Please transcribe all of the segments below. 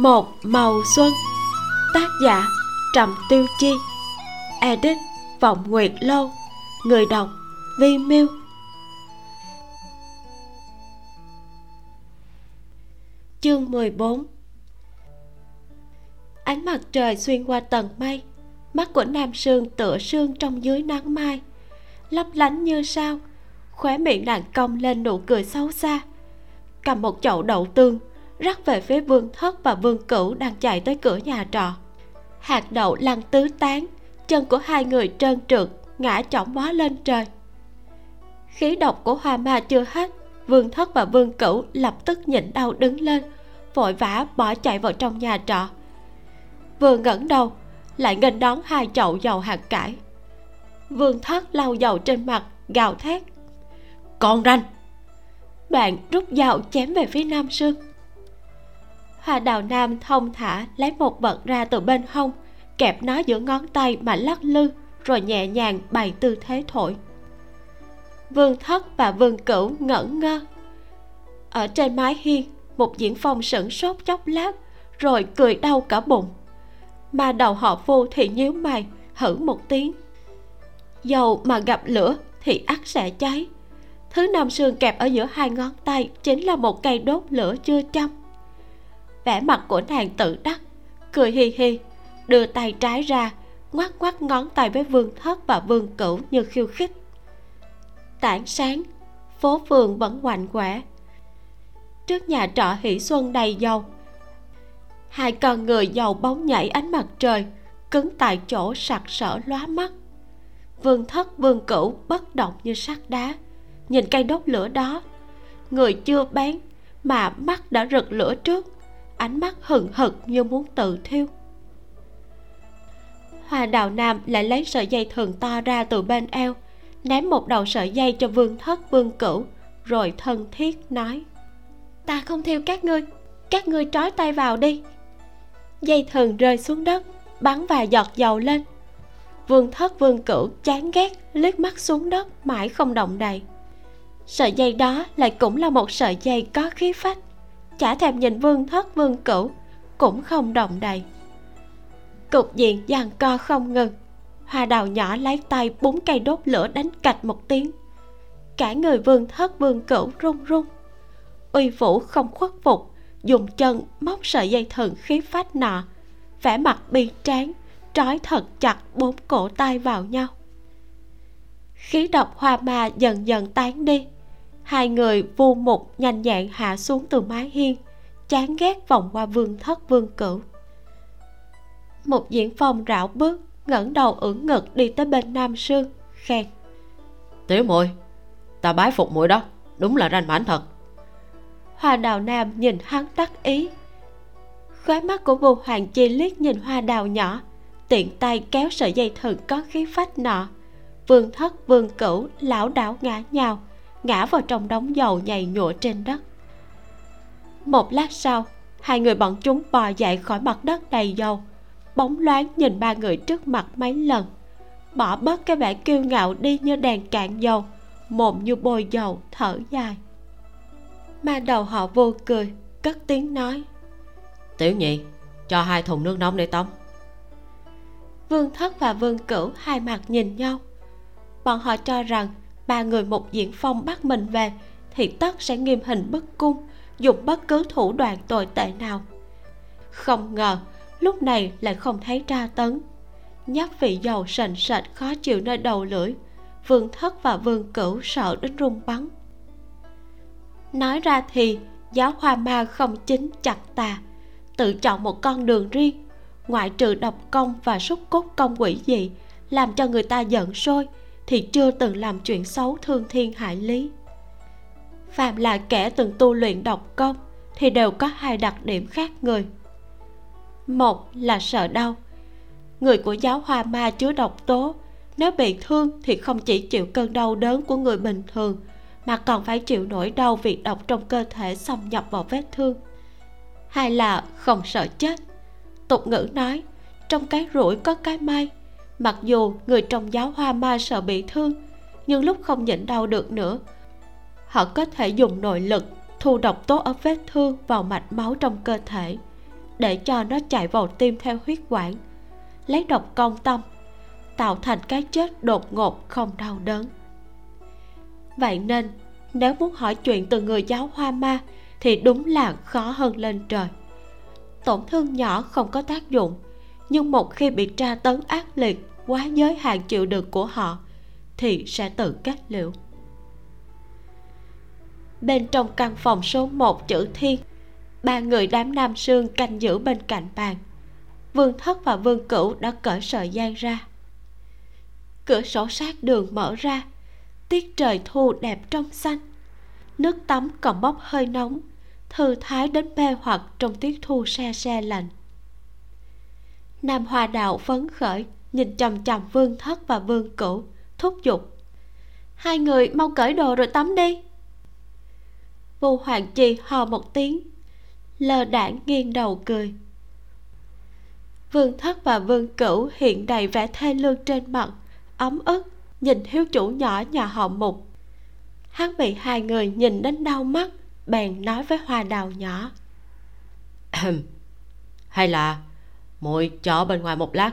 một màu xuân, tác giả trầm tiêu chi, edit vọng nguyệt lâu, người đọc vi miêu chương 14 ánh mặt trời xuyên qua tầng mây, mắt của nam sương tựa sương trong dưới nắng mai, lấp lánh như sao, khóe miệng nàng cong lên nụ cười xấu xa. Cầm một chậu đậu tương rắc về phía vương thất và vương cửu đang chạy tới cửa nhà trọ. Hạt đậu lăn tứ tán, chân của hai người trơn trượt, ngã chỏng bó lên trời. Khí độc của hoa ma chưa hết, vương thất và vương cửu lập tức nhịn đau đứng lên, vội vã bỏ chạy vào trong nhà trọ. Vừa ngẩng đầu, lại nghênh đón hai chậu dầu hạt cải. Vương thất lau dầu trên mặt, gào thét. Con ranh đoạn rút dao chém về phía nam sương hoa đào nam thông thả, lấy một vật ra từ bên hông, kẹp nó giữa ngón tay mà lắc lư, rồi nhẹ nhàng bày tư thế thổi. Vương thất và vương cửu ngẩn ngơ. Ở trên mái hiên, một diễn phong sửng sốt chốc lát, rồi cười đau cả bụng. Mà đầu họ phu thì nhíu mày, hử một tiếng. Dầu mà gặp lửa thì ắt sẽ cháy. Thứ nam sương kẹp ở giữa hai ngón tay chính là một cây đốt lửa chưa châm vẻ mặt của nàng tự đắc, cười hi hi, đưa tay trái ra, ngoắc ngoắc ngón tay với vương thất và vương cửu như khiêu khích. Tảng sáng, phố phường vẫn quạnh quẻ. Trước nhà trọ hỷ xuân đầy dầu, hai con người dầu bóng nhảy ánh mặt trời, cứng tại chỗ sặc sỡ lóa mắt. Vương thất, vương cửu bất động như sắt đá, nhìn cây đốt lửa đó. Người chưa bán mà mắt đã rực lửa trước ánh mắt hừng hực như muốn tự thiêu. Hoa đào nam lại lấy sợi dây thừng to ra từ bên eo ném một đầu sợi dây cho vương thất vương cửu rồi thân thiết nói. Ta không thiêu các ngươi các ngươi trói tay vào đi. Dây thừng rơi xuống đất bắn vài giọt dầu lên. Vương thất vương cửu chán ghét liếc mắt xuống đất mãi không động đậy. Sợi dây đó lại cũng là một sợi dây có khí phách chả thèm nhìn vương thất, vương cửu, cũng không động đậy. Cục diện giằng co không ngừng. Hoa đào nhỏ lấy tay búng cây đốt lửa đánh cạch một tiếng. Cả người vương thất, vương cửu run run. Uy vũ không khuất phục, dùng chân móc sợi dây thừng khí phách nọ. Vẻ mặt bi tráng, trói thật chặt bốn cổ tay vào nhau. Khí độc hoa ma dần dần tán đi hai người vu mục nhanh nhẹn hạ xuống từ mái hiên chán ghét vòng qua vương thất vương cửu. Một diễn phong rảo bước ngẩng đầu ưỡn ngực đi tới bên nam sương khen tiểu muội ta bái phục muội đó đúng là ranh mãnh thật. Hoa đào nam nhìn hắn đắc ý. Khóe mắt của vô hoàng chi liếc nhìn hoa đào nhỏ tiện tay kéo sợi dây thừng có khí phách nọ. Vương thất vương cửu lão đảo ngã nhào ngã vào trong đống dầu nhầy nhụa trên đất. Một lát sau hai người bọn chúng bò dậy khỏi mặt đất đầy dầu. Bóng loáng nhìn ba người trước mặt mấy lần. Bỏ bớt cái vẻ kiêu ngạo đi như đèn cạn dầu mồm như bôi dầu thở dài. Ma đầu họ vô cười cất tiếng nói. Tiểu nhị cho hai thùng nước nóng để tắm. Vương thất và vương cửu hai mặt nhìn nhau. Bọn họ cho rằng ba người một diễn phong bắt mình về, thì tất sẽ nghiêm hình bức cung, dùng bất cứ thủ đoạn tồi tệ nào. Không ngờ, lúc này lại không thấy tra tấn. Nhắc vị dầu sền sệt khó chịu nơi đầu lưỡi, vương thất và vương cửu sợ đến run bắn. Nói ra thì, giáo hoa ma không chính chặt tà, tự chọn một con đường riêng, ngoại trừ độc công và xúc cốt công quỷ dị, làm cho người ta giận sôi thì chưa từng làm chuyện xấu thương thiên hại lý. Phàm là kẻ từng tu luyện độc công, thì đều có hai đặc điểm khác người. Một là sợ đau. Người của giáo hoa ma chứa độc tố, nếu bị thương thì không chỉ chịu cơn đau đớn của người bình thường, mà còn phải chịu nỗi đau vì độc trong cơ thể xâm nhập vào vết thương. Hai là không sợ chết. Tục ngữ nói, trong cái rủi có cái may mặc dù người trong giáo hoa ma sợ bị thương, nhưng lúc không nhịn đau được nữa, họ có thể dùng nội lực thu độc tố ở vết thương vào mạch máu trong cơ thể để cho nó chạy vào tim theo huyết quản, lấy độc công tâm, tạo thành cái chết đột ngột không đau đớn. Vậy nên, nếu muốn hỏi chuyện từ người giáo hoa ma thì đúng là khó hơn lên trời. Tổn thương nhỏ không có tác dụng, nhưng một khi bị tra tấn ác liệt quá giới hạn chịu đựng của họ, thì sẽ tự kết liễu. Bên trong căn phòng số 1 chữ thiên, ba người đám nam sương canh giữ bên cạnh bàn. Vương thất và vương cửu đã cởi sợi dây ra. Cửa sổ sát đường mở ra, tiết trời thu đẹp trong xanh. Nước tắm còn bốc hơi nóng, thư thái đến mê hoặc trong tiết thu se se lạnh. Nam hoa đạo phấn khởi nhìn chằm chằm vương thất và vương cửu, thúc giục. Hai người mau cởi đồ rồi tắm đi. Vu hoàng chi hò một tiếng, lơ đảng nghiêng đầu cười. Vương thất và vương cửu hiện đầy vẻ thê lương trên mặt, ấm ức, nhìn thiếu chủ nhỏ nhà họ mục. Hắn bị hai người nhìn đến đau mắt, bèn nói với hoa đào nhỏ. Hay là muội cho bên ngoài một lát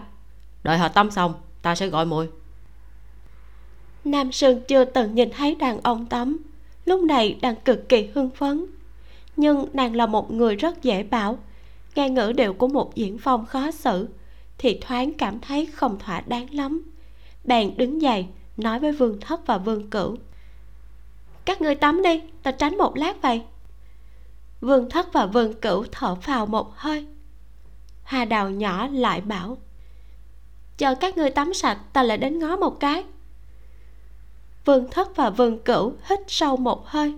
đợi họ tắm xong, ta sẽ gọi muội. Nam sơn chưa từng nhìn thấy đàn ông tắm. Lúc này đang cực kỳ hưng phấn. Nhưng nàng là một người rất dễ bảo. Nghe ngữ điệu của một diễn phong khó xử, thì thoáng cảm thấy không thỏa đáng lắm. Bèn đứng dậy, nói với vương thất và vương cửu. Các ngươi tắm đi, ta tránh một lát vậy. Vương thất và vương cửu thở phào một hơi. Hoa đào nhỏ lại bảo chờ các ngươi tắm sạch, ta lại đến ngó một cái. Vương thất và vương cửu hít sâu một hơi.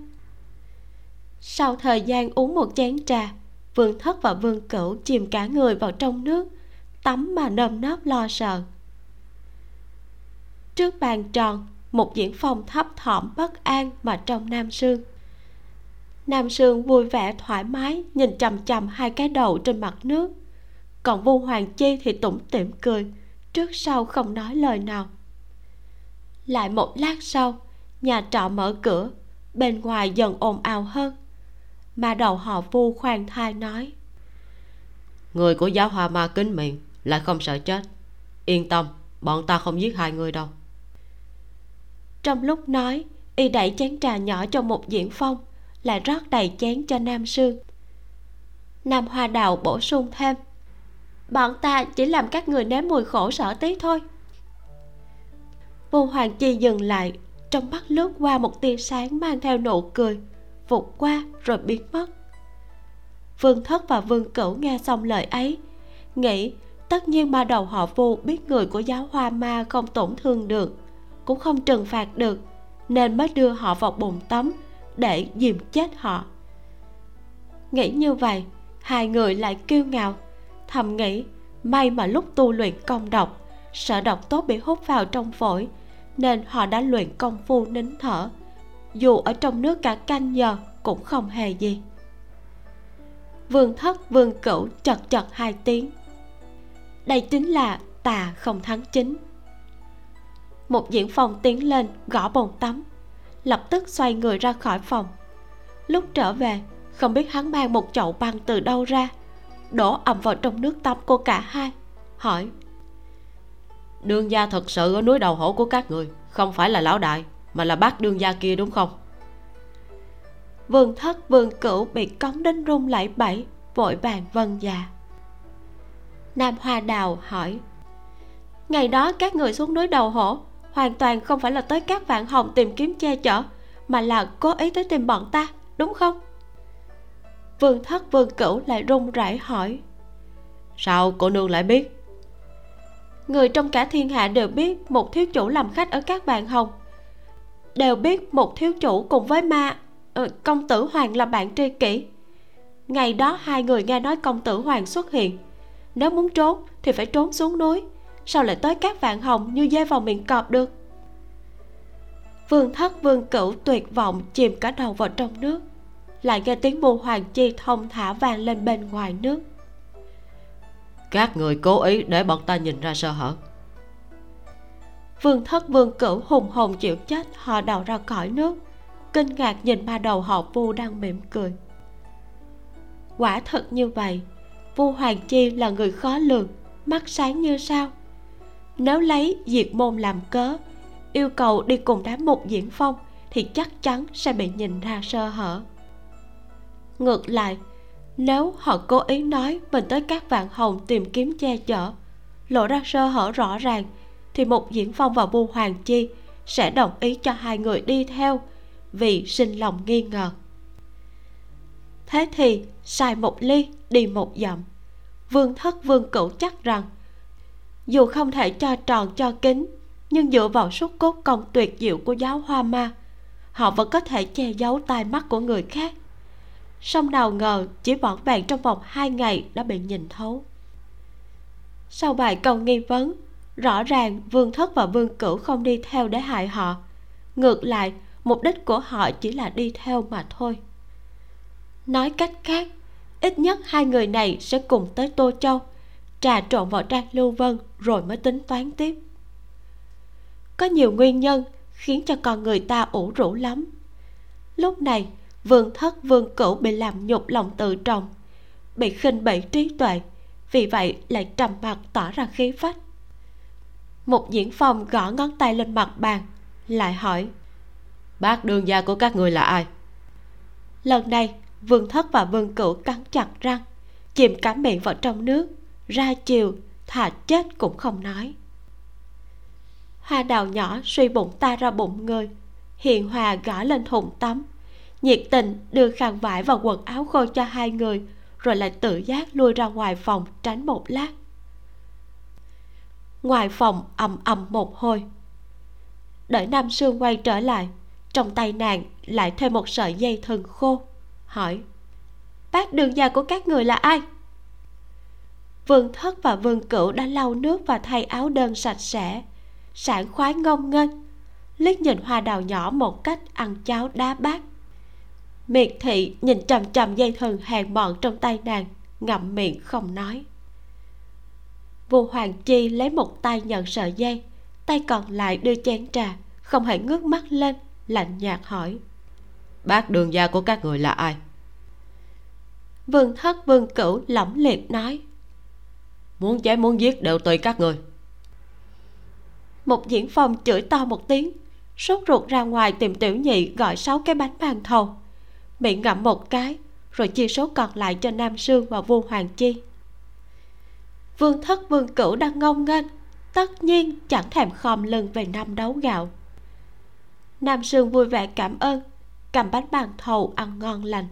Sau thời gian uống một chén trà, vương thất và vương cửu chìm cả người vào trong nước, tắm mà nơm nớp lo sợ. Trước bàn tròn, một diễn phong thấp thỏm bất an mà trong nam sương. Nam sương vui vẻ thoải mái, nhìn chằm chằm hai cái đầu trên mặt nước. Còn vu hoàng chi thì tủm tỉm cười trước sau không nói lời nào. Lại một lát sau nhà trọ mở cửa bên ngoài dần ồn ào hơn mà đầu họ vu khoan thai nói. Người của giáo hoa ma kính miệng lại không sợ chết. Yên tâm bọn ta không giết hai người đâu. Trong lúc nói y đẩy chén trà nhỏ cho một diễn phong lại rót đầy chén cho nam sương nam hoa đào bổ sung thêm bọn ta chỉ làm các người nếm mùi khổ sở tí thôi. Vô hoàng chi dừng lại, trong mắt lướt qua một tia sáng mang theo nụ cười, vụt qua rồi biến mất. Vương thất và vương cửu nghe xong lời ấy, nghĩ tất nhiên ba đầu họ vu biết người của giáo hoa ma không tổn thương được, cũng không trừng phạt được, nên mới đưa họ vào bồn tắm để dìm chết họ. Nghĩ như vậy, hai người lại kiêu ngạo thầm nghĩ, may mà lúc tu luyện công độc sợ độc tốt bị hút vào trong phổi, nên họ đã luyện công phu nín thở. Dù ở trong nước cả canh giờ cũng không hề gì. Vương thất, vương cửu chật chật hai tiếng. Đây chính là tà không thắng chính. Một diễn phòng tiến lên gõ bồn tắm, lập tức xoay người ra khỏi phòng. Lúc trở về, không biết hắn mang một chậu băng từ đâu ra đổ ầm vào trong nước tắm của cả hai hỏi. Đương gia thật sự ở núi đầu hổ của các người không phải là lão đại mà là bác đương gia kia đúng không? Vương thất vương cửu bị cống đến rung lẩy bẩy vội vàng vân dạ. Nam hoa đào hỏi ngày đó các người xuống núi đầu hổ hoàn toàn không phải là tới các vạn hồng tìm kiếm che chở mà là cố ý tới tìm bọn ta đúng không vương thất vương cửu lại run rẩy hỏi, sao cô nương lại biết? Người trong cả thiên hạ đều biết một thiếu chủ làm khách ở các bàn hồng đều biết một thiếu chủ cùng với ma ờ, công tử hoàng là bạn tri kỷ. Ngày đó hai người nghe nói công tử hoàng xuất hiện. Nếu muốn trốn thì phải trốn xuống núi, sao lại tới các vạn hồng như dê vào miệng cọp được? Vương thất vương cửu tuyệt vọng chìm cả đầu vào trong nước lại nghe tiếng bù hoàng chi thông thả vang lên bên ngoài nước. Các người cố ý để bọn ta nhìn ra sơ hở. Vương thất vương cửu hùng hồn chịu chết họ đầu ra khỏi nước. Kinh ngạc nhìn ba đầu họ vu đang mỉm cười. Quả thật như vậy vu hoàng chi là người khó lường mắt sáng như sao. Nếu lấy diệt môn làm cớ yêu cầu đi cùng đám mục diễn phong thì chắc chắn sẽ bị nhìn ra sơ hở ngược lại, nếu họ cố ý nói mình tới các vạn hồng tìm kiếm che chở, lộ ra sơ hở rõ ràng, thì mục diễn phong và bu hoàng chi sẽ đồng ý cho hai người đi theo vì sinh lòng nghi ngờ. Thế thì xài một ly, đi một dặm. Vương thất vương cửu chắc rằng, dù không thể cho tròn cho kính nhưng dựa vào sức cốt công tuyệt diệu của giáo hoa ma, họ vẫn có thể che giấu tai mắt của người khác song nào ngờ chỉ vỏn vẹn trong vòng hai ngày đã bị nhìn thấu. Sau bài câu nghi vấn, rõ ràng vương thất và vương cửu không đi theo để hại họ. Ngược lại, mục đích của họ chỉ là đi theo mà thôi. Nói cách khác, ít nhất hai người này sẽ cùng tới tô châu, trà trộn vào trang lưu vân rồi mới tính toán tiếp. Có nhiều nguyên nhân khiến cho con người ta ủ rũ lắm. Lúc này vương thất vương cửu bị làm nhục lòng tự trọng. Bị khinh bỉ trí tuệ vì vậy lại trầm mặt tỏ ra khí phách. Một diễn phong gõ ngón tay lên mặt bàn lại hỏi bác đương gia của các người là ai? Lần này vương thất và vương cửu cắn chặt răng chìm cả miệng vào trong nước ra chiều thà chết cũng không nói. Hoa đào nhỏ suy bụng ta ra bụng người hiền hòa gõ lên thùng tắm nhiệt tình đưa khăn vải và quần áo khô cho hai người, rồi lại tự giác lui ra ngoài phòng tránh một lát. Ngoài phòng ầm ầm một hồi. Đợi nam sương quay trở lại, trong tay nàng lại thêm một sợi dây thừng khô, hỏi, bác đường già của các người là ai? Vương thất và vương cửu đã lau nước và thay áo đơn sạch sẽ, sảng khoái ngông nghênh, liếc nhìn hoa đào nhỏ một cách ăn cháo đá bát miệt thị nhìn trầm trầm dây thừng hèn mọn trong tay nàng ngậm miệng không nói. Vua hoàng chi lấy một tay nhận sợi dây tay còn lại đưa chén trà không hề ngước mắt lên lạnh nhạt hỏi. Bác đường gia của các người là ai? Vương thất vương cửu lỏng liệt nói. Muốn chém muốn giết đều tùy các người. Một diễn phòng chửi to một tiếng sốt ruột ra ngoài tìm tiểu nhị gọi sáu cái bánh bàn thầu miệng ngậm một cái, rồi chia số còn lại cho nam sương và vua hoàng chi. Vương thất vương cửu đang ngông nghênh, tất nhiên chẳng thèm khom lưng về năm đấu gạo. Nam sương vui vẻ cảm ơn, cầm bánh bàn thầu ăn ngon lành.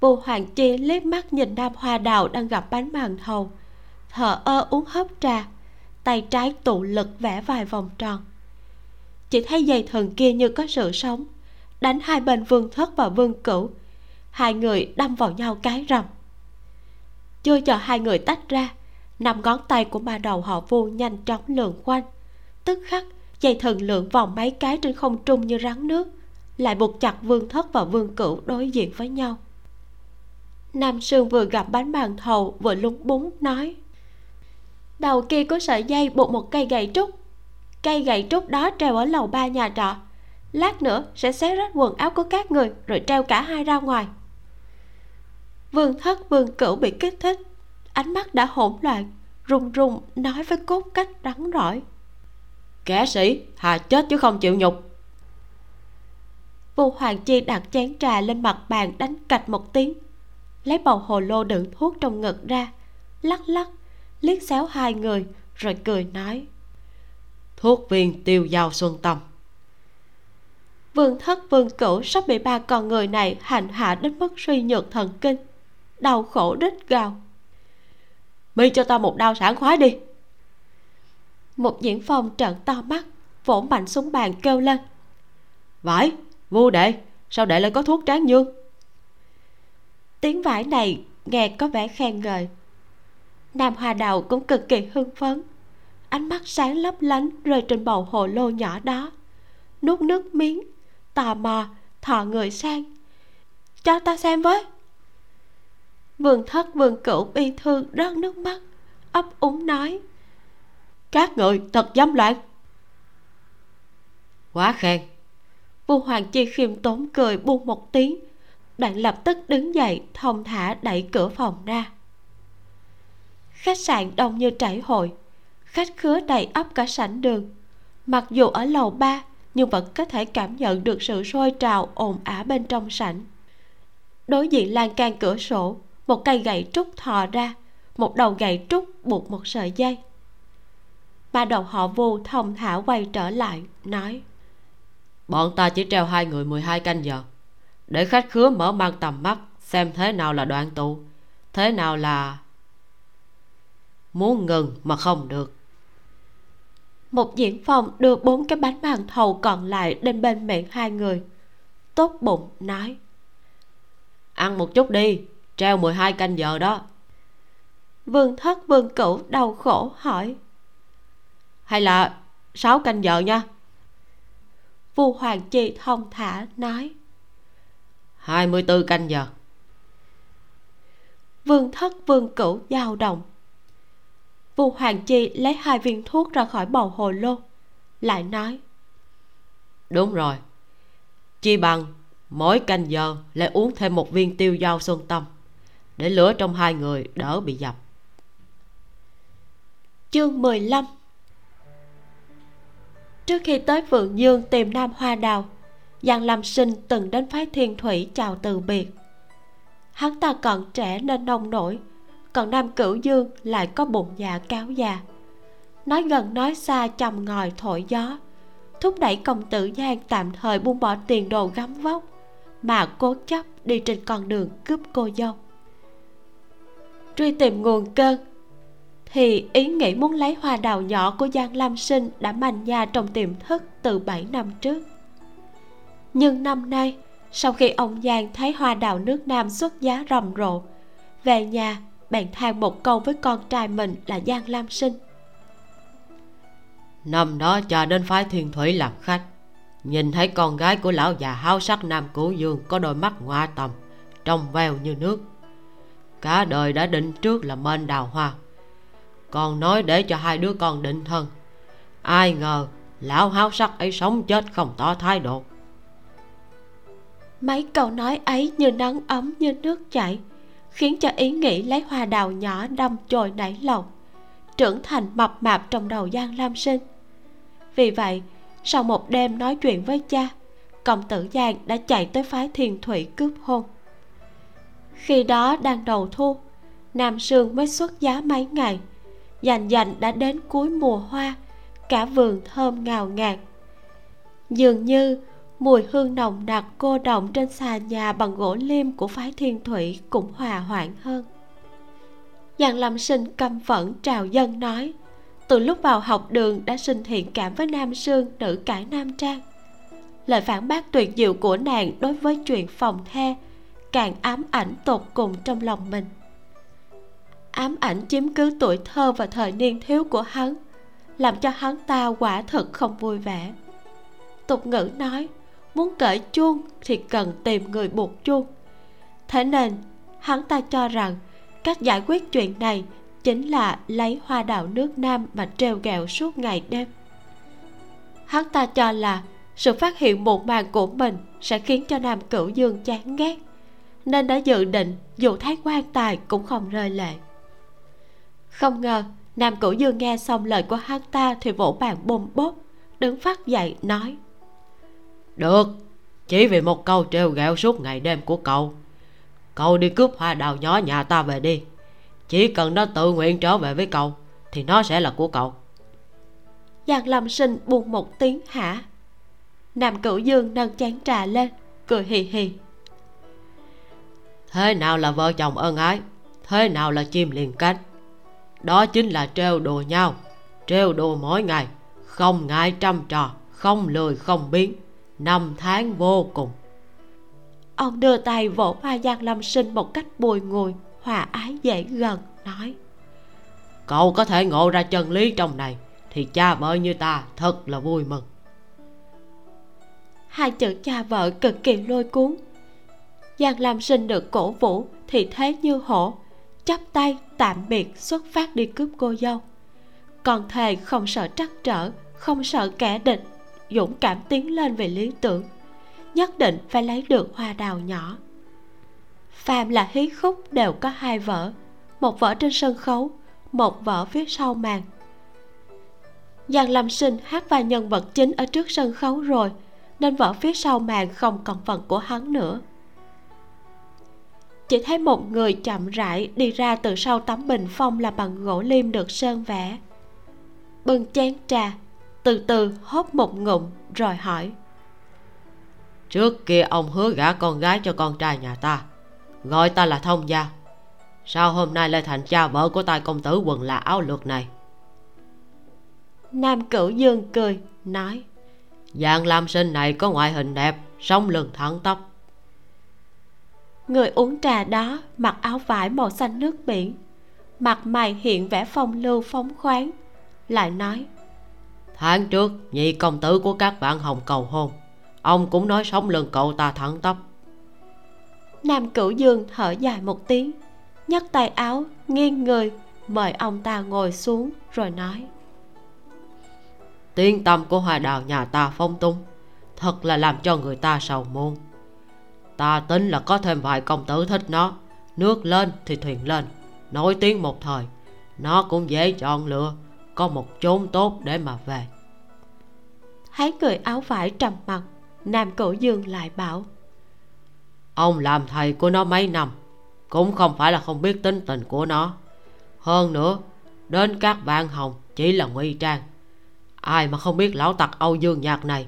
Vua hoàng chi liếc mắt nhìn nam hoa đào đang gặp bánh bàn thầu, thở ơ uống hớp trà, tay trái tụ lực vẽ vài vòng tròn. Chỉ thấy dây thần kia như có sự sống đánh hai bên vương thất và vương cửu. Hai người đâm vào nhau cái rầm. Chưa chờ hai người tách ra, năm ngón tay của ba đầu họ vu nhanh chóng lượn quanh. Tức khắc, dây thần lượn vòng mấy cái trên không trung như rắn nước, lại buộc chặt vương thất và vương cửu đối diện với nhau. Nam sương vừa gặp bánh bàn thầu, vừa lúng búng, nói, đầu kia có sợi dây buộc một cây gậy trúc. Cây gậy trúc đó treo ở lầu ba nhà trọ lát nữa sẽ xé rách quần áo của các người rồi treo cả hai ra ngoài. Vương thất vương cửu bị kích thích. Ánh mắt đã hỗn loạn run run nói với cốt cách rắn rỏi kẻ sĩ hà chết chứ không chịu nhục. Vua hoàng chi đặt chén trà lên mặt bàn đánh cạch một tiếng lấy bầu hồ lô đựng thuốc trong ngực ra lắc lắc liếc xéo hai người rồi cười nói. Thuốc viên tiêu dao xuân tâm vương thất vương cửu sắp bị ba con người này hành hạ đến mức suy nhược thần kinh, đau khổ rít gào. Mi cho ta một đau sảng khoái đi. Một diễn phong trợn to mắt, vỗ mạnh xuống bàn kêu lên. Vải vô đệ, sao đệ lại có thuốc tráng dương tiếng vải này nghe có vẻ khen ngợi. Nam hoa đào cũng cực kỳ hưng phấn. Ánh mắt sáng lấp lánh rơi trên bầu hồ lô nhỏ đó. Nuốt nước miếng tò mò thò người sang. Cho ta xem với. Vương thất vương cửu bi thương rớt nước mắt ấp úng nói các người thật dám loạn. Quá khen. Vua hoàng chi khiêm tốn cười buông một tiếng đoạn lập tức đứng dậy thông thả đẩy cửa phòng ra. Khách sạn đông như trải hội khách khứa đầy ắp cả sảnh đường. Mặc dù ở lầu ba nhưng vẫn có thể cảm nhận được sự sôi trào, ồn ả bên trong sảnh. Đối diện lan can cửa sổ, một cây gậy trúc thò ra, một đầu gậy trúc buộc một sợi dây. Ba đầu họ vu thông thả quay trở lại, nói, bọn ta chỉ treo hai người 12 canh giờ. Để khách khứa mở mang tầm mắt, xem thế nào là đoạn tụ thế nào là muốn ngừng mà không được một diễn phòng đưa bốn cái bánh màn thầu còn lại lên bên miệng hai người. Tốt bụng nói. Ăn một chút đi treo 12 canh giờ đó. Vương thất vương cửu đau khổ hỏi. Hay là sáu canh giờ nha. Vua hoàng chi thông thả nói. 24 canh giờ. Vương thất vương cửu dao động vua hoàng chi lấy hai viên thuốc ra khỏi bầu hồ lô lại nói đúng rồi. Chi bằng mỗi canh giờ lại uống thêm một viên tiêu dao xuân tâm để lửa trong hai người đỡ bị dập. Chương 15 trước khi tới phượng dương tìm nam hoa đào giang lâm sinh từng đến phái thiên thủy chào từ biệt. Hắn ta còn trẻ nên nông nổi còn nam cửu dương lại có bụng dạ cáo già. Nói gần nói xa chầm ngòi thổi gió. Thúc đẩy công tử giang tạm thời buông bỏ tiền đồ gắm vóc mà cố chấp đi trên con đường cướp cô dâu. Truy tìm nguồn cơn thì ý nghĩ muốn lấy hoa đào nhỏ của Giang Lam Sinh đã manh nha trong tiềm thức từ 7 năm trước. Nhưng năm nay, sau khi ông Giang thấy hoa đào nước Nam xuất giá rầm rộ, về nhà bạn than một câu với con trai mình là Giang Lam Sinh. Năm đó cha đến phái thiên thủy làm khách. Nhìn thấy con gái của lão già háo sắc Nam Cửu Dương Có đôi mắt ngoa tầm Trong veo như nước. Cả đời đã định trước là mên đào hoa. Còn nói để cho hai đứa con định thân. Ai ngờ lão háo sắc ấy sống chết không tỏ thái độ. Mấy câu nói ấy như nắng ấm như nước chảy khiến cho ý nghĩ lấy hoa đào nhỏ đâm chồi nảy lòng trưởng thành mập mạp trong đầu giang lam sinh. Vì vậy, sau một đêm nói chuyện với cha công tử giang đã chạy tới phái thiền thủy cướp hôn. Khi đó đang đầu thu, nam sương mới xuất giá mấy ngày, dành dành đã đến cuối mùa hoa, cả vườn thơm ngào ngạt. Dường như mùi hương nồng nặc cô động trên xà nhà bằng gỗ liêm của phái thiên thủy cũng hòa hoãn hơn. Giang Lâm Sinh căm phẫn trào dân nói, Từ lúc vào học đường đã sinh thiện cảm với Nam Sương nữ cải Nam Trang. Lời phản bác tuyệt diệu của nàng đối với chuyện phòng the Càng ám ảnh tột cùng trong lòng mình. Ám ảnh chiếm cứ tuổi thơ và thời niên thiếu của hắn, làm cho hắn ta quả thật không vui vẻ. Tục ngữ nói muốn cởi chuông thì cần tìm người buộc chuông. Thế nên, hắn ta cho rằng cách giải quyết chuyện này chính là lấy hoa đào nước nam mà treo gẹo suốt ngày đêm. Hắn ta cho là sự phát hiện một màn của mình sẽ khiến cho nam cửu dương chán ghét, nên đã dự định dù thấy quan tài cũng không rơi lệ. Không ngờ, nam cửu dương nghe xong lời của hắn ta thì vỗ bàn bôm bốp, đứng phát dậy nói được chỉ vì một câu trêu ghẹo suốt ngày đêm của cậu. Cậu đi cướp hoa đào nhỏ nhà ta về đi. Chỉ cần nó tự nguyện trở về với cậu thì nó sẽ là của cậu. Giang lâm sinh buông một tiếng hả? Nam cửu dương nâng chén trà lên cười hì hì. Thế nào là vợ chồng ân ái? Thế nào là chim liền cánh? Đó chính là trêu đùa nhau. Trêu đùa mỗi ngày không ngại trăm trò không lười không biến năm tháng vô cùng. Ông đưa tay vỗ hoa giang lâm sinh một cách bùi ngùi hòa ái dễ gần nói cậu có thể ngộ ra chân lý trong này thì cha vợ như ta thật là vui mừng. Hai chữ cha vợ cực kỳ lôi cuốn. Giang lam sinh được cổ vũ thì thế như hổ chắp tay tạm biệt xuất phát đi cướp cô dâu. Còn thề không sợ trắc trở không sợ kẻ địch dũng cảm tiến lên về lý tưởng, nhất định phải lấy được hoa đào nhỏ. Phàm là hí khúc đều có hai vở, một vở trên sân khấu, một vở phía sau màn. Giang lâm sinh hát vai nhân vật chính ở trước sân khấu rồi, nên vở phía sau màn không còn phần của hắn nữa. Chỉ thấy một người chậm rãi đi ra từ sau tấm bình phong là bằng gỗ lim được sơn vẽ. Bưng chén trà từ từ hốt một ngụm rồi hỏi. Trước kia ông hứa gả con gái cho con trai nhà ta gọi ta là thông gia. Sao hôm nay lại thành cha vợ của tài công tử quần là áo lược này? Nam cửu dương cười nói. Dạng lam sinh này có ngoại hình đẹp sống lưng thẳng tóc. Người uống trà đó mặc áo vải màu xanh nước biển mặt mày hiện vẻ phong lưu phóng khoáng lại nói tháng trước nhị công tử của các bạn hồng cầu hôn. Ông cũng nói sống lưng cậu ta thẳng tóc nam cửu dương thở dài một tiếng nhấc tay áo nghiêng người mời ông ta ngồi xuống rồi nói. Tiếng tâm của hoa đào nhà ta phong tung thật là làm cho người ta sầu muôn ta tính là có thêm vài công tử thích nó nước lên thì thuyền lên nổi tiếng một thời nó cũng dễ chọn lựa có một chốn tốt để mà về. Thấy người áo vải trầm mặt nam cổ dương lại bảo ông làm thầy của nó mấy năm cũng không phải là không biết tính tình của nó. Hơn nữa đến các bạn hồng chỉ là nguy trang. Ai mà không biết lão tặc âu dương nhạc này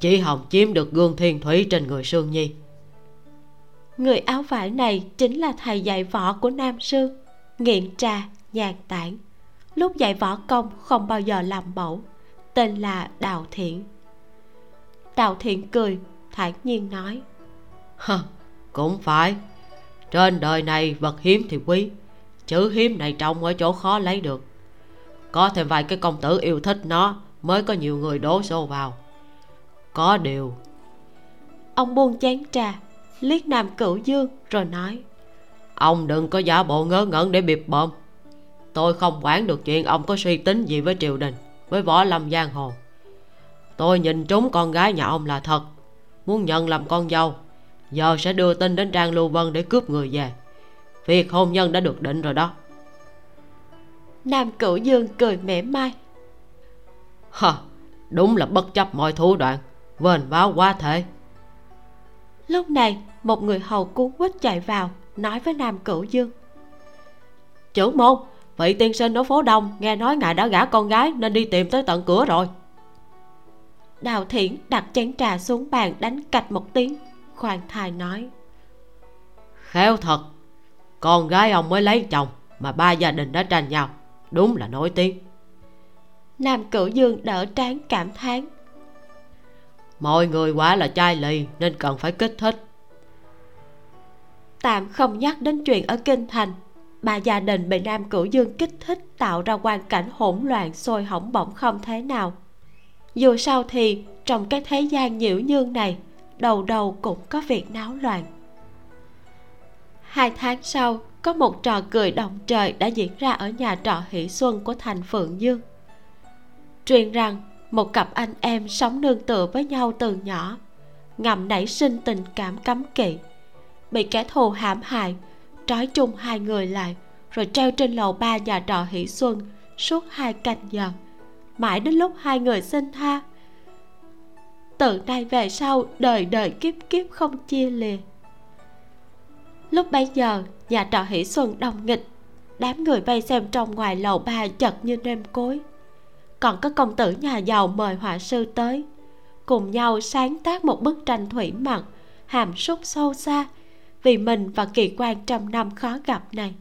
chỉ hồng chiếm được gương thiên thủy trên người sương nhi. Người áo vải này chính là thầy dạy võ của nam sư nghiện trà nhàn tản lúc dạy võ công không bao giờ làm mẫu tên là đào thiện. Đào thiện cười thản nhiên nói. Hơ, cũng phải. Trên đời này vật hiếm thì quý chữ hiếm này trông ở chỗ khó lấy được. Có thêm vài cái công tử yêu thích nó mới có nhiều người đố xô vào. Có điều. Ông buông chén trà liếc nam cửu dương rồi nói. Ông đừng có giả bộ ngớ ngẩn để bịp bợm tôi không quản được chuyện ông có suy tính gì với triều đình với võ lâm giang hồ. Tôi nhìn trúng con gái nhà ông là thật muốn nhận làm con dâu. Giờ sẽ đưa tin đến trang lưu vân để cướp người về. Việc hôn nhân đã được định rồi đó. Nam cửu dương cười mỉa mai. Hờ đúng là bất chấp mọi thủ đoạn vền báo quá thể. Lúc này một người hầu cuốn quýt chạy vào nói với nam cửu dương. Trưởng môn vị tiên sinh ở phố đông nghe nói ngài đã gả con gái nên đi tìm tới tận cửa rồi. Đào thiển đặt chén trà xuống bàn đánh cạch một tiếng. Khoan thai nói. Khéo thật con gái ông mới lấy chồng mà ba gia đình đã tranh nhau đúng là nổi tiếng. Nam cửu dương đỡ trán cảm thán. Mọi người quá là chai lì nên cần phải kích thích. Tạm không nhắc đến chuyện ở kinh thành mà gia đình bị nam cửu dương kích thích tạo ra hoàn cảnh hỗn loạn, sôi hỏng bỏng không thế nào. Dù sao thì, trong cái thế gian nhiễu nhương này, đầu đầu cũng có việc náo loạn. Hai tháng sau, có một trò cười động trời đã diễn ra ở nhà trọ hỷ xuân của thành phượng dương. Truyền rằng, một cặp anh em sống nương tựa với nhau từ nhỏ, ngầm nảy sinh tình cảm cấm kỵ, bị kẻ thù hãm hại trói chung hai người lại, rồi treo trên lầu ba nhà trọ hỷ xuân suốt hai canh giờ. Mãi đến lúc hai người xin tha, từ nay về sau đời đời kiếp kiếp không chia lìa. Lúc bấy giờ, nhà trọ hỷ xuân đông nghịch, đám người vây xem trong ngoài lầu ba chật như nêm cối. Còn có công tử nhà giàu mời họa sư tới, cùng nhau sáng tác một bức tranh thủy mặc, hàm súc sâu xa vì mình và kỳ quan trăm năm khó gặp này.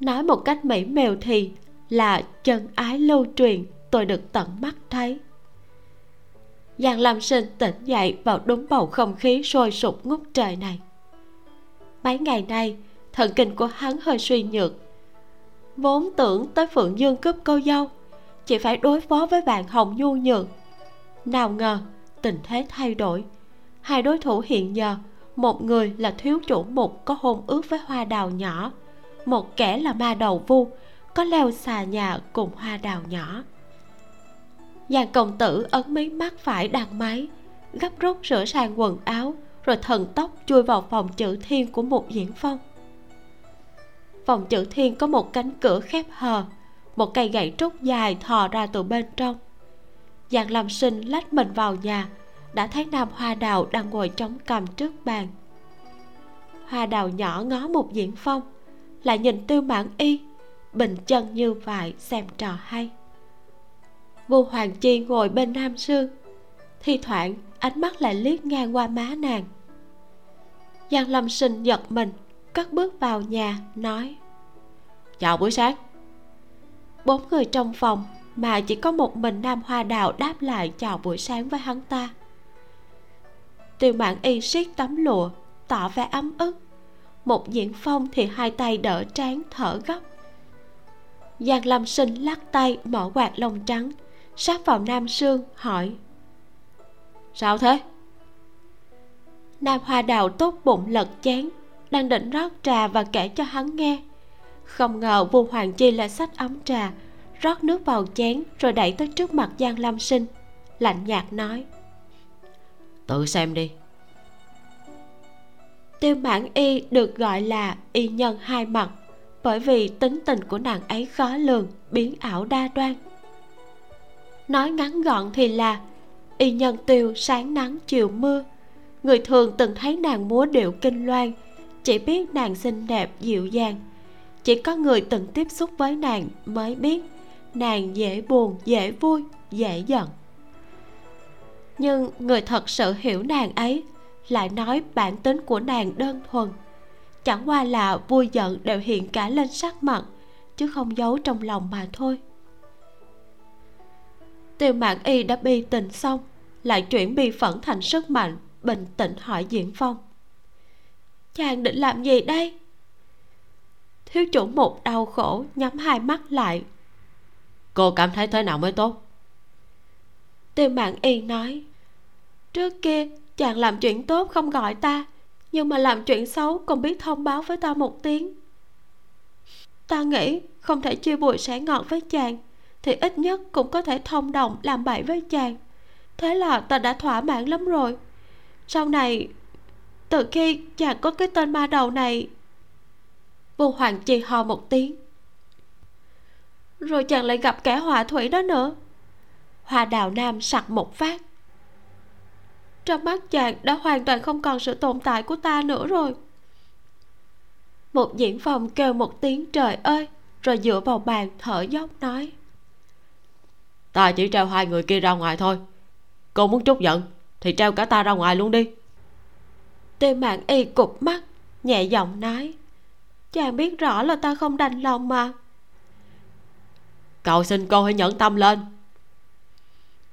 Nói một cách mỹ mèo thì là chân ái lưu truyền, tôi được tận mắt thấy. Giang lâm sinh tỉnh dậy vào đúng bầu không khí sôi sục ngút trời này. Mấy ngày nay, thần kinh của hắn hơi suy nhược. Vốn tưởng tới phượng dương cướp cô dâu, chỉ phải đối phó với bạn hồng nhu nhược. Nào ngờ, tình thế thay đổi. Hai đối thủ hiện giờ một người là thiếu chủ mục có hôn ước với hoa đào nhỏ. Một kẻ là ma đầu vu, có leo xà nhà cùng hoa đào nhỏ. Giang công tử ấn mí mắt phải đằng máy, gấp rút sửa sang quần áo, rồi thần tốc chui vào phòng chữ thiên của một diễn phong. Phòng chữ thiên có một cánh cửa khép hờ, một cây gậy trúc dài thò ra từ bên trong. Giang lâm sinh lách mình vào nhà đã thấy nam hoa đào đang ngồi trống cằm trước bàn. Hoa đào nhỏ ngó một diễn phong, lại nhìn tư mãn y, bình chân như vậy xem trò hay. Vu hoàng chi ngồi bên nam sương, thi thoảng ánh mắt lại liếc ngang qua má nàng. Giang lâm sinh giật mình, cất bước vào nhà, nói, chào buổi sáng. Bốn người trong phòng mà chỉ có một mình nam hoa đào đáp lại chào buổi sáng với hắn ta tiêu mạng y siết tấm lụa, tỏ vẻ ấm ức. Một diễn phong thì hai tay đỡ trán thở gấp. Giang lâm sinh lắc tay mở quạt lông trắng. Sát vào nam sương hỏi, sao thế? Nam hoa đào tốt bụng lật chén, đang định rót trà và kể cho hắn nghe. Không ngờ vu hoàng chi lại sách ấm trà, rót nước vào chén rồi đẩy tới trước mặt giang lâm sinh, lạnh nhạt nói tự xem đi. Tiêu mãn y được gọi là y nhân hai mặt, bởi vì tính tình của nàng ấy khó lường, biến ảo đa đoan. Nói ngắn gọn thì là, y nhân tiêu sáng nắng chiều mưa. Người thường từng thấy nàng múa điệu kinh loan, chỉ biết nàng xinh đẹp, dịu dàng. Chỉ có người từng tiếp xúc với nàng mới biết nàng dễ buồn, dễ vui, dễ giận nhưng người thật sự hiểu nàng ấy lại nói bản tính của nàng đơn thuần. Chẳng qua là vui giận đều hiện cả lên sắc mặt chứ không giấu trong lòng mà thôi. Tiêu mạn y đã bi tình xong lại chuyển bi phẫn thành sức mạnh bình tĩnh hỏi diễn phong. Chàng định làm gì đây? Thiếu chủ một đau khổ nhắm hai mắt lại. Cô cảm thấy thế nào mới tốt? Tiêu mạn y nói trước kia, chàng làm chuyện tốt không gọi ta, nhưng mà làm chuyện xấu còn biết thông báo với ta một tiếng. Ta nghĩ không thể chia bụi sẻ ngọt với chàng, thì ít nhất cũng có thể thông đồng làm bậy với chàng. Thế là ta đã thỏa mãn lắm rồi. Sau này, từ khi chàng có cái tên ma đầu này vô hoàng chi ho một tiếng. Rồi chàng lại gặp kẻ họa thủy đó nữa. Hoa đào nam sặc một phát trong mắt chàng đã hoàn toàn không còn sự tồn tại của ta nữa rồi. Một diễn phòng kêu một tiếng trời ơi rồi dựa vào bàn thở dốc nói. Ta chỉ treo hai người kia ra ngoài thôi. Cô muốn trút giận thì treo cả ta ra ngoài luôn đi. Tiêu mạng y cụp mắt nhẹ giọng nói. Chàng biết rõ là ta không đành lòng mà. Cầu xin cô hãy nhẫn tâm lên.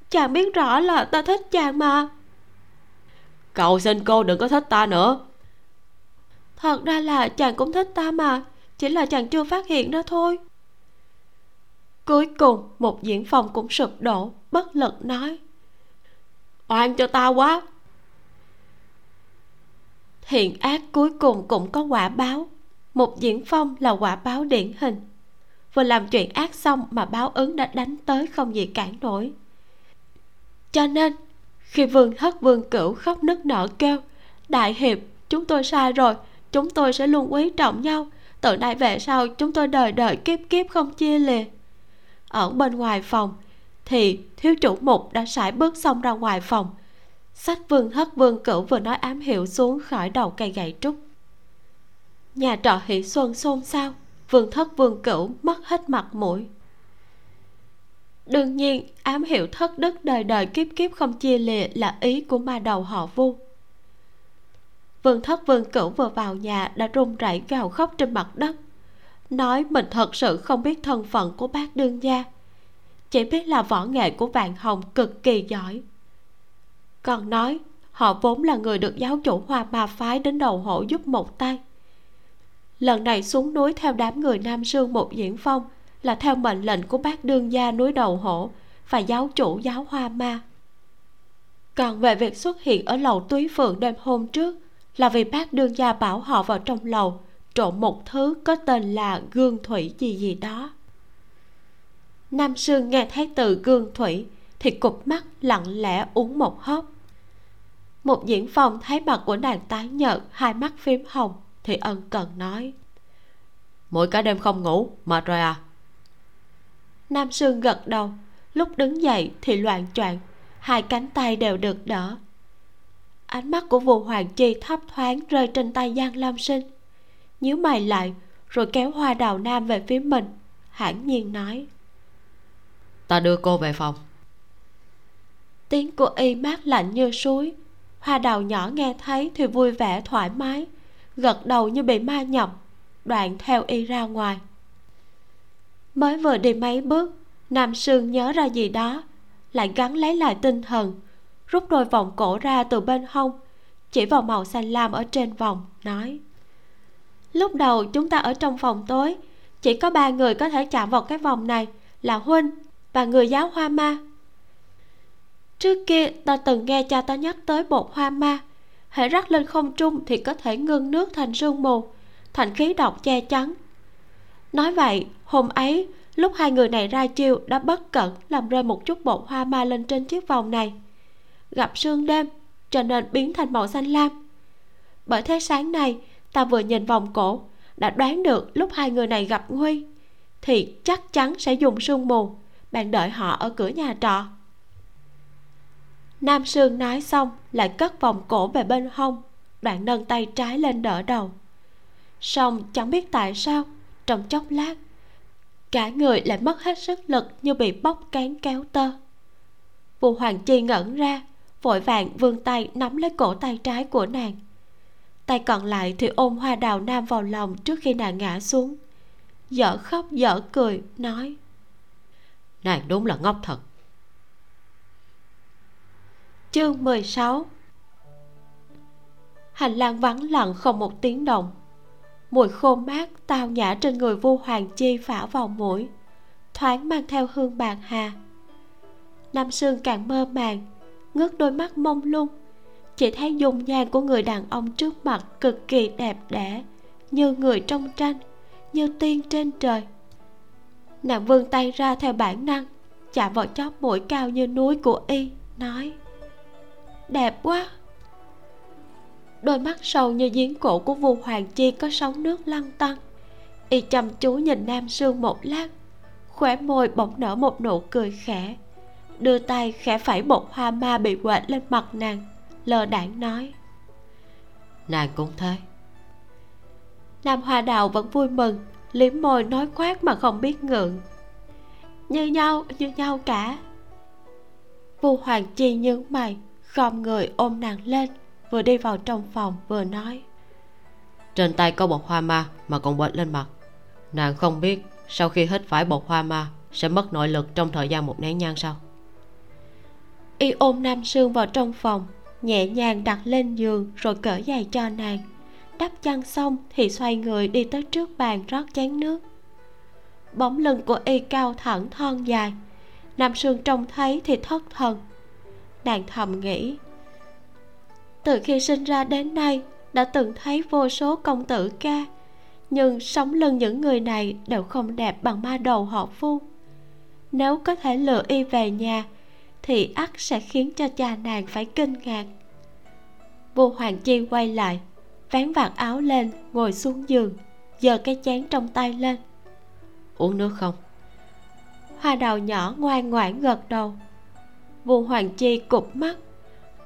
Chàng biết rõ là ta thích chàng mà cầu xin cô đừng có thích ta nữa. Thật ra là chàng cũng thích ta mà chỉ là chàng chưa phát hiện ra thôi. Cuối cùng một diễn phòng cũng sụp đổ bất lực nói. Oan cho ta quá. Thiện ác cuối cùng cũng có quả báo. Một diễn phong là quả báo điển hình. Vừa làm chuyện ác xong mà báo ứng đã đánh tới không gì cản nổi. Cho nên khi vương thất vương cửu khóc nức nở kêu, đại hiệp, chúng tôi sai rồi, chúng tôi sẽ luôn quý trọng nhau. Từ nay về sau, chúng tôi đời đời kiếp kiếp không chia lìa. Ở bên ngoài phòng, thì thiếu chủ mục đã sải bước xong ra ngoài phòng. Sách vương thất vương cửu vừa nói ám hiệu xuống khỏi đầu cây gậy trúc. Nhà trọ hỷ xuân xôn xao, vương thất vương cửu mất hết mặt mũi đương nhiên, ám hiệu thất đức đời đời kiếp kiếp không chia lìa là ý của ma đầu họ vu. Vương thất vương cửu vừa vào nhà đã run rẩy gào khóc trên mặt đất. Nói mình thật sự không biết thân phận của bác đương gia. Chỉ biết là võ nghệ của vạn hồng cực kỳ giỏi. Còn nói, họ vốn là người được giáo chủ hoa ma phái đến đầu hộ giúp một tay. Lần này xuống núi theo đám người nam sương một diễn phong là theo mệnh lệnh của bác đương gia núi đầu hổ và giáo chủ giáo hoa ma. Còn về việc xuất hiện ở lầu túy phượng đêm hôm trước là vì bác đương gia bảo họ vào trong lầu trộn một thứ có tên là gương thủy gì gì đó. Nam sương nghe thấy từ gương thủy thì cụp mắt lặng lẽ uống một hớp. Một diễn phòng thấy mặt của nàng tái nhợt, hai mắt phím hồng thì ân cần nói, mỗi cả đêm không ngủ, mệt rồi à? Nam sương gật đầu. Lúc đứng dậy thì loạn choạng hai cánh tay đều được đỡ. Ánh mắt của vua hoàng chi thấp thoáng rơi trên tay giang lam sinh. Nhíu mày lại rồi kéo hoa đào nam về phía mình hãn nhiên nói. Ta đưa cô về phòng. Tiếng của y mát lạnh như suối. Hoa đào nhỏ nghe thấy thì vui vẻ thoải mái gật đầu như bị ma nhập. Đoạn theo y ra ngoài mới vừa đi mấy bước, nam sương nhớ ra gì đó, lại gắn lấy lại tinh thần, rút đôi vòng cổ ra từ bên hông, chỉ vào màu xanh lam ở trên vòng, nói, lúc đầu chúng ta ở trong phòng tối, chỉ có ba người có thể chạm vào cái vòng này là huynh và người giáo hoa ma. Trước kia ta từng nghe cha ta nhắc tới bột hoa ma hãy rắc lên không trung thì có thể ngưng nước thành sương mù, thành khí độc che chắn nói vậy, hôm ấy, lúc hai người này ra chiêu đã bất cẩn làm rơi một chút bột hoa ma lên trên chiếc vòng này. Gặp sương đêm cho nên biến thành màu xanh lam. Bởi thế sáng nay, ta vừa nhìn vòng cổ, đã đoán được lúc hai người này gặp nguy, thì chắc chắn sẽ dùng sương mù bạn đợi họ ở cửa nhà trọ. Nam sương nói xong, lại cất vòng cổ về bên hông, đoạn nâng tay trái lên đỡ đầu. Xong, chẳng biết tại sao trong chốc lát. Cả người lại mất hết sức lực như bị bóc cán kéo tơ. Vua hoàng chi ngẩn ra vội vàng vươn tay nắm lấy cổ tay trái của nàng. Tay còn lại thì ôm hoa đào nam vào lòng trước khi nàng ngã xuống. Dở khóc dở cười nói nàng đúng là ngốc thật. Chương 16 hành lang vắng lặng không một tiếng động mùi khô mát tao nhã trên người vua hoàng chi phả vào mũi, thoáng mang theo hương bạc hà. Nam sương càng mơ màng, ngước đôi mắt mông lung. Chỉ thấy dung nhan của người đàn ông trước mặt cực kỳ đẹp đẽ, như người trong tranh, như tiên trên trời. Nàng vươn tay ra theo bản năng, chạm vào chóp mũi cao như núi của y, nói, đẹp quá! Đôi mắt sâu như giếng cổ của vua hoàng chi có sóng nước lăn tăn. Y chăm chú nhìn nam sương một lát khóe môi bỗng nở một nụ cười khẽ đưa tay khẽ phẩy một hoa ma bị quệt lên mặt nàng lờ đãng nói. Nàng cũng thế. Nam hoa đào vẫn vui mừng liếm môi nói khoác mà không biết ngượng. Như nhau như nhau cả. Vua hoàng chi nhướng mày khom người ôm nàng lên vừa đi vào trong phòng vừa nói. Trên tay có bột hoa ma mà còn bệnh lên mặt. Nàng không biết sau khi hít phải bột hoa ma sẽ mất nội lực trong thời gian một nén nhang sau y ôm nam sương vào trong phòng nhẹ nhàng đặt lên giường rồi cởi giày cho nàng. Đắp chăn xong thì xoay người đi tới trước bàn rót chén nước. Bóng lưng của y cao thẳng thon dài. Nam sương trông thấy thì thất thần. Nàng thầm nghĩ từ khi sinh ra đến nay đã từng thấy vô số công tử ca, nhưng sống lưng những người này đều không đẹp bằng ma đầu họ phu. Nếu có thể lừa y về nhà, thì ắt sẽ khiến cho cha nàng phải kinh ngạc. Vua hoàng chi quay lại, vén vạt áo lên, ngồi xuống giường, giơ cái chén trong tay lên. Uống nước không? Hoa đào nhỏ ngoan ngoãn gật đầu. Vua hoàng chi cụp mắt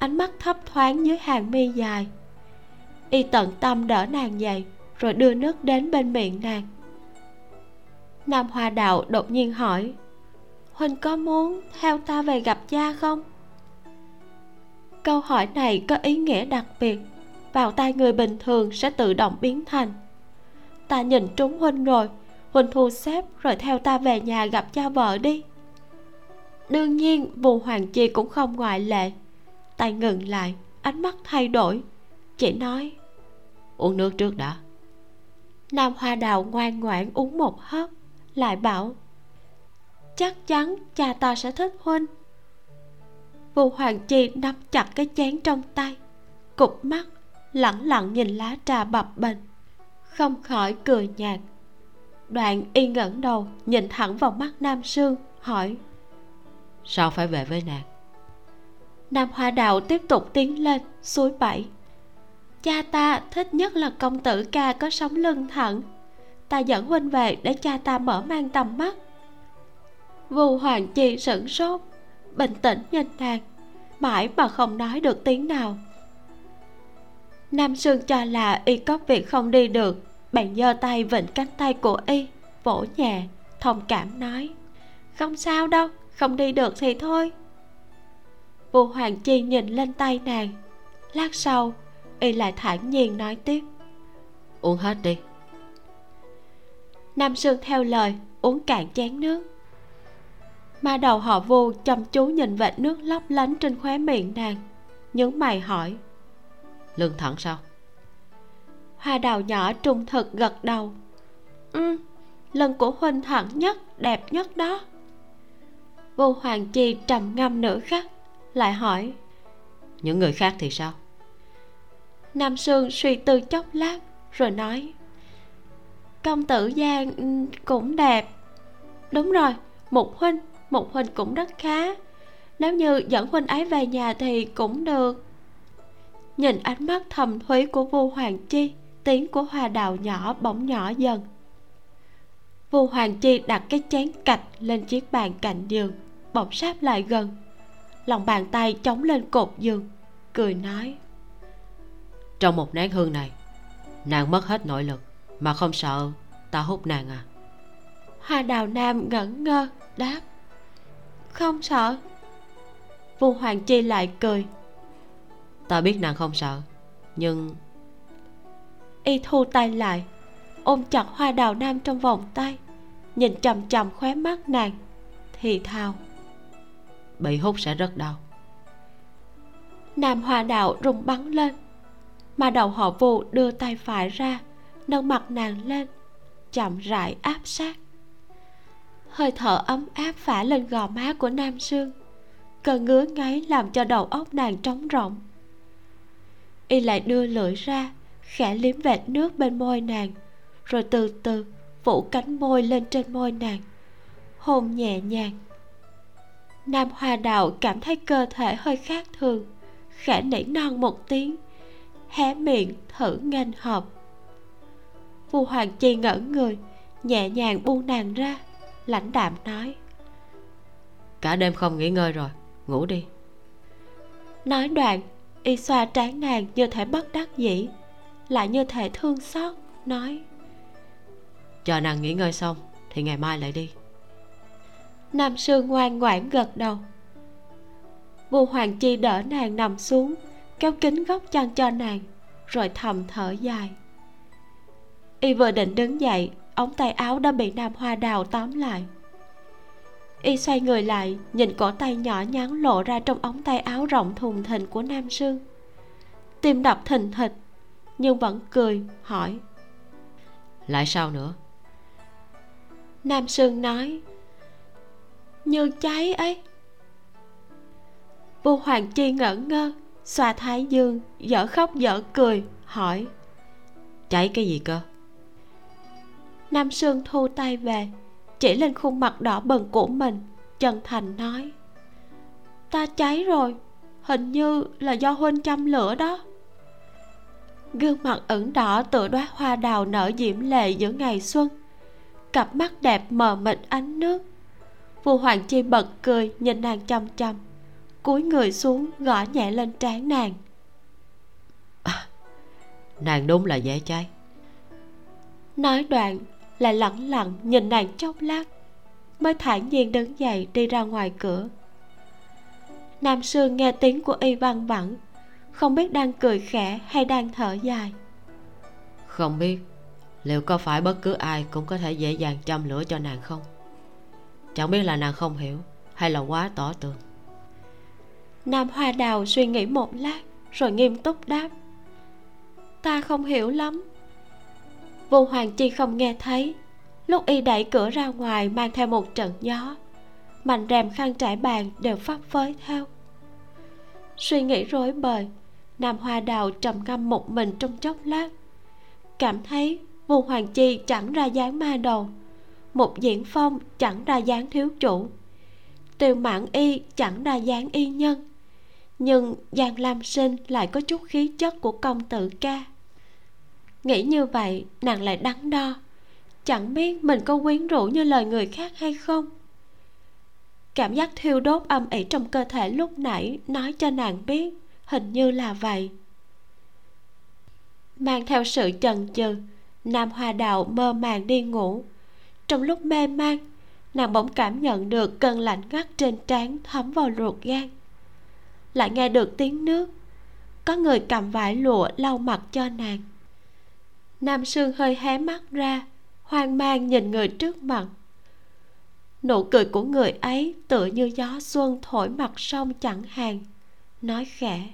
ánh mắt thấp thoáng dưới hàng mi dài. Y tận tâm đỡ nàng dậy, rồi đưa nước đến bên miệng nàng. Nam hoa đạo đột nhiên hỏi, huỳnh có muốn theo ta về gặp cha không? Câu hỏi này có ý nghĩa đặc biệt, vào tay người bình thường sẽ tự động biến thành. Ta nhìn trúng huynh rồi huynh thu xếp rồi theo ta về nhà gặp cha vợ đi. Đương nhiên vù hoàng chi cũng không ngoại lệ tay ngừng lại, ánh mắt thay đổi. Chỉ nói, uống nước trước đã. Nam hoa đào ngoan ngoãn uống một hớp, lại bảo, chắc chắn cha ta sẽ thích huynh. Vua hoàng chi nắm chặt cái chén trong tay, cụp mắt, lẳng lặng nhìn lá trà bập bềnh, không khỏi cười nhạt. Đoạn y ngẩng đầu nhìn thẳng vào mắt nam sương, hỏi, sao phải về với nàng? Nam hoa đạo tiếp tục tiến lên suối bảy cha ta thích nhất là công tử ca có sống lưng thẳng. Ta dẫn huynh về để cha ta mở mang tầm mắt. Vu hoàng chi sửng sốt, bình tĩnh nhìn nàng, mãi mà không nói được tiếng nào. Nam sương cho là y có việc không đi được bạn giơ tay vịnh cánh tay của y, vỗ nhẹ, thông cảm nói. Không sao đâu, không đi được thì thôi vu hoàng chi nhìn lên tay nàng. Lát sau y lại thản nhiên nói tiếp. Uống hết đi. Nam sương theo lời uống cạn chén nước. Ma đầu họ vu chăm chú nhìn vệt nước lấp lánh trên khóe miệng nàng nhướng mày hỏi. Lưng thẳng sao? Hoa đào nhỏ trung thực gật đầu. Ừ lưng của huynh thẳng nhất đẹp nhất đó. Vô hoàng chi trầm ngâm nửa khắc lại hỏi. Những người khác thì sao? Nam sương suy tư chốc lát rồi nói. Công tử giang ừ, cũng đẹp. Đúng rồi một huynh một huynh cũng rất khá. Nếu như dẫn huynh ấy về nhà thì cũng được. Nhìn ánh mắt thầm thúy của vu hoàng chi tiếng của hoa đào nhỏ bỗng nhỏ dần. Vu hoàng chi đặt cái chén cạch lên chiếc bàn cạnh giường bỗng sáp lại gần lòng bàn tay chống lên cột giường cười nói. Trong một nén hương này nàng mất hết nội lực mà không sợ ta hút nàng à? Hoa đào nam ngẩn ngơ đáp. Không sợ. Vu hoàng chi lại cười. Ta biết nàng không sợ nhưng y thu tay lại ôm chặt hoa đào nam trong vòng tay nhìn chằm chằm khóe mắt nàng thì thào bị hút sẽ rất đau. Nam hoa đạo rung bắn lên, mà đầu họ vụ đưa tay phải ra, nâng mặt nàng lên, chậm rãi áp sát. Hơi thở ấm áp phả lên gò má của nam sương, cơn ngứa ngáy làm cho đầu óc nàng trống rỗng. Y lại đưa lưỡi ra, khẽ liếm vệt nước bên môi nàng, rồi từ từ phủ cánh môi lên trên môi nàng, hôn nhẹ nhàng nam hoa đạo cảm thấy cơ thể hơi khác thường khẽ nỉ non một tiếng hé miệng thử nghênh hợp. Vu hoàng chi ngẩn người nhẹ nhàng buông nàng ra lãnh đạm nói cả đêm không nghỉ ngơi rồi ngủ đi. Nói đoạn y xoa trán nàng như thể bất đắc dĩ lại như thể thương xót nói chờ nàng nghỉ ngơi xong thì ngày mai lại đi nam sương ngoan ngoãn gật đầu. Vu hoàng chi đỡ nàng nằm xuống kéo kính góc chăn cho nàng rồi thầm thở dài. Y vừa định đứng dậy ống tay áo đã bị nam hoa đào tóm lại. Y xoay người lại nhìn cổ tay nhỏ nhắn lộ ra trong ống tay áo rộng thùng thình của nam sương tim đập thình thịch nhưng vẫn cười hỏi. Lại sao nữa? Nam sương nói như cháy ấy. Vu hoàng chi ngẩn ngơ, xoa thái dương dở khóc dở cười, hỏi, cháy cái gì cơ? Nam sương thu tay về, chỉ lên khuôn mặt đỏ bừng của mình, chân thành nói, ta cháy rồi, hình như là do huynh châm lửa đó. Gương mặt ửng đỏ tựa đóa hoa đào nở diễm lệ giữa ngày xuân, cặp mắt đẹp mờ mịt ánh nước vua hoàng chi bật cười nhìn nàng chăm chăm. Cúi người xuống gõ nhẹ lên trán nàng. À, nàng đúng là dễ cháy. Nói đoạn lại lẳng lặng nhìn nàng chốc lát mới thản nhiên đứng dậy đi ra ngoài cửa. Nam sương nghe tiếng của y văng vẳng không biết đang cười khẽ hay đang thở dài. Không biết liệu có phải bất cứ ai cũng có thể dễ dàng châm lửa cho nàng không chẳng biết là nàng không hiểu hay là quá tỏ tường. Nam hoa đào suy nghĩ một lát, rồi nghiêm túc đáp. Ta không hiểu lắm. Vô hoàng chi không nghe thấy. Lúc y đẩy cửa ra ngoài mang theo một trận gió, Mạnh rèm khăn trải bàn đều phấp phới theo. Suy nghĩ rối bời, nam hoa đào trầm ngâm một mình trong chốc lát. Cảm thấy Vô hoàng chi chẳng ra dáng ma đầu một diễn phong chẳng ra dáng thiếu chủ. Tiêu mãn y chẳng ra dáng y nhân. Nhưng giang lam sinh lại có chút khí chất của công tử ca. Nghĩ như vậy, nàng lại đắn đo. Chẳng biết mình có quyến rũ như lời người khác hay không? Cảm giác thiêu đốt âm ỉ trong cơ thể lúc nãy nói cho nàng biết, hình như là vậy. Mang theo sự chần chừ, nam hoa đạo mơ màng đi ngủ trong lúc mê man nàng bỗng cảm nhận được cơn lạnh ngắt trên trán thấm vào ruột gan. Lại nghe được tiếng nước có người cầm vải lụa lau mặt cho nàng. Nam sương hơi hé mắt ra hoang mang nhìn người trước mặt. Nụ cười của người ấy tựa như gió xuân thổi mặt sông chẳng hàng nói khẽ.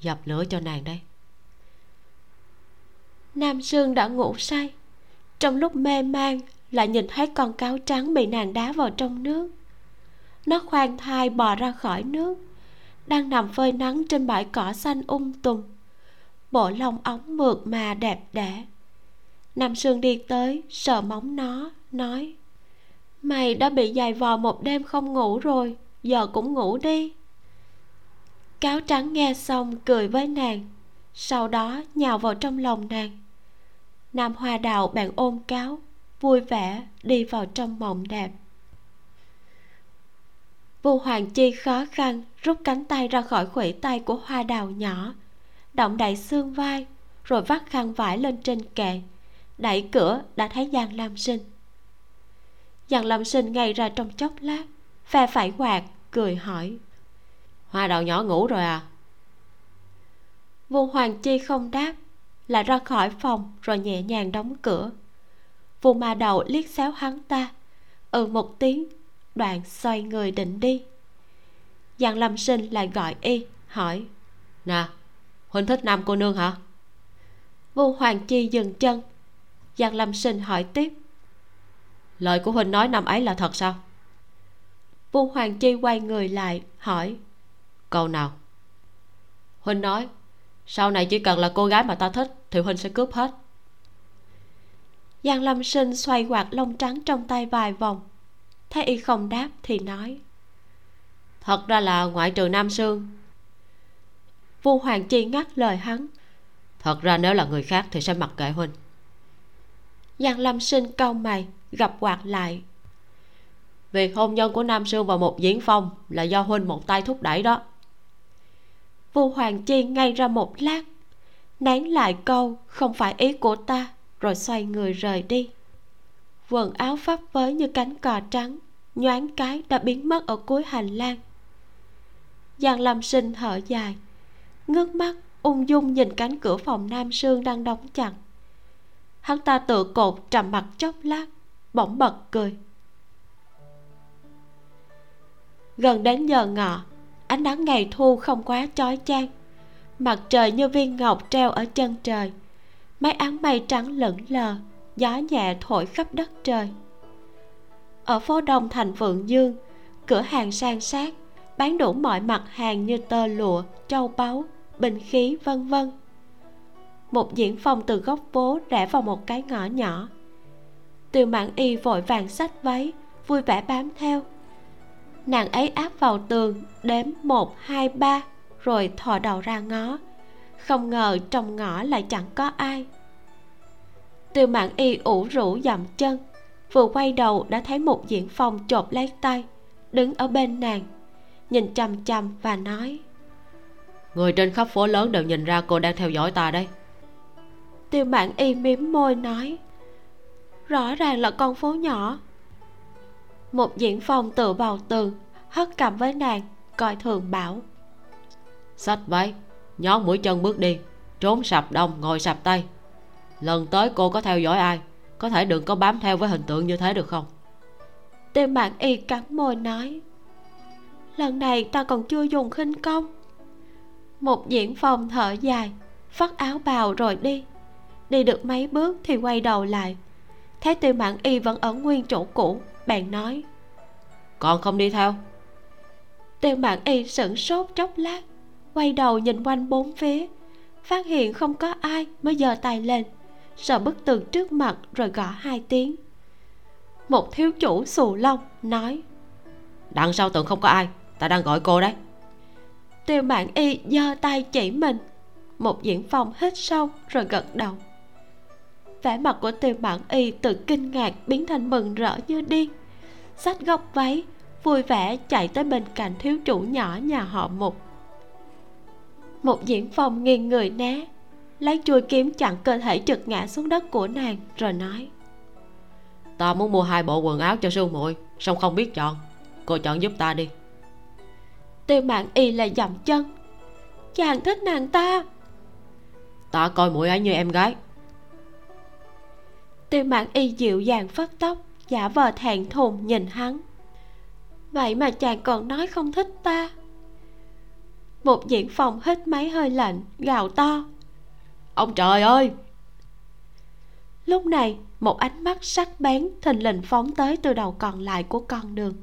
Dập lửa cho nàng đây. Nam sương đã ngủ say trong lúc mê man, lại nhìn thấy con cáo trắng bị nàng đá vào trong nước. Nó khoan thai bò ra khỏi nước, đang nằm phơi nắng trên bãi cỏ xanh um tùm. Bộ lông ống mượt mà đẹp đẽ. Nam sương đi tới, sờ móng nó, nói, mày đã bị dài vò một đêm không ngủ rồi, giờ cũng ngủ đi. Cáo trắng nghe xong cười với nàng, sau đó nhào vào trong lòng nàng nam hoa đào bèn ôm cáo, vui vẻ đi vào trong mộng đẹp. Vu hoàng chi khó khăn rút cánh tay ra khỏi khuỷu tay của hoa đào nhỏ, động đậy xương vai, rồi vắt khăn vải lên trên kệ, đẩy cửa đã thấy giang lam sinh. Giang lam sinh ngay ra trong chốc lát, phe phải quạt, cười hỏi, hoa đào nhỏ ngủ rồi à? Vu hoàng chi không đáp lại ra khỏi phòng rồi nhẹ nhàng đóng cửa. Vu ma đầu liếc xéo hắn ta. Ừ một tiếng đoạn xoay người định đi. Giang lâm sinh lại gọi y hỏi nè huynh thích nam cô nương hả? Vu hoàng chi dừng chân. Giang lâm sinh hỏi tiếp lời của huynh nói năm ấy là thật sao? Vu hoàng chi quay người lại hỏi câu nào? Huynh nói sau này chỉ cần là cô gái mà ta thích thì huynh sẽ cướp hết. Giang lâm sinh xoay quạt lông trắng trong tay vài vòng. Thấy y không đáp thì nói thật ra là ngoại trừ nam sương. Vu hoàng chi ngắt lời hắn thật ra nếu là người khác thì sẽ mặc kệ huynh. Giang lâm sinh cau mày gặp quạt lại. Việc hôn nhân của nam sương và một diễn phong là do huynh một tay thúc đẩy đó vu hoàng chi ngay ra một lát. Nén lại câu, không phải ý của ta. Rồi xoay người rời đi. Quần áo phấp phới như cánh cò trắng, nhoáng cái đã biến mất ở cuối hành lang. Giang lâm sinh thở dài, ngước mắt, ung dung nhìn cánh cửa phòng nam sương đang đóng chặt. Hắn ta tự cột, trầm mặt chốc lát, bỗng bật cười. Gần đến giờ ngọ ánh nắng ngày thu không quá chói chang. Mặt trời như viên ngọc treo ở chân trời. Mấy áng mây trắng lững lờ, gió nhẹ thổi khắp đất trời. Ở phố đông thành phượng dương, cửa hàng sang sát, bán đủ mọi mặt hàng như tơ lụa châu báu, bình khí, vân vân. Một diễn phòng từ góc phố rẽ vào một cái ngõ nhỏ. Tiêu mãn y vội vàng xách váy, vui vẻ bám theo nàng ấy áp vào tường đếm một hai ba rồi thò đầu ra ngó. Không ngờ trong ngõ lại chẳng có ai. Tiêu mãn y ủ rũ dậm chân vừa quay đầu đã thấy một diễn phong chộp lấy tay đứng ở bên nàng nhìn chằm chằm và nói người trên khắp phố lớn đều nhìn ra cô đang theo dõi ta đấy. Tiêu mãn y miếm môi nói rõ ràng là con phố nhỏ một diễn phong tựa vào tường hất cầm với nàng coi thường bảo. Sách váy nhón mũi chân bước đi trốn sập đông ngồi sập tay lần tới cô có theo dõi ai? Có thể đừng có bám theo với hình tượng như thế được không? Tiêu mạn y cắn môi nói lần này ta còn chưa dùng khinh công. Một diễn phòng thở dài phất áo bào rồi đi. Đi được mấy bước thì quay đầu lại. Thấy tiêu mạn y vẫn ở nguyên chỗ cũ bạn nói, con không đi theo. Tên bạn y sửng sốt chốc lát, quay đầu nhìn quanh bốn phía, phát hiện không có ai mới giơ tay lên, sợ bức tường trước mặt rồi gõ hai tiếng. Một thiếu chủ xù lông nói, đằng sau tường không có ai, ta đang gọi cô đấy. Tiêu bản y giơ tay chỉ mình, một diễn phòng hít sâu rồi gật đầu vẻ mặt của tiêu mạn y từ kinh ngạc biến thành mừng rỡ như điên. Xách góc váy vui vẻ chạy tới bên cạnh thiếu chủ nhỏ nhà họ mục. Một diễn phong nghiêng người né lấy chuôi kiếm chặn cơ thể trượt ngã xuống đất của nàng rồi nói. Ta muốn mua hai bộ quần áo cho sư muội song không biết chọn. Cô chọn giúp ta đi. Tiêu mạng y là dậm chân. Chàng thích nàng ta. Ta coi muội ấy như em gái tiêu mạng y dịu dàng phất tóc giả vờ thẹn thùng nhìn hắn. Vậy mà chàng còn nói không thích ta. Một diễn phòng hít mấy hơi lạnh gào to. Ông trời ơi! Lúc này một ánh mắt sắc bén thình lình phóng tới từ đầu còn lại của con đường.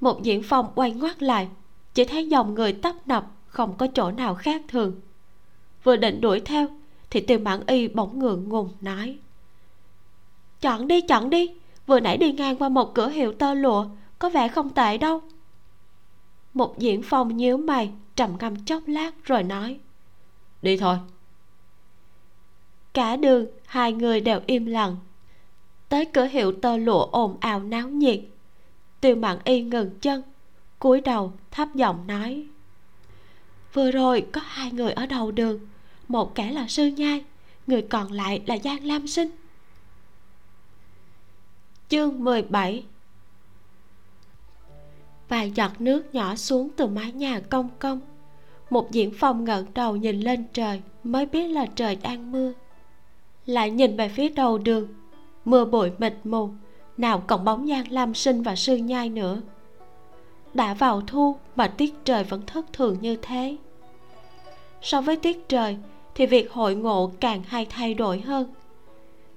Một diễn phòng quay ngoắt lại chỉ thấy dòng người tấp nập không có chỗ nào khác thường. Vừa định đuổi theo thì tiêu mãn y bỗng ngượng ngùng nói chọn đi chọn đi. Vừa nãy đi ngang qua một cửa hiệu tơ lụa có vẻ không tệ đâu. Một diễn phong nhíu mày trầm ngâm chốc lát rồi nói. Đi thôi. Cả đường hai người đều im lặng. Tới cửa hiệu tơ lụa ồn ào náo nhiệt. Tiêu mạn y ngừng chân cúi đầu thấp giọng nói. Vừa rồi có hai người ở đầu đường một kẻ là sư nhai người còn lại là giang lam sinh chương 17 vài giọt nước nhỏ xuống từ mái nhà công công một diễn phong ngẩng đầu nhìn lên trời, mới biết là trời đang mưa. Lại nhìn về phía đầu đường, mưa bụi mịt mù, nào còn bóng giang lam sinh và sư nhai nữa. Đã vào thu mà tiết trời vẫn thất thường như thế. So với tiết trời thì việc hội ngộ càng hay thay đổi hơn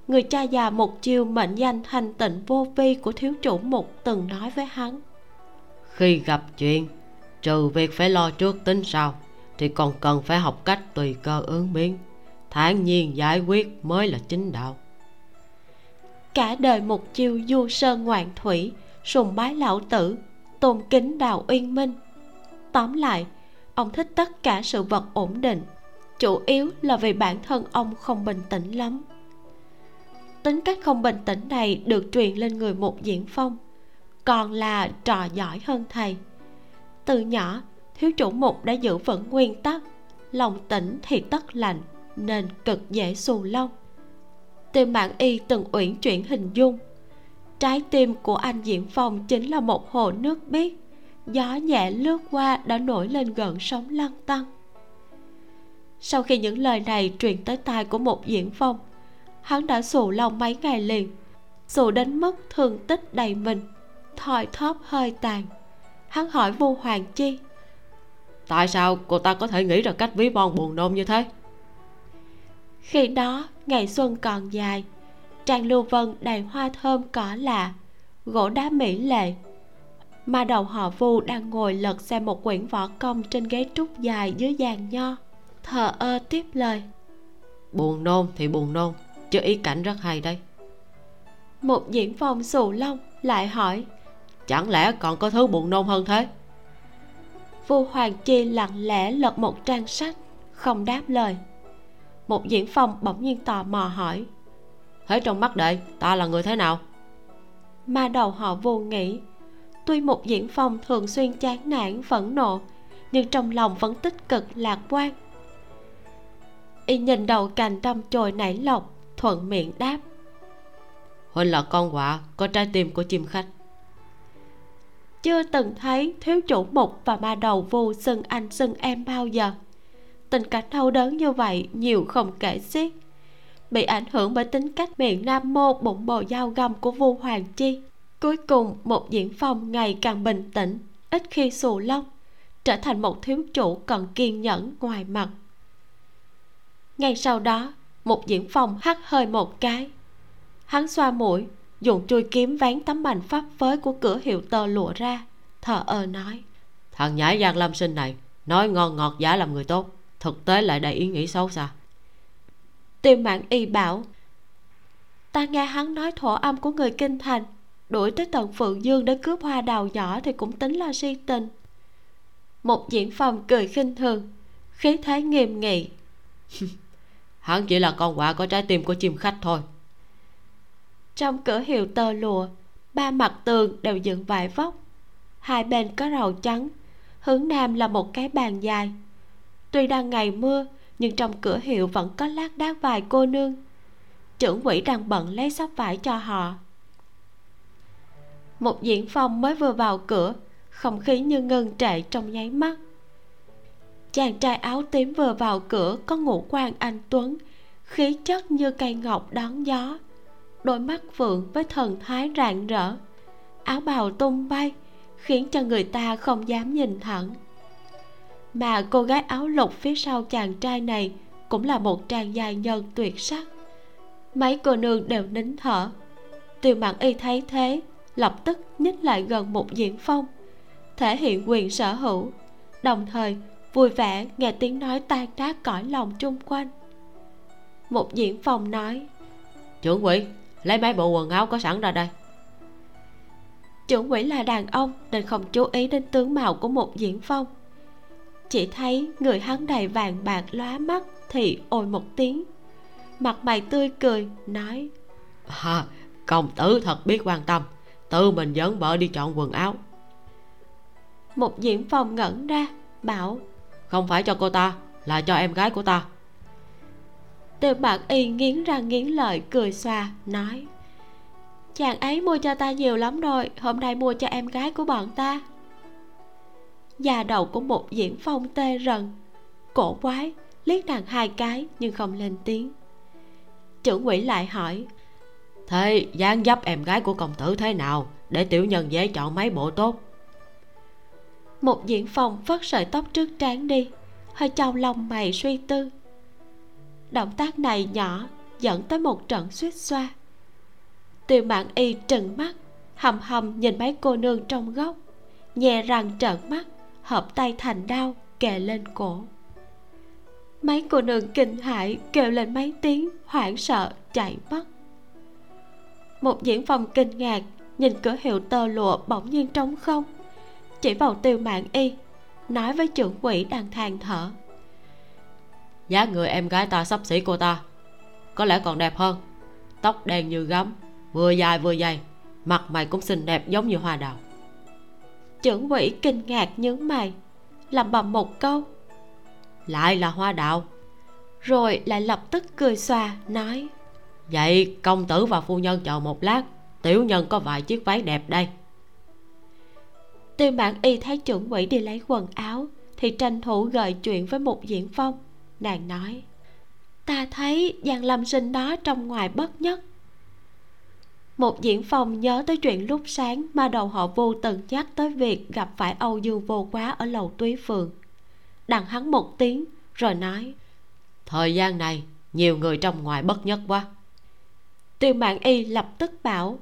người cha già một chiều mệnh danh thanh tịnh vô vi của thiếu chủ mục từng nói với hắn. Khi gặp chuyện trừ việc phải lo trước tính sau thì còn cần phải học cách tùy cơ ứng biến. Thản nhiên giải quyết mới là chính đạo. Cả đời một chiêu du sơn ngoạn thủy sùng bái lão tử tôn kính đạo uyên minh. Tóm lại ông thích tất cả sự vật ổn định chủ yếu là vì bản thân ông không bình tĩnh lắm tính cách không bình tĩnh này được truyền lên người một diễn phong. Còn là trò giỏi hơn thầy. Từ nhỏ, thiếu chủ mục đã giữ vững nguyên tắc, lòng tĩnh thì tất lạnh nên cực dễ xù lông. Tim mạng y từng uyển chuyển hình dung. Trái tim của anh diễn phong chính là một hồ nước biếc gió nhẹ lướt qua đã nổi lên gần sóng lăn tăng sau khi những lời này truyền tới tai của một diễn phong hắn đã xù lông mấy ngày liền. Xù đến mức thương tích đầy mình thoi thóp hơi tàn. Hắn hỏi vu hoàng chi tại sao cô ta có thể nghĩ ra cách ví von buồn nôn như thế? Khi đó ngày xuân còn dài trang lưu vân đầy hoa thơm cỏ lạ gỗ đá mỹ lệ. Mà đầu họ vu đang ngồi lật xem một quyển võ công trên ghế trúc dài dưới giàn nho thờ ơ tiếp lời. Buồn nôn thì buồn nôn chứ ý cảnh rất hay đấy. Một diễn phòng xù lông lại hỏi chẳng lẽ còn có thứ buồn nôn hơn thế? Vu hoàng chi lặng lẽ lật một trang sách không đáp lời. Một diễn phong bỗng nhiên tò mò hỏi thế trong mắt đệ ta là người thế nào? Ma đầu họ vô nghĩ tuy một diễn phong thường xuyên chán nản phẫn nộ nhưng trong lòng vẫn tích cực lạc quan. Y nhìn đầu cành đâm chồi nảy lộc thuận miệng đáp. Huynh là con quạ có trái tim của chim khách. Chưa từng thấy thiếu chủ mục và ma đầu vu xưng anh xưng em bao giờ. Tình cảnh đau đớn như vậy nhiều không kể xiết. Bị ảnh hưởng bởi tính cách miệng nam mô bụng bồ dao găm của vu hoàng chi. Cuối cùng một diễn phong ngày càng bình tĩnh ít khi xù lông trở thành một thiếu chủ còn kiên nhẫn ngoài mặt. Ngay sau đó một diễn phong hắt hơi một cái. Hắn xoa mũi dùng chui kiếm ván tấm mảnh pháp phới của cửa hiệu tơ lụa ra thờ ơ nói. Thằng nhãi giang lâm sinh này nói ngon ngọt giả làm người tốt thực tế lại đầy ý nghĩ xấu xa. Tiêu mạng y bảo ta nghe hắn nói thổ âm của người kinh thành đuổi tới tận phượng dương để cướp hoa đào nhỏ thì cũng tính là si tình. Một diễn phòng cười khinh thường khí thế nghiêm nghị hắn chỉ là con quả có trái tim của chim khách thôi. Trong cửa hiệu tơ lụa, ba mặt tường đều dựng vải vóc. Hai bên có rào trắng hướng nam là một cái bàn dài. Tuy đang ngày mưa, nhưng trong cửa hiệu vẫn có lác đác vài cô nương. Trưởng quỹ đang bận lấy sắp vải cho họ. Một diễn phong mới vừa vào cửa, không khí như ngưng trệ trong nháy mắt chàng trai áo tím vừa vào cửa, có ngũ quan anh tuấn. Khí chất như cây ngọc đón gió. Đôi mắt phượng với thần thái rạng rỡ. Áo bào tung bay, khiến cho người ta không dám nhìn thẳng. Mà cô gái áo lục phía sau chàng trai này cũng là một trang dài nhân tuyệt sắc. Mấy cô nương đều nín thở. Tiêu mạn y thấy thế, lập tức nhích lại gần một diễn phong, thể hiện quyền sở hữu. Đồng thời vui vẻ nghe tiếng nói tan nát cõi lòng chung quanh. Một diễn phong nói trưởng quỹ lấy mấy bộ quần áo có sẵn ra đây. Trưởng quỹ là đàn ông nên không chú ý đến tướng mạo của một diễn phong. Chỉ thấy người hắn đầy vàng bạc lóa mắt thì ôi một tiếng. Mặt mày tươi cười nói à, công tử thật biết quan tâm tự mình dẫn vợ đi chọn quần áo. Một diễn phòng ngẩn ra bảo không phải cho cô ta, là cho em gái của ta. Tiêu bạc y nghiến răng nghiến lợi, cười xoa nói, chàng ấy mua cho ta nhiều lắm rồi, hôm nay mua cho em gái của bọn ta. Da đầu của một diễn phong tê rần, cổ quái, liếc nàng hai cái nhưng không lên tiếng. Trưởng quỷ lại hỏi, thế, dáng dấp em gái của công tử thế nào? Để tiểu nhân dễ chọn mấy bộ tốt một diễn phòng vất sợi tóc trước trán đi, hơi trao lòng mày suy tư. Động tác này nhỏ, dẫn tới một trận suýt xoa. Tiêu mạng y trừng mắt, hầm hầm nhìn mấy cô nương trong góc, nhè răng trợn mắt, hợp tay thành đao, kề lên cổ. Mấy cô nương kinh hãi kêu lên mấy tiếng, hoảng sợ, chạy mất. Một diễn phòng kinh ngạc, nhìn cửa hiệu tơ lụa bỗng nhiên trống không chỉ vào tiêu mạng y nói với trưởng quỹ đang than thở. Giá người em gái ta sắp xỉ cô ta. Có lẽ còn đẹp hơn. Tóc đen như gấm vừa dài vừa dày mặt mày cũng xinh đẹp giống như hoa đào. Trưởng quỹ kinh ngạc nhướng mày làm bầm một câu. Lại là hoa đào. Rồi lại lập tức cười xòa nói. Vậy công tử và phu nhân chờ một lát tiểu nhân có vài chiếc váy đẹp đây tiêu mạn y thấy trưởng quỹ đi lấy quần áo thì tranh thủ gợi chuyện với một diễn phong. Nàng nói ta thấy giang lâm sinh đó trong ngoài bất nhất. Một diễn phong nhớ tới chuyện lúc sáng mà đầu họ vô từng nhắc tới việc gặp phải âu dương vô quá ở lầu túy phường đằng hắn một tiếng rồi nói thời gian này nhiều người trong ngoài bất nhất quá. Tiêu mạng y lập tức bảo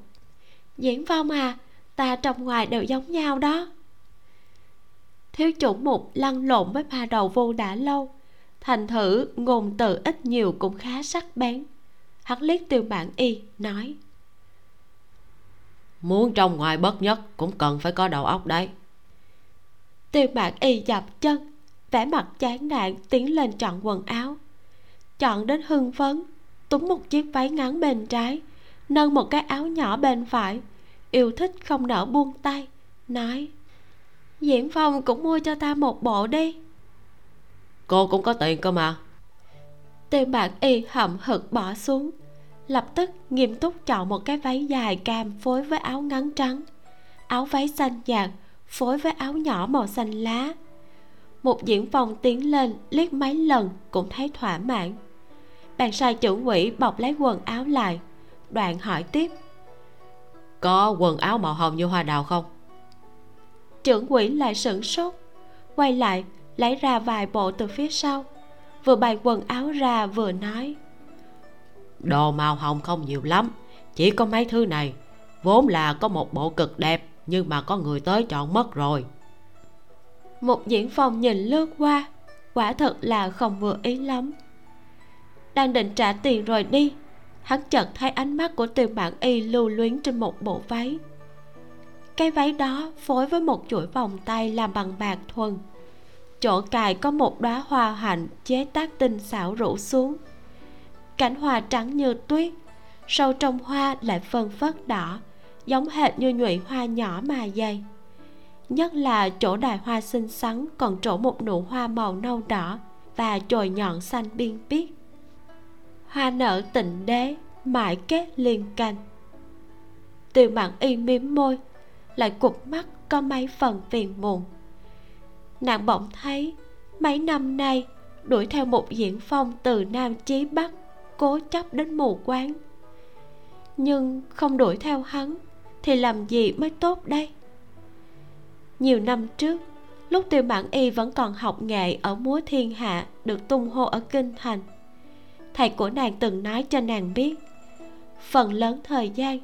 diễn phong à ta trong ngoài đều giống nhau đó. Thiếu chủ mục lăn lộn với ma đầu vô đã lâu. Thành thử ngôn từ ít nhiều cũng khá sắc bén. Hắn liếc tiêu mạng y nói. Muốn trong ngoài bất nhất cũng cần phải có đầu óc đấy. Tiêu mạng y dập chân vẻ mặt chán nản tiến lên chọn quần áo. Chọn đến hưng phấn túm một chiếc váy ngắn bên trái nâng một cái áo nhỏ bên phải yêu thích không nỡ buông tay. Nói diễn phong cũng mua cho ta một bộ đi. Cô cũng có tiền cơ mà. Tiêu bạc y hậm hực bỏ xuống lập tức nghiêm túc chọn một cái váy dài cam phối với áo ngắn trắng áo váy xanh nhạt phối với áo nhỏ màu xanh lá. Một diễn phòng tiến lên liếc mấy lần cũng thấy thỏa mãn. Bạn sai chủ quỹ bọc lấy quần áo lại đoạn hỏi tiếp có quần áo màu hồng như hoa đào không? Trưởng quỹ lại sửng sốt quay lại lấy ra vài bộ từ phía sau vừa bày quần áo ra vừa nói. Đồ màu hồng không nhiều lắm chỉ có mấy thứ này. Vốn là có một bộ cực đẹp nhưng mà có người tới chọn mất rồi. Một diễn phòng nhìn lướt qua quả thật là không vừa ý lắm. Đang định trả tiền rồi đi hắn chợt thấy ánh mắt của tiền bản y lưu luyến trên một bộ váy. Cái váy đó phối với một chuỗi vòng tay làm bằng bạc thuần. Chỗ cài có một đóa hoa hạnh chế tác tinh xảo rủ xuống. Cánh hoa trắng như tuyết, sâu trong hoa lại phân phất đỏ, giống hệt như nhụy hoa nhỏ mà dày. Nhất là chỗ đài hoa xinh xắn còn trổ một nụ hoa màu nâu đỏ và chồi nhọn xanh biên biết hoa nở tịnh đế, mãi kết liên canh. tiêu mạn y mím môi, lại cục mắt có mấy phần phiền muộn. Nàng bỗng thấy, mấy năm nay, đuổi theo một diễn phong từ nam chí bắc, cố chấp đến mù quáng. Nhưng không đuổi theo hắn, thì làm gì mới tốt đây? Nhiều năm trước, lúc tiêu mãn y vẫn còn học nghệ ở múa thiên hạ được tung hô ở kinh thành thầy của nàng từng nói cho nàng biết. Phần lớn thời gian,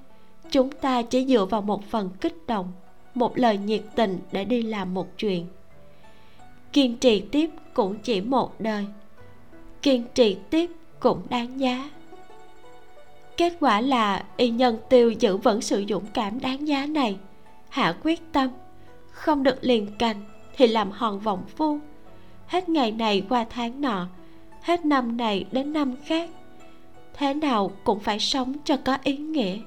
chúng ta chỉ dựa vào một phần kích động, một lời nhiệt tình để đi làm một chuyện. Kiên trì tiếp cũng chỉ một đời. Kiên trì tiếp cũng đáng giá. Kết quả là y nhân tiêu giữ vững sự dũng cảm đáng giá này. Hạ quyết tâm, không được liền cành thì làm hòn vọng phu. Hết ngày này qua tháng nọ hết năm này đến năm khác, thế nào cũng phải sống cho có ý nghĩa.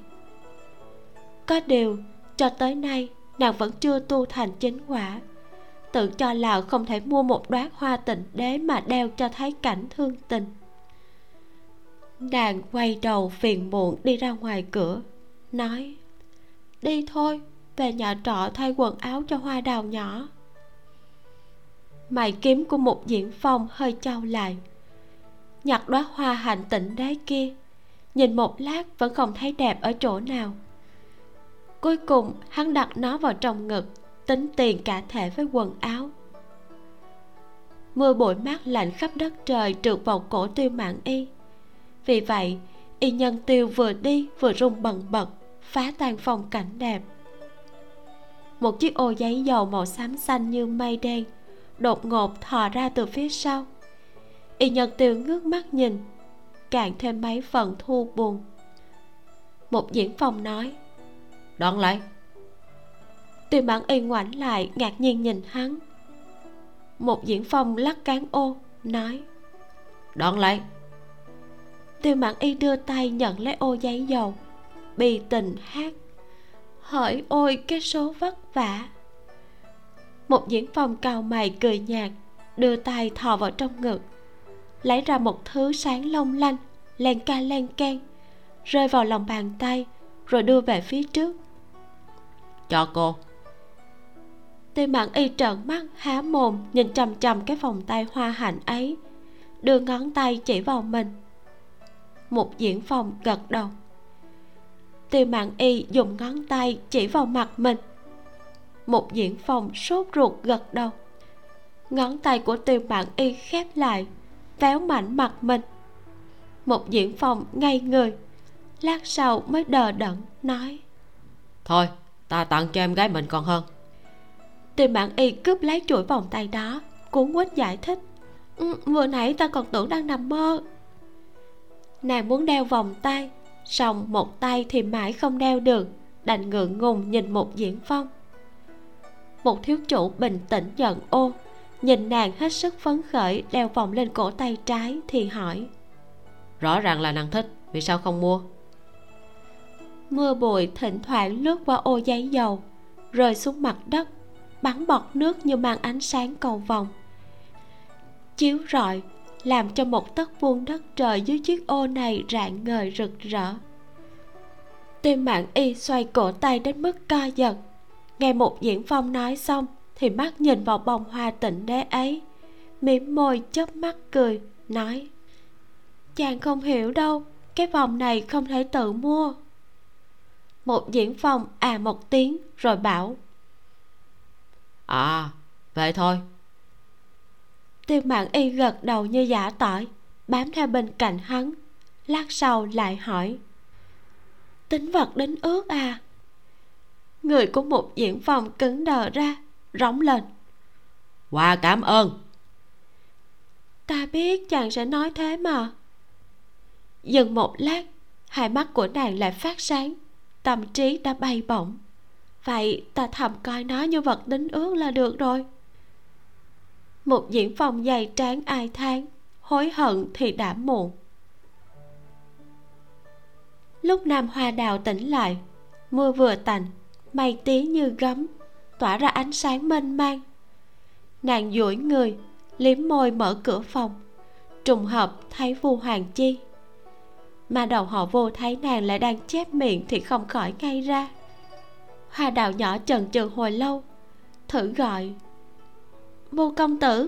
Có điều, cho tới nay, nàng vẫn chưa tu thành chính quả. Tự cho là không thể mua một đóa hoa tịnh đế mà đeo cho thấy cảnh thương tình. Nàng quay đầu phiền muộn đi ra ngoài cửa, nói, đi thôi, về nhà trọ thay quần áo cho hoa đào nhỏ. Mày kiếm của một diễn phong hơi trao lại nhặt đóa hoa hạnh tịnh đế kia. Nhìn một lát vẫn không thấy đẹp ở chỗ nào. Cuối cùng, hắn đặt nó vào trong ngực, tính tiền cả thể với quần áo. Mưa bụi mát lạnh khắp đất trời trượt vào cổ tiêu mạng y. Vì vậy, y nhân tiêu vừa đi vừa rung bần bật, phá tan phong cảnh đẹp. Một chiếc ô giấy dầu màu xám xanh như mây đen đột ngột thò ra từ phía sau y nhân tiêu ngước mắt nhìn, càng thêm mấy phần thu buồn. Một diễn phòng nói đón lại tiêu mãn y ngoảnh lại, ngạc nhiên nhìn hắn. Một diễn phong lắc cán ô, nói đón lại tiêu mãn y đưa tay nhận lấy ô giấy dầu, bì tình hát hỏi ôi, cái số vất vả. Một diễn phong cau mày cười nhạt, đưa tay thò vào trong ngực lấy ra một thứ sáng long lanh len ca len can rơi vào lòng bàn tay rồi đưa về phía trước. Cho cô. Tiêu mãn y trợn mắt há mồm nhìn chằm chằm cái vòng tay hoa hạnh ấy đưa ngón tay chỉ vào mình. Một diễn phòng gật đầu. Tiêu mạn y dùng ngón tay chỉ vào mặt mình. Một diễn phòng sốt ruột gật đầu. Ngón tay của tiêu mạn y khép lại véo mạnh mặt mình. Một diễn phòng ngay người lát sau mới đờ đẫn nói. Thôi ta tặng cho em gái mình còn hơn. Tiêu mạn y cướp lấy chuỗi vòng tay đó cuốn quýt giải thích. Ừ, vừa nãy ta còn tưởng đang nằm mơ. Nàng muốn đeo vòng tay song một tay thì mãi không đeo được đành ngượng ngùng nhìn một diễn phong một thiếu chủ bình tĩnh giận ô nhìn nàng hết sức phấn khởi đeo vòng lên cổ tay trái thì hỏi. Rõ ràng là nàng thích vì sao không mua? Mưa bụi thỉnh thoảng lướt qua ô giấy dầu rơi xuống mặt đất bắn bọt nước như mang ánh sáng cầu vòng chiếu rọi làm cho một tấc vuông đất trời dưới chiếc ô này rạng ngời rực rỡ. Tim mạng y xoay cổ tay đến mức co giật. Nghe một diễn phong nói xong thì mắt nhìn vào bông hoa tịnh đế ấy mỉm môi chớp mắt cười nói chàng không hiểu đâu cái vòng này không thể tự mua. Một diễn phong à một tiếng rồi bảo à vậy thôi. Tiêu mạng y gật đầu như giả tỏi bám theo bên cạnh hắn lát sau lại hỏi tính vật đến ướt à? Người của một diễn phòng cứng đờ ra rống lên. Qua cảm ơn. Ta biết chàng sẽ nói thế mà. Dừng một lát, hai mắt của nàng lại phát sáng, tâm trí đã bay bổng. Vậy ta thầm coi nó như vật đính ước là được rồi. Một diễn phòng dày tráng ai than hối hận thì đã muộn. Lúc nam hoa đào tỉnh lại, mưa vừa tạnh mây tí như gấm tỏa ra ánh sáng mênh mang. Nàng duỗi người, liếm môi mở cửa phòng, trùng hợp thấy vu hoàng chi. Mà đầu họ vô thấy nàng lại đang chép miệng thì không khỏi ngay ra. Hoa đào nhỏ chần chừ hồi lâu, thử gọi vô công tử.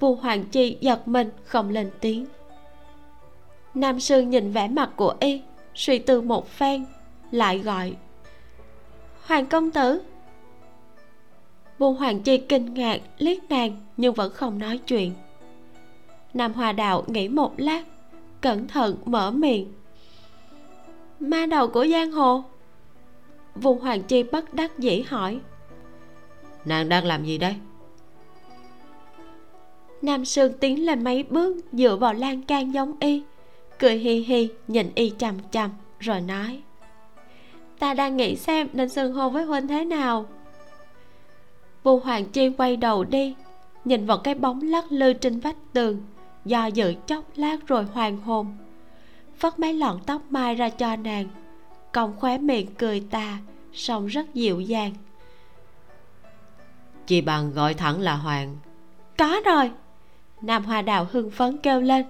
Vu hoàng chi giật mình không lên tiếng. Nam sư nhìn vẻ mặt của y, suy tư một phen, lại gọi, hoàng công tử vu hoàng chi kinh ngạc liếc nàng nhưng vẫn không nói chuyện. Nam hoa đạo nghĩ một lát cẩn thận mở miệng. Ma đầu của giang hồ? Vu hoàng chi bất đắc dĩ hỏi. Nàng đang làm gì đây? Nam sương tiến lên mấy bước dựa vào lan can giống y cười hi hi nhìn y chằm chằm rồi nói. Ta đang nghĩ xem nên xưng hô với huynh thế nào vu hoàng chi quay đầu đi nhìn vào cái bóng lắc lư trên vách tường do dự chốc lát rồi hoàn hồn. Vất mấy lọn tóc mai ra cho nàng cong khóe miệng cười tà song rất dịu dàng. Chị bằng gọi thẳng là hoàng. Có rồi nam hoa đào hưng phấn kêu lên.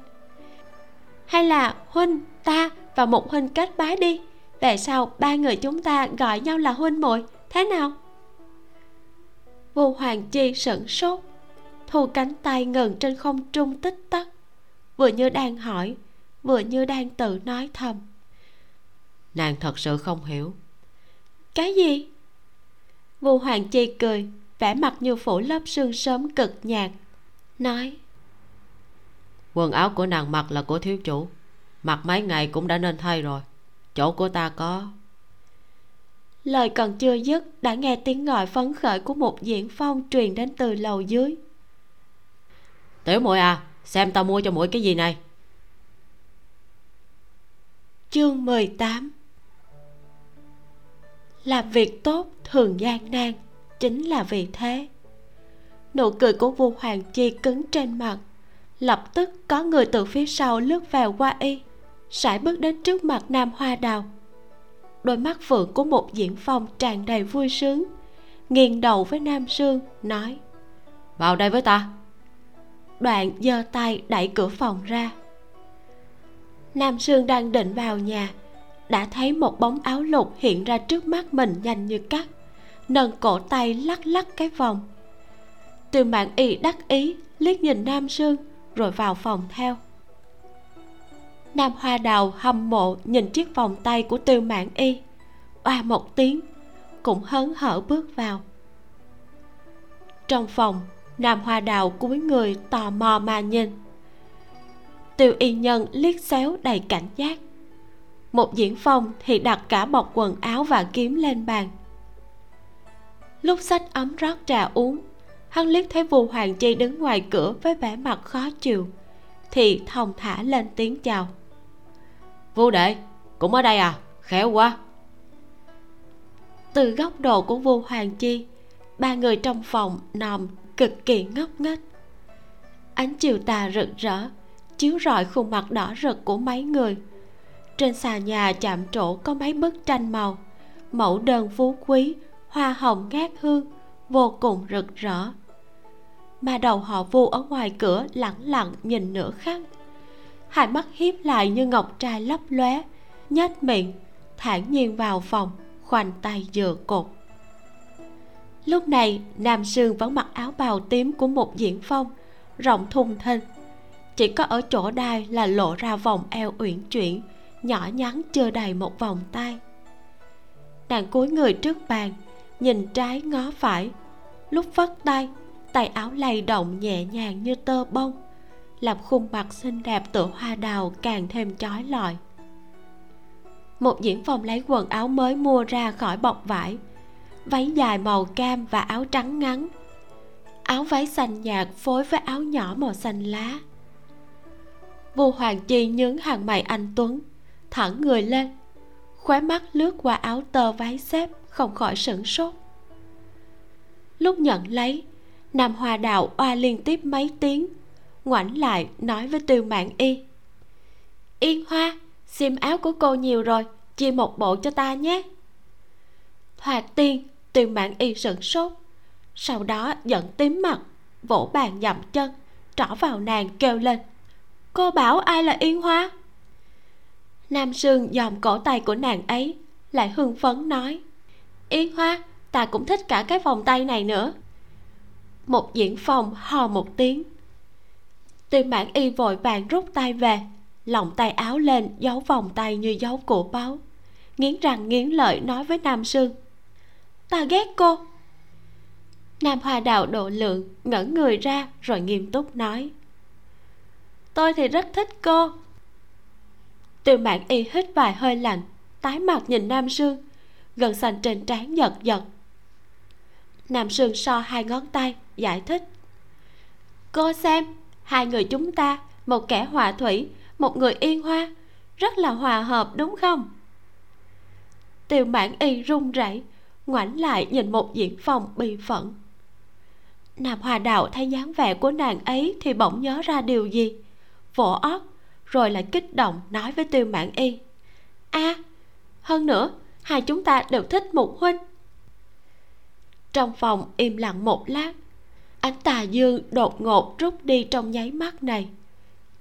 Hay là huynh ta và một huynh kết bái đi về sau ba người chúng ta gọi nhau là huynh muội thế nào vu hoàng chi sửng sốt. Thu cánh tay ngừng trên không trung tích tắc. Vừa như đang hỏi vừa như đang tự nói thầm. Nàng thật sự không hiểu. Cái gì? Vu hoàng chi cười vẻ mặt như phủ lớp sương sớm cực nhạt nói. Quần áo của nàng mặc là của thiếu chủ. Mặc mấy ngày cũng đã nên thay rồi. Chỗ của ta có lời còn chưa dứt đã nghe tiếng gọi phấn khởi của một diễn phong truyền đến từ lầu dưới. Tiểu muội à xem tao mua cho muội cái gì này? Chương 18 làm việc tốt thường gian nan chính là vì thế. Nụ cười của vua hoàng chi cứng trên mặt. Lập tức có người từ phía sau lướt vào qua y sải bước đến trước mặt nam hoa đào đôi mắt phượng của một diễn phong tràn đầy vui sướng. Nghiêng đầu với nam sương, nói, vào đây với ta. Đoạn giơ tay đẩy cửa phòng ra. Nam sương đang định vào nhà, đã thấy một bóng áo lục hiện ra trước mắt mình nhanh như cắt, nâng cổ tay lắc lắc cái vòng. Từ mạng y đắc ý, liếc nhìn nam sương, rồi vào phòng theo nam hoa đào hâm mộ nhìn chiếc vòng tay của tiêu mãn y. Oa một tiếng, cũng hớn hở bước vào. Trong phòng, nam hoa đào cúi người tò mò mà nhìn. Tiêu y nhân liếc xéo đầy cảnh giác. Một diễn phong thì đặt cả bọc quần áo và kiếm lên bàn. Lúc sách ấm rót trà uống, hắn liếc thấy vua hoàng chi đứng ngoài cửa với vẻ mặt khó chịu, thì thong thả lên tiếng chào vô đệ, cũng ở đây à? Khéo quá. Từ góc độ của vua hoàng chi, ba người trong phòng nằm cực kỳ ngốc nghếch. Ánh chiều tà rực rỡ, chiếu rọi khuôn mặt đỏ rực của mấy người. Trên xà nhà chạm trổ có mấy bức tranh màu, mẫu đơn phú quý, hoa hồng ngát hương, vô cùng rực rỡ. Mà đầu họ vu ở ngoài cửa lẳng lặng nhìn nửa khắc hai mắt hiếp lại như ngọc trai lấp lóe, nhếch miệng, thản nhiên vào phòng, khoanh tay dựa cột. Lúc này, nam sương vẫn mặc áo bào tím của một diễn phong, rộng thùng thình. Chỉ có ở chỗ đai là lộ ra vòng eo uyển chuyển, nhỏ nhắn chưa đầy một vòng tay. Nàng cúi người trước bàn, nhìn trái ngó phải. Lúc vất tay tay áo lay động nhẹ nhàng như tơ bông làm khuôn mặt xinh đẹp tựa hoa đào càng thêm chói lọi. Một diễn phòng lấy quần áo mới mua ra khỏi bọc vải, váy dài màu cam và áo trắng ngắn. Áo váy xanh nhạt phối với áo nhỏ màu xanh lá. Vua hoàng chi nhướng hàng mày anh tuấn thẳng người lên, khóe mắt lướt qua áo tơ váy xếp, không khỏi sửng sốt. Lúc nhận lấy, nam hoa đạo oa liên tiếp mấy tiếng ngoảnh lại nói với tiêu mạng y. Yên hoa, xiêm áo của cô nhiều rồi, chia một bộ cho ta nhé. Thoạt tiên tiêu mạng y sửng sốt, sau đó giận tím mặt, vỗ bàn dậm chân, trỏ vào nàng kêu lên, cô bảo ai là yên hoa? Nam sương dòm cổ tay của nàng ấy, lại hưng phấn nói yên hoa, ta cũng thích cả cái vòng tay này nữa. Một diễn phòng hò một tiếng tiêu mãn y vội vàng rút tay về, lòng tay áo lên, giấu vòng tay như giấu cổ báu. Nghiến răng nghiến lợi nói với nam sương, ta ghét cô. Nam hoa đạo độ lượng ngẩng người ra rồi nghiêm túc nói, tôi thì rất thích cô. Tiêu mãn y hít vài hơi lạnh, tái mặt nhìn nam sương, gần xanh trên trán giật giật. Nam sương so hai ngón tay, giải thích, cô xem hai người chúng ta một kẻ hòa thủy một người yên hoa rất là hòa hợp đúng không? Tiêu mãn y run rẩy ngoảnh lại nhìn một diễn phòng bị phẫn. Nam hòa đạo thấy dáng vẻ của nàng ấy thì bỗng nhớ ra điều gì. Vỗ ót rồi lại kích động nói với tiêu mãn y. A à, hơn nữa hai chúng ta đều thích một huynh. Trong phòng im lặng một lát ánh tà dương đột ngột rút đi trong nháy mắt này.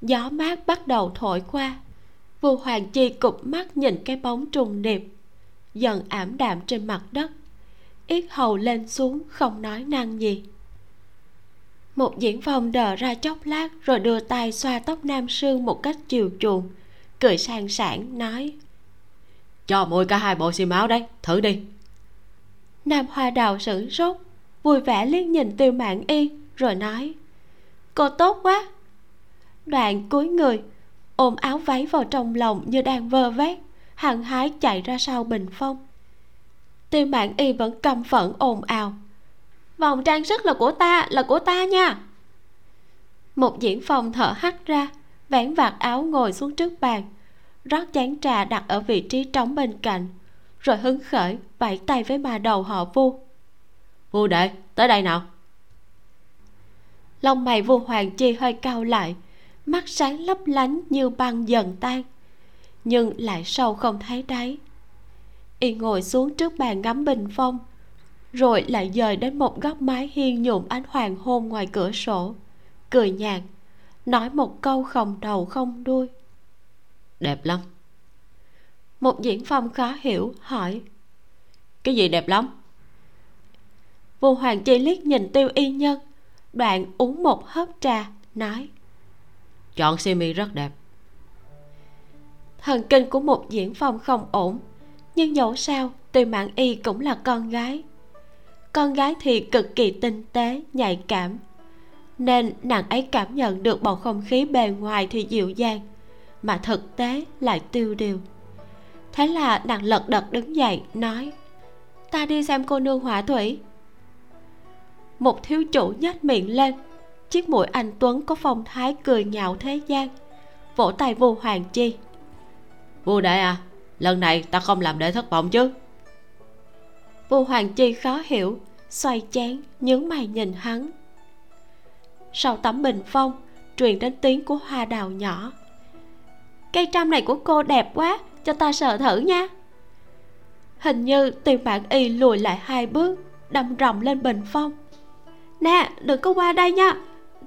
Gió mát bắt đầu thổi qua. Vua hoàng chi cụp mắt nhìn cái bóng trùng điệp dần ảm đạm trên mặt đất. Yết hầu lên xuống không nói năng gì. Một diễn phong đờ ra chốc lát rồi đưa tay xoa tóc nam sương một cách chiều chuộng cười sang sảng nói cho mùi cả hai bộ xi máu đấy thử đi. Nam hoa đào sửng sốt vui vẻ liếc nhìn tiêu mạng y, rồi nói, cô tốt quá. Đoạn cúi người, ôm áo váy vào trong lòng như đang vơ vét, hăng hái chạy ra sau bình phong. Tiêu mạng y vẫn căm phẫn ồn ào, vòng trang sức là của ta, là của ta nha. Một diễn phòng thở hắt ra, vén vạt áo ngồi xuống trước bàn, rót chén trà đặt ở vị trí trống bên cạnh, rồi hứng khởi vẫy tay với ma đầu họ vu vu đệ tới đây nào. Lông mày vu hoàng chi hơi cao lại mắt sáng lấp lánh như băng dần tan nhưng lại sâu không thấy đáy. Y ngồi xuống trước bàn ngắm bình phong rồi lại dời đến một góc mái hiên nhuộm ánh hoàng hôn ngoài cửa sổ cười nhạt nói một câu không đầu không đuôi. Đẹp lắm. Một diễn phong khó hiểu hỏi cái gì đẹp lắm vua hoàng chi liếc nhìn tiêu y nhân. Đoạn uống một hớp trà nói. Chọn simi rất đẹp. Thần kinh của một diễn phong không ổn nhưng dẫu sao tiêu mạng y cũng là con gái. Con gái thì cực kỳ tinh tế nhạy cảm. Nên nàng ấy cảm nhận được bầu không khí bề ngoài thì dịu dàng mà thực tế lại tiêu điều. Thế là nàng lật đật đứng dậy nói ta đi xem cô nương hỏa thủy một thiếu chủ nhếch miệng lên. Chiếc mũi anh tuấn có phong thái cười nhạo thế gian. Vỗ tay vô hoàng chi. Vua đại à lần này ta không làm để thất vọng chứ? Vua hoàng chi khó hiểu xoay chén nhướng mày nhìn hắn. Sau tấm bình phong truyền đến tiếng của hoa đào nhỏ. Cây trăm này của cô đẹp quá cho ta sờ thử nha. Hình như tiền bản y lùi lại hai bước đâm rồng lên bình phong nè đừng có qua đây nha.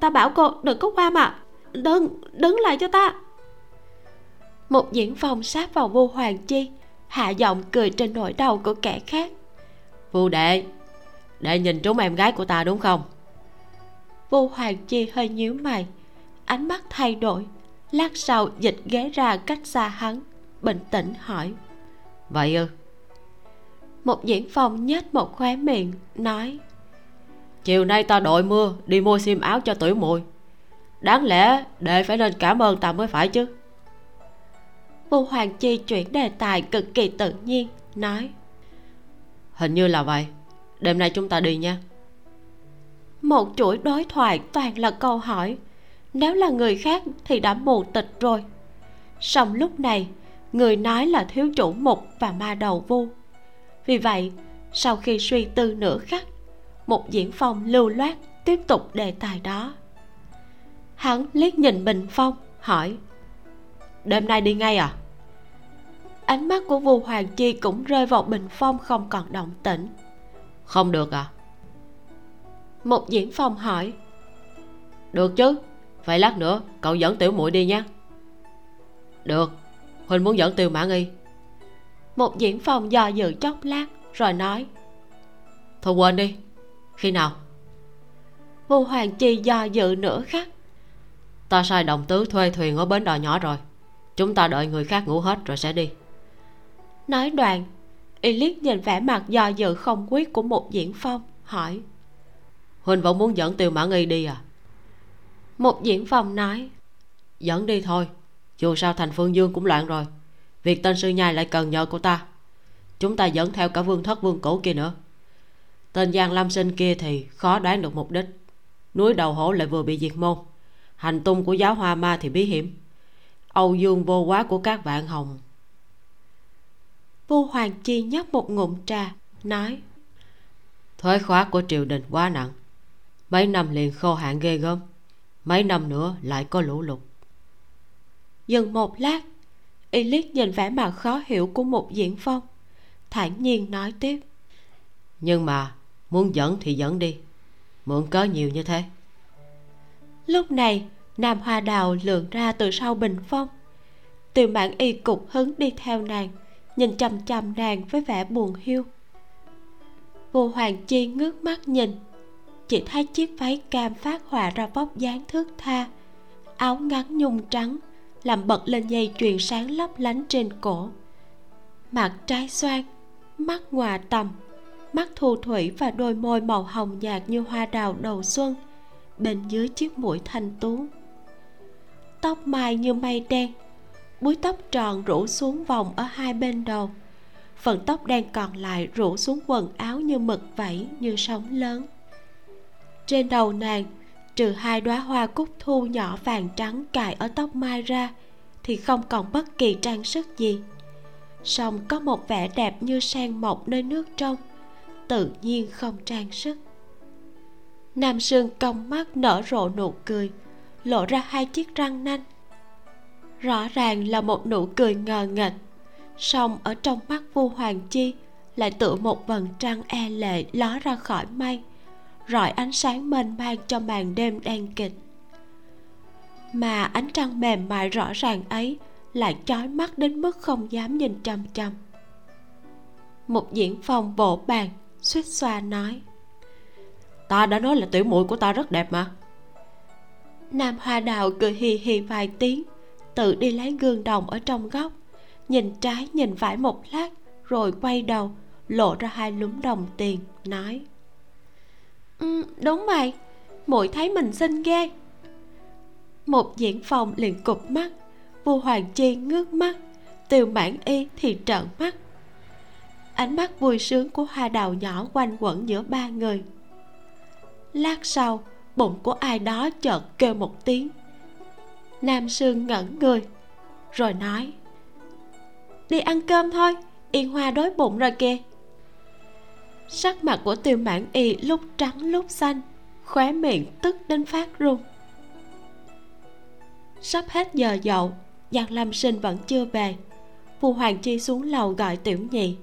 Ta bảo cô đừng có qua mà. Đừng đứng lại cho ta. Một diễn phong sát vào vô hoàng chi hạ giọng cười trên nỗi đau của kẻ khác. Vô đệ đệ nhìn trúng em gái của ta đúng không? Vô hoàng chi hơi nhíu mày ánh mắt thay đổi lát sau dịch ghế ra cách xa hắn bình tĩnh hỏi. Vậy ư? Một diễn phòng nhếch một khóe miệng nói chiều nay ta đội mưa đi mua xiêm áo cho tuổi mùi. Đáng lẽ đệ phải nên cảm ơn ta mới phải chứ. Vô hoàng chi chuyển đề tài cực kỳ tự nhiên nói. Hình như là vậy. Đêm nay chúng ta đi nha. Một chuỗi đối thoại toàn là câu hỏi. Nếu là người khác thì đã mù tịch rồi. Song lúc này người nói là thiếu chủ mục và ma đầu vu. Vì vậy sau khi suy tư nửa khắc một diễn phong lưu loát tiếp tục đề tài đó. Hắn liếc nhìn bình phong hỏi đêm nay đi ngay à? Ánh mắt của vu hoàng chi cũng rơi vào bình phong không còn động tĩnh. Không được à? Một diễn phong hỏi được chứ vậy lát nữa cậu dẫn tiểu muội đi nha. Được huynh muốn dẫn tiêu mã nghi. Một diễn phong do dự chốc lát rồi nói thôi quên đi khi nào? Vu hoàng chi do dự nữa khác. ta sai đồng tứ thuê thuyền ở bến đò nhỏ rồi. Chúng ta đợi người khác ngủ hết rồi sẽ đi. Nói đoạn, y liếc nhìn vẻ mặt do dự không quyết của một diễn phong, hỏi. Huynh vẫn muốn dẫn tiêu mã nghi đi à? Một diễn phong nói. Dẫn đi thôi, dù sao thành phương dương cũng loạn rồi. Việc tên sư nhai lại cần nhờ của ta. Chúng ta dẫn theo cả vương thất vương cổ kia nữa tên giang lâm sinh kia thì khó đoán được mục đích. Núi đầu hổ lại vừa bị diệt môn. Hành tung của giáo hoa ma thì bí hiểm. Âu dương vô quá của các vạn hồng. Vu hoàng chi nhấp một ngụm trà nói thuế khóa của triều đình quá nặng. Mấy năm liền khô hạn ghê gớm. Mấy năm nữa lại có lũ lụt. Dừng một lát y liếc nhìn vẻ mặt khó hiểu của một diễn phong thản nhiên nói tiếp. Nhưng mà muốn dẫn thì dẫn đi. Mượn cớ nhiều như thế. Lúc này, nam hoa đào lượn ra từ sau bình phong. Tiêu mạng y cục hứng đi theo nàng, nhìn chằm chằm nàng với vẻ buồn hiu. Vô hoàng chi ngước mắt nhìn. Chỉ thấy chiếc váy cam phát họa ra vóc dáng thước tha, áo ngắn nhung trắng, làm bật lên dây chuyền sáng lấp lánh trên cổ. Mặt trái xoan, mắt ngoà tầm mắt thu thủy và đôi môi màu hồng nhạt như hoa đào đầu xuân, bên dưới chiếc mũi thanh tú. Tóc mai như mây đen, búi tóc tròn rủ xuống vòng ở hai bên đầu, phần tóc đen còn lại rủ xuống quần áo như mực vẫy như sóng lớn. Trên đầu nàng, trừ hai đóa hoa cúc thu nhỏ vàng trắng cài ở tóc mai ra, thì không còn bất kỳ trang sức gì. Song có một vẻ đẹp như sen mọc nơi nước trong tự nhiên không trang sức. Nam sương cong mắt nở rộ nụ cười, lộ ra hai chiếc răng nanh. Rõ ràng là một nụ cười ngờ nghệch, song ở trong mắt vua hoàng chi lại tựa một vầng trăng e lệ ló ra khỏi mây, rọi ánh sáng mênh mang cho màn đêm đen kịch. Mà ánh trăng mềm mại rõ ràng ấy lại chói mắt đến mức không dám nhìn chăm chăm một diễn phòng vỗ bàn suýt xoa nói ta đã nói là tiểu muội của ta rất đẹp mà. Nam hoa đào cười hì hì vài tiếng tự đi lấy gương đồng ở trong góc nhìn trái nhìn phải một lát rồi quay đầu lộ ra hai lúm đồng tiền nói ừ, đúng vậy muội thấy mình xinh ghê. Một diễn phòng liền cụp mắt vua hoàng chi ngước mắt tiêu mãn y thì trợn mắt ánh mắt vui sướng của hoa đào nhỏ quanh quẩn giữa ba người. Lát sau, bụng của ai đó chợt kêu một tiếng. Nam sương ngẩn người, rồi nói, đi ăn cơm thôi, yên hoa đói bụng rồi kìa. Sắc mặt của tiêu mãn y lúc trắng lúc xanh, khóe miệng tức đến phát run. Sắp hết giờ dậu, giang lâm sinh vẫn chưa về phù hoàng chi xuống lầu gọi tiểu nhị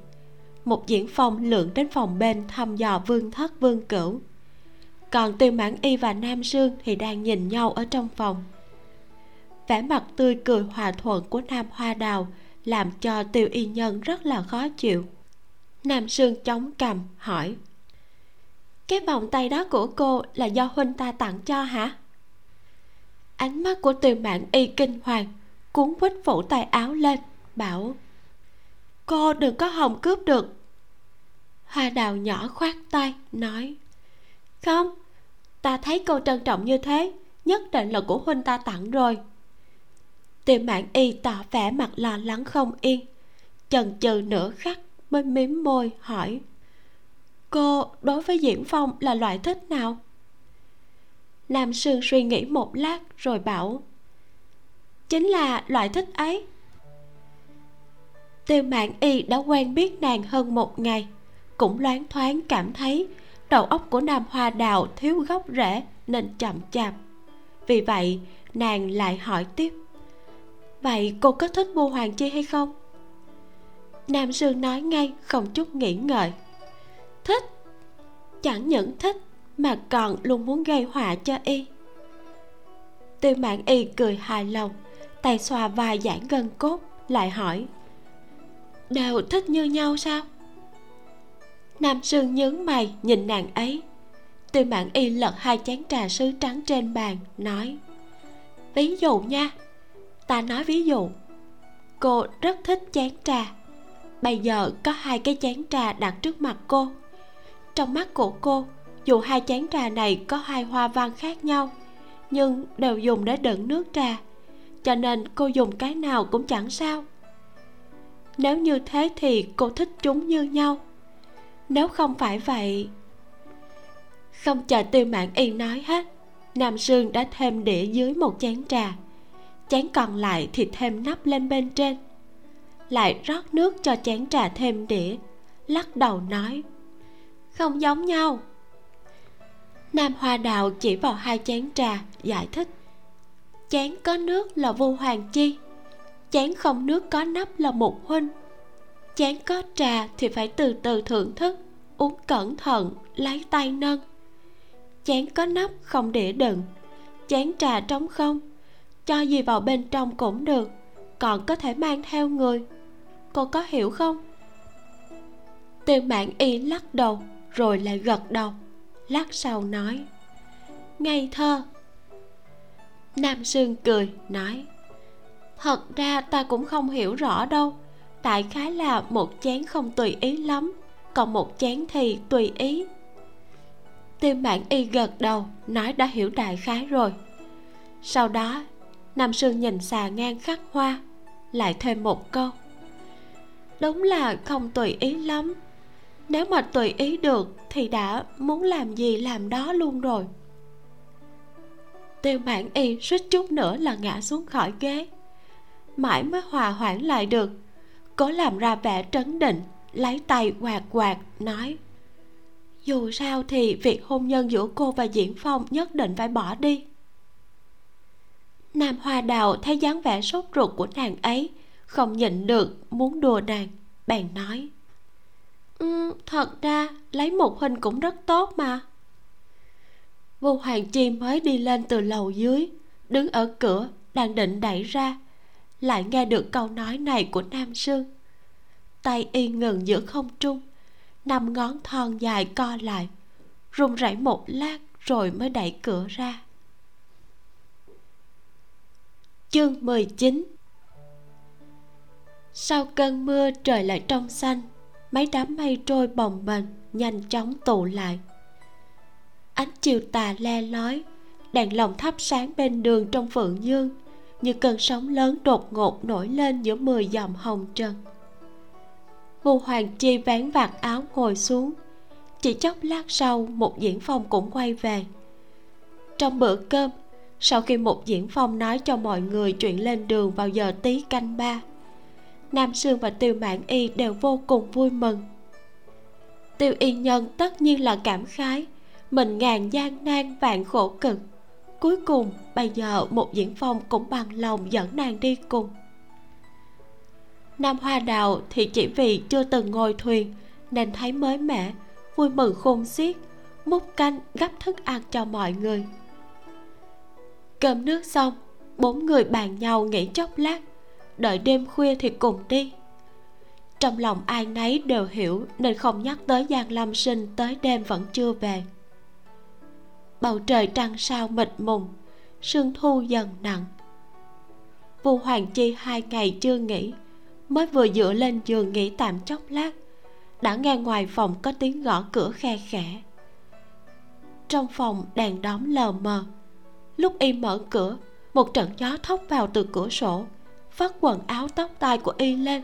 một diễn phong lượn đến phòng bên thăm dò vương thất, vương cửu. Còn tiêu mãn y và nam sương thì đang nhìn nhau ở trong phòng. Vẻ mặt tươi cười hòa thuận của nam hoa đào làm cho tiêu y nhân rất là khó chịu. Nam sương chống cầm hỏi, cái vòng tay đó của cô là do huynh ta tặng cho hả? Ánh mắt của tiêu mãn y kinh hoàng, cuốn quýt phủ tay áo lên, bảo, cô đừng có hòng cướp được hoa đào nhỏ khoát tay, nói, không, ta thấy cô trân trọng như thế, nhất định là của huynh ta tặng rồi. Tiêu mạng y tỏ vẻ mặt lo lắng không yên, chần chừ nửa khắc mới mím môi hỏi, cô đối với diễn phong là loại thích nào? Nam sương suy nghĩ một lát rồi bảo, chính là loại thích ấy. Tiêu mạn y đã quen biết nàng hơn một ngày cũng loáng thoáng cảm thấy đầu óc của nam hoa đào thiếu gốc rễ nên chậm chạp. Vì vậy, nàng lại hỏi tiếp, vậy cô có thích mua hoàng chi hay không? Nam sương nói ngay, không chút nghĩ ngợi, thích, chẳng những thích mà còn luôn muốn gây họa cho y. Tiêu mạng y cười hài lòng, tay xoa vai giãn gân cốt, lại hỏi, đều thích như nhau sao? Nam sương nhướng mày, nhìn nàng ấy. Tiêu mạng y lật hai chén trà sứ trắng trên bàn, nói, ví dụ nha, ta nói ví dụ, cô rất thích chén trà. Bây giờ có hai cái chén trà đặt trước mặt cô. Trong mắt của cô, dù hai chén trà này có hai hoa văn khác nhau, nhưng đều dùng để đựng nước trà, cho nên cô dùng cái nào cũng chẳng sao. Nếu như thế thì cô thích chúng như nhau nếu không phải vậy, không chờ tiêu mạng y nói hết, nam sương đã thêm đĩa dưới một chén trà. Chén còn lại thì thêm nắp lên bên trên. Lại rót nước cho chén trà thêm đĩa, lắc đầu nói, không giống nhau. Nam hoa đào chỉ vào hai chén trà, giải thích, chén có nước là vu hoàng chi, chén không nước có nắp là một huynh chén có trà thì phải từ từ thưởng thức, uống cẩn thận, lấy tay nâng. Chén có nắp không để đựng, chén trà trống không, cho gì vào bên trong cũng được, còn có thể mang theo người. Cô có hiểu không? Tiêu mạng y lắc đầu rồi lại gật đầu, lát sau nói, ngây thơ. Nam sương cười, nói, thật ra ta cũng không hiểu rõ đâu đại khái là một chén không tùy ý lắm, còn một chén thì tùy ý. Tiêu bạn y gật đầu, nói đã hiểu đại khái rồi. Sau đó, nam sương nhìn xà ngang khắc hoa, lại thêm một câu. Đúng là không tùy ý lắm. Nếu mà tùy ý được thì đã muốn làm gì làm đó luôn rồi. Tiêu mãn y suýt chút nữa là ngã xuống khỏi ghế. Mãi mới hòa hoãn lại được cố làm ra vẻ trấn định lấy tay quạt quạt nói dù sao thì việc hôn nhân giữa cô và diễn phong nhất định phải bỏ đi. Nam hoa đào thấy dáng vẻ sốt ruột của nàng ấy không nhịn được muốn đùa nàng bèn nói um, thật ra lấy một hình cũng rất tốt mà. Vu hoàng chi mới đi lên từ lầu dưới đứng ở cửa đang định đẩy ra lại nghe được câu nói này của nam sương tay y ngừng giữa không trung năm ngón thon dài co lại, run rẩy một lát rồi mới đẩy cửa ra. Chương 19 sau cơn mưa trời lại trong xanh, mấy đám mây trôi bồng bềnh, nhanh chóng tụ lại. Ánh chiều tà le lói, đèn lồng thắp sáng bên đường trong phượng dương như cơn sóng lớn đột ngột nổi lên giữa mười dòng hồng trần. Vu hoàng chi vén vạt áo ngồi xuống. Chỉ chốc lát sau, một diễn phong cũng quay về. Trong bữa cơm, sau khi một diễn phong nói cho mọi người chuyện lên đường vào giờ tí canh ba, nam sương và tiêu mãn y đều vô cùng vui mừng. Tiêu y nhân tất nhiên là cảm khái, mình ngàn gian nan vạn khổ cực cuối cùng bây giờ một diễn phong cũng bằng lòng dẫn nàng đi cùng. Nam hoa đào thì chỉ vì chưa từng ngồi thuyền, nên thấy mới mẻ, vui mừng khôn xiết, múc canh gấp thức ăn cho mọi người. Cơm nước xong, bốn người bàn nhau nghỉ chốc lát, đợi đêm khuya thì cùng đi. Trong lòng ai nấy đều hiểu nên không nhắc tới giang lâm sinh tới đêm vẫn chưa về bầu trời trăng sao mịt mùng, sương thu dần nặng. Vu hoàng chi hai ngày chưa nghỉ, mới vừa dựa lên giường nghỉ tạm chốc lát, đã nghe ngoài phòng có tiếng gõ cửa khe khẽ. Trong phòng đèn đóm lờ mờ, lúc y mở cửa, một trận gió thốc vào từ cửa sổ, phát quần áo tóc tai của y lên,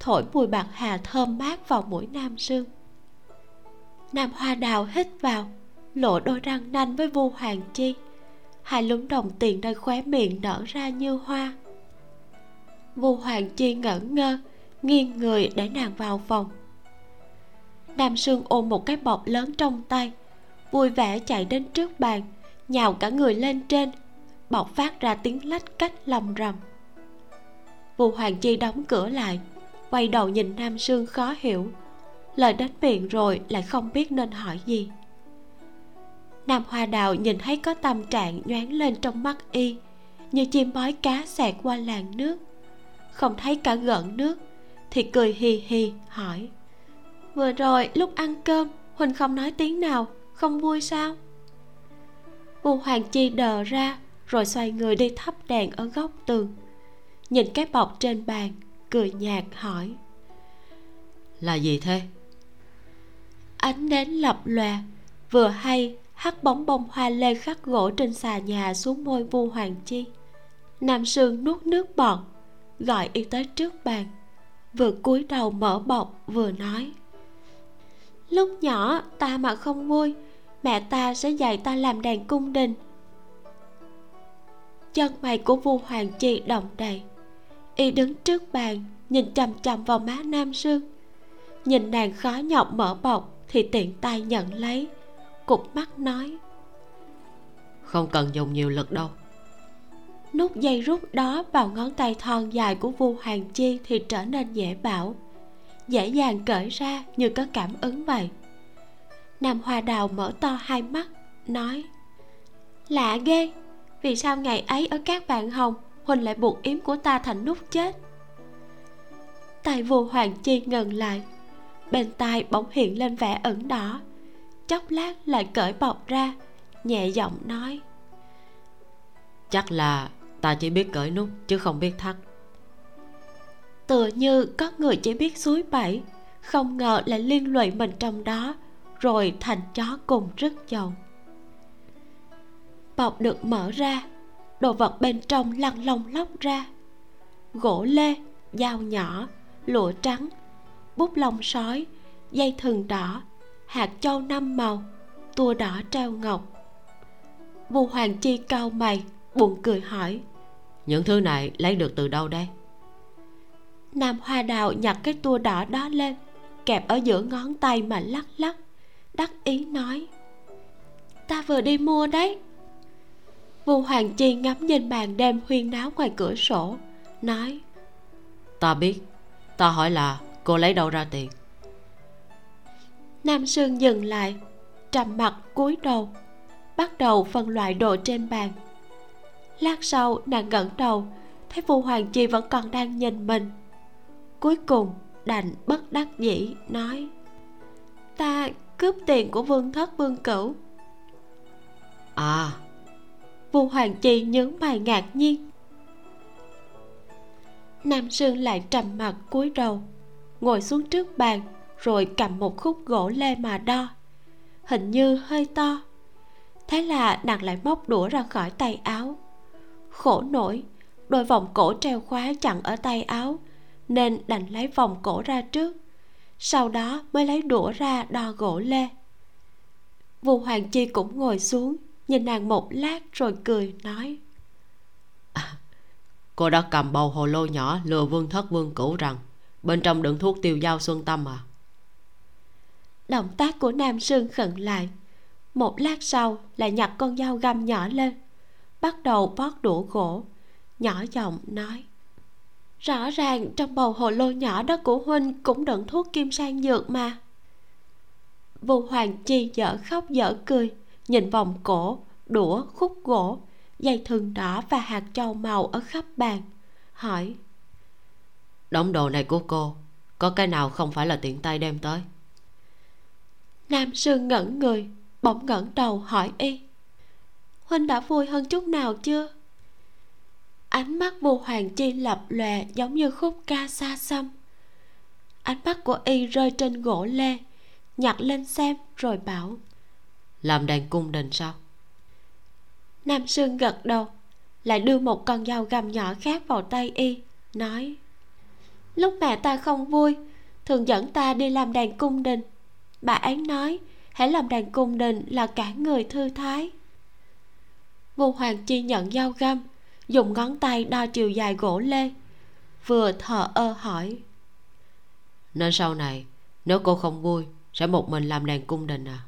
thổi mùi bạc hà thơm mát vào mũi nam sương. Nam hoa đào hít vào lộ đôi răng nanh với vu hoàng chi. Hai lúm đồng tiền nơi khóe miệng nở ra như hoa. Vu hoàng chi ngẩn ngơ, nghiêng người để nàng vào phòng. Nam sương ôm một cái bọc lớn trong tay, vui vẻ chạy đến trước bàn, nhào cả người lên trên bọc phát ra tiếng lách cách lầm rầm. Vu hoàng chi đóng cửa lại, quay đầu nhìn nam sương khó hiểu. Lời đến miệng rồi lại không biết nên hỏi gì nam hoa đào nhìn thấy có tâm trạng nhoáng lên trong mắt y như chim bói cá xẹt qua làn nước. Không thấy cả gợn nước thì cười hì hì hỏi. Vừa rồi lúc ăn cơm huỳnh không nói tiếng nào không vui sao? Vu hoàng chi đờ ra rồi xoay người đi thắp đèn ở góc tường. Nhìn cái bọc trên bàn cười nhạt hỏi. Là gì thế? Ánh nến lập lòe vừa hay hắt bóng bông hoa lê khắc gỗ trên xà nhà xuống môi vu hoàng chi. Nam sương nuốt nước bọt, gọi y tới trước bàn, vừa cúi đầu mở bọc vừa nói. Lúc nhỏ ta mà không vui, mẹ ta sẽ dạy ta làm đàn cung đình. Chân mày của vua hoàng chi động đầy, y đứng trước bàn, nhìn chằm chằm vào má nam sương. Nhìn nàng khó nhọc mở bọc thì tiện tay nhận lấy cụp mắt nói. Không cần dùng nhiều lực đâu. Nút dây rút đó vào ngón tay thon dài của vu hoàng chi thì trở nên dễ bảo. Dễ dàng cởi ra như có cảm ứng vậy. Nam hoa đào mở to hai mắt nói lạ ghê vì sao ngày ấy ở các bạn hồng huỳnh lại buộc yếm của ta thành nút chết? Tay vu hoàng chi ngừng lại bên tai bỗng hiện lên vẻ ửng đỏ chốc lát lại cởi bọc ra nhẹ giọng nói. Chắc là ta chỉ biết cởi nút chứ không biết thắt. Tựa như có người chỉ biết suối bảy không ngờ lại liên lụy mình trong đó rồi thành chó cùng rất dầu bọc được mở ra đồ vật bên trong lăn lông lóc ra. Gỗ lê dao nhỏ lụa trắng bút lông sói dây thừng đỏ hạt châu năm màu tua đỏ treo ngọc. Vu hoàng chi cau mày buồn cười hỏi những thứ này lấy được từ đâu đây? Nam hoa đào nhặt cái tua đỏ đó lên kẹp ở giữa ngón tay mà lắc lắc đắc ý nói ta vừa đi mua đấy. Vu hoàng chi ngắm nhìn bàn đêm huyên náo ngoài cửa sổ nói ta biết ta hỏi là cô lấy đâu ra tiền nam sương dừng lại trầm mặt cúi đầu bắt đầu phân loại đồ trên bàn. Lát sau nàng ngẩng đầu thấy vu hoàng chi vẫn còn đang nhìn mình. Cuối cùng đành bất đắc dĩ nói ta cướp tiền của vương thất vương cửu. À. Vu hoàng chi nhướng mày ngạc nhiên. Nam sương lại trầm mặt cúi đầu ngồi xuống trước bàn rồi cầm một khúc gỗ lê mà đo. Hình như hơi to. Thế là nàng lại móc đũa ra khỏi tay áo. Khổ nổi đôi vòng cổ treo khóa chặn ở tay áo nên đành lấy vòng cổ ra trước sau đó mới lấy đũa ra đo gỗ lê. Vu hoàng chi cũng ngồi xuống nhìn nàng một lát rồi cười nói à, cô đã cầm bầu hồ lô nhỏ lừa vương thất vương cửu rằng bên trong đựng thuốc tiêu dao xuân tâm à? Động tác của nam sương khẩn lại. Một lát sau lại nhặt con dao găm nhỏ lên, bắt đầu bót đũa gỗ, nhỏ giọng nói. Rõ ràng trong bầu hồ lô nhỏ đó của huynh cũng đựng thuốc kim sang dược mà. Vu hoàng chi dở khóc dở cười, nhìn vòng cổ, đũa, khúc gỗ, dây thừng đỏ và hạt châu màu ở khắp bàn, hỏi. Đống đồ này của cô, có cái nào không phải là tiện tay đem tới? Nam sương ngẩn người bỗng ngẩng đầu hỏi y huynh đã vui hơn chút nào chưa? Ánh mắt vu hoàng chi lập lòe giống như khúc ca xa xăm. Ánh mắt của y rơi trên gỗ lê nhặt lên xem rồi bảo làm đàn cung đình sao? Nam sương gật đầu lại đưa một con dao găm nhỏ khác vào tay y nói lúc mẹ ta không vui thường dẫn ta đi làm đàn cung đình bà ấy nói hãy làm đàn cung đình là cả người thư thái. Vu hoàng chi nhận dao găm dùng ngón tay đo chiều dài gỗ lê vừa thờ ơ hỏi nên sau này nếu cô không vui sẽ một mình làm đèn cung đình à?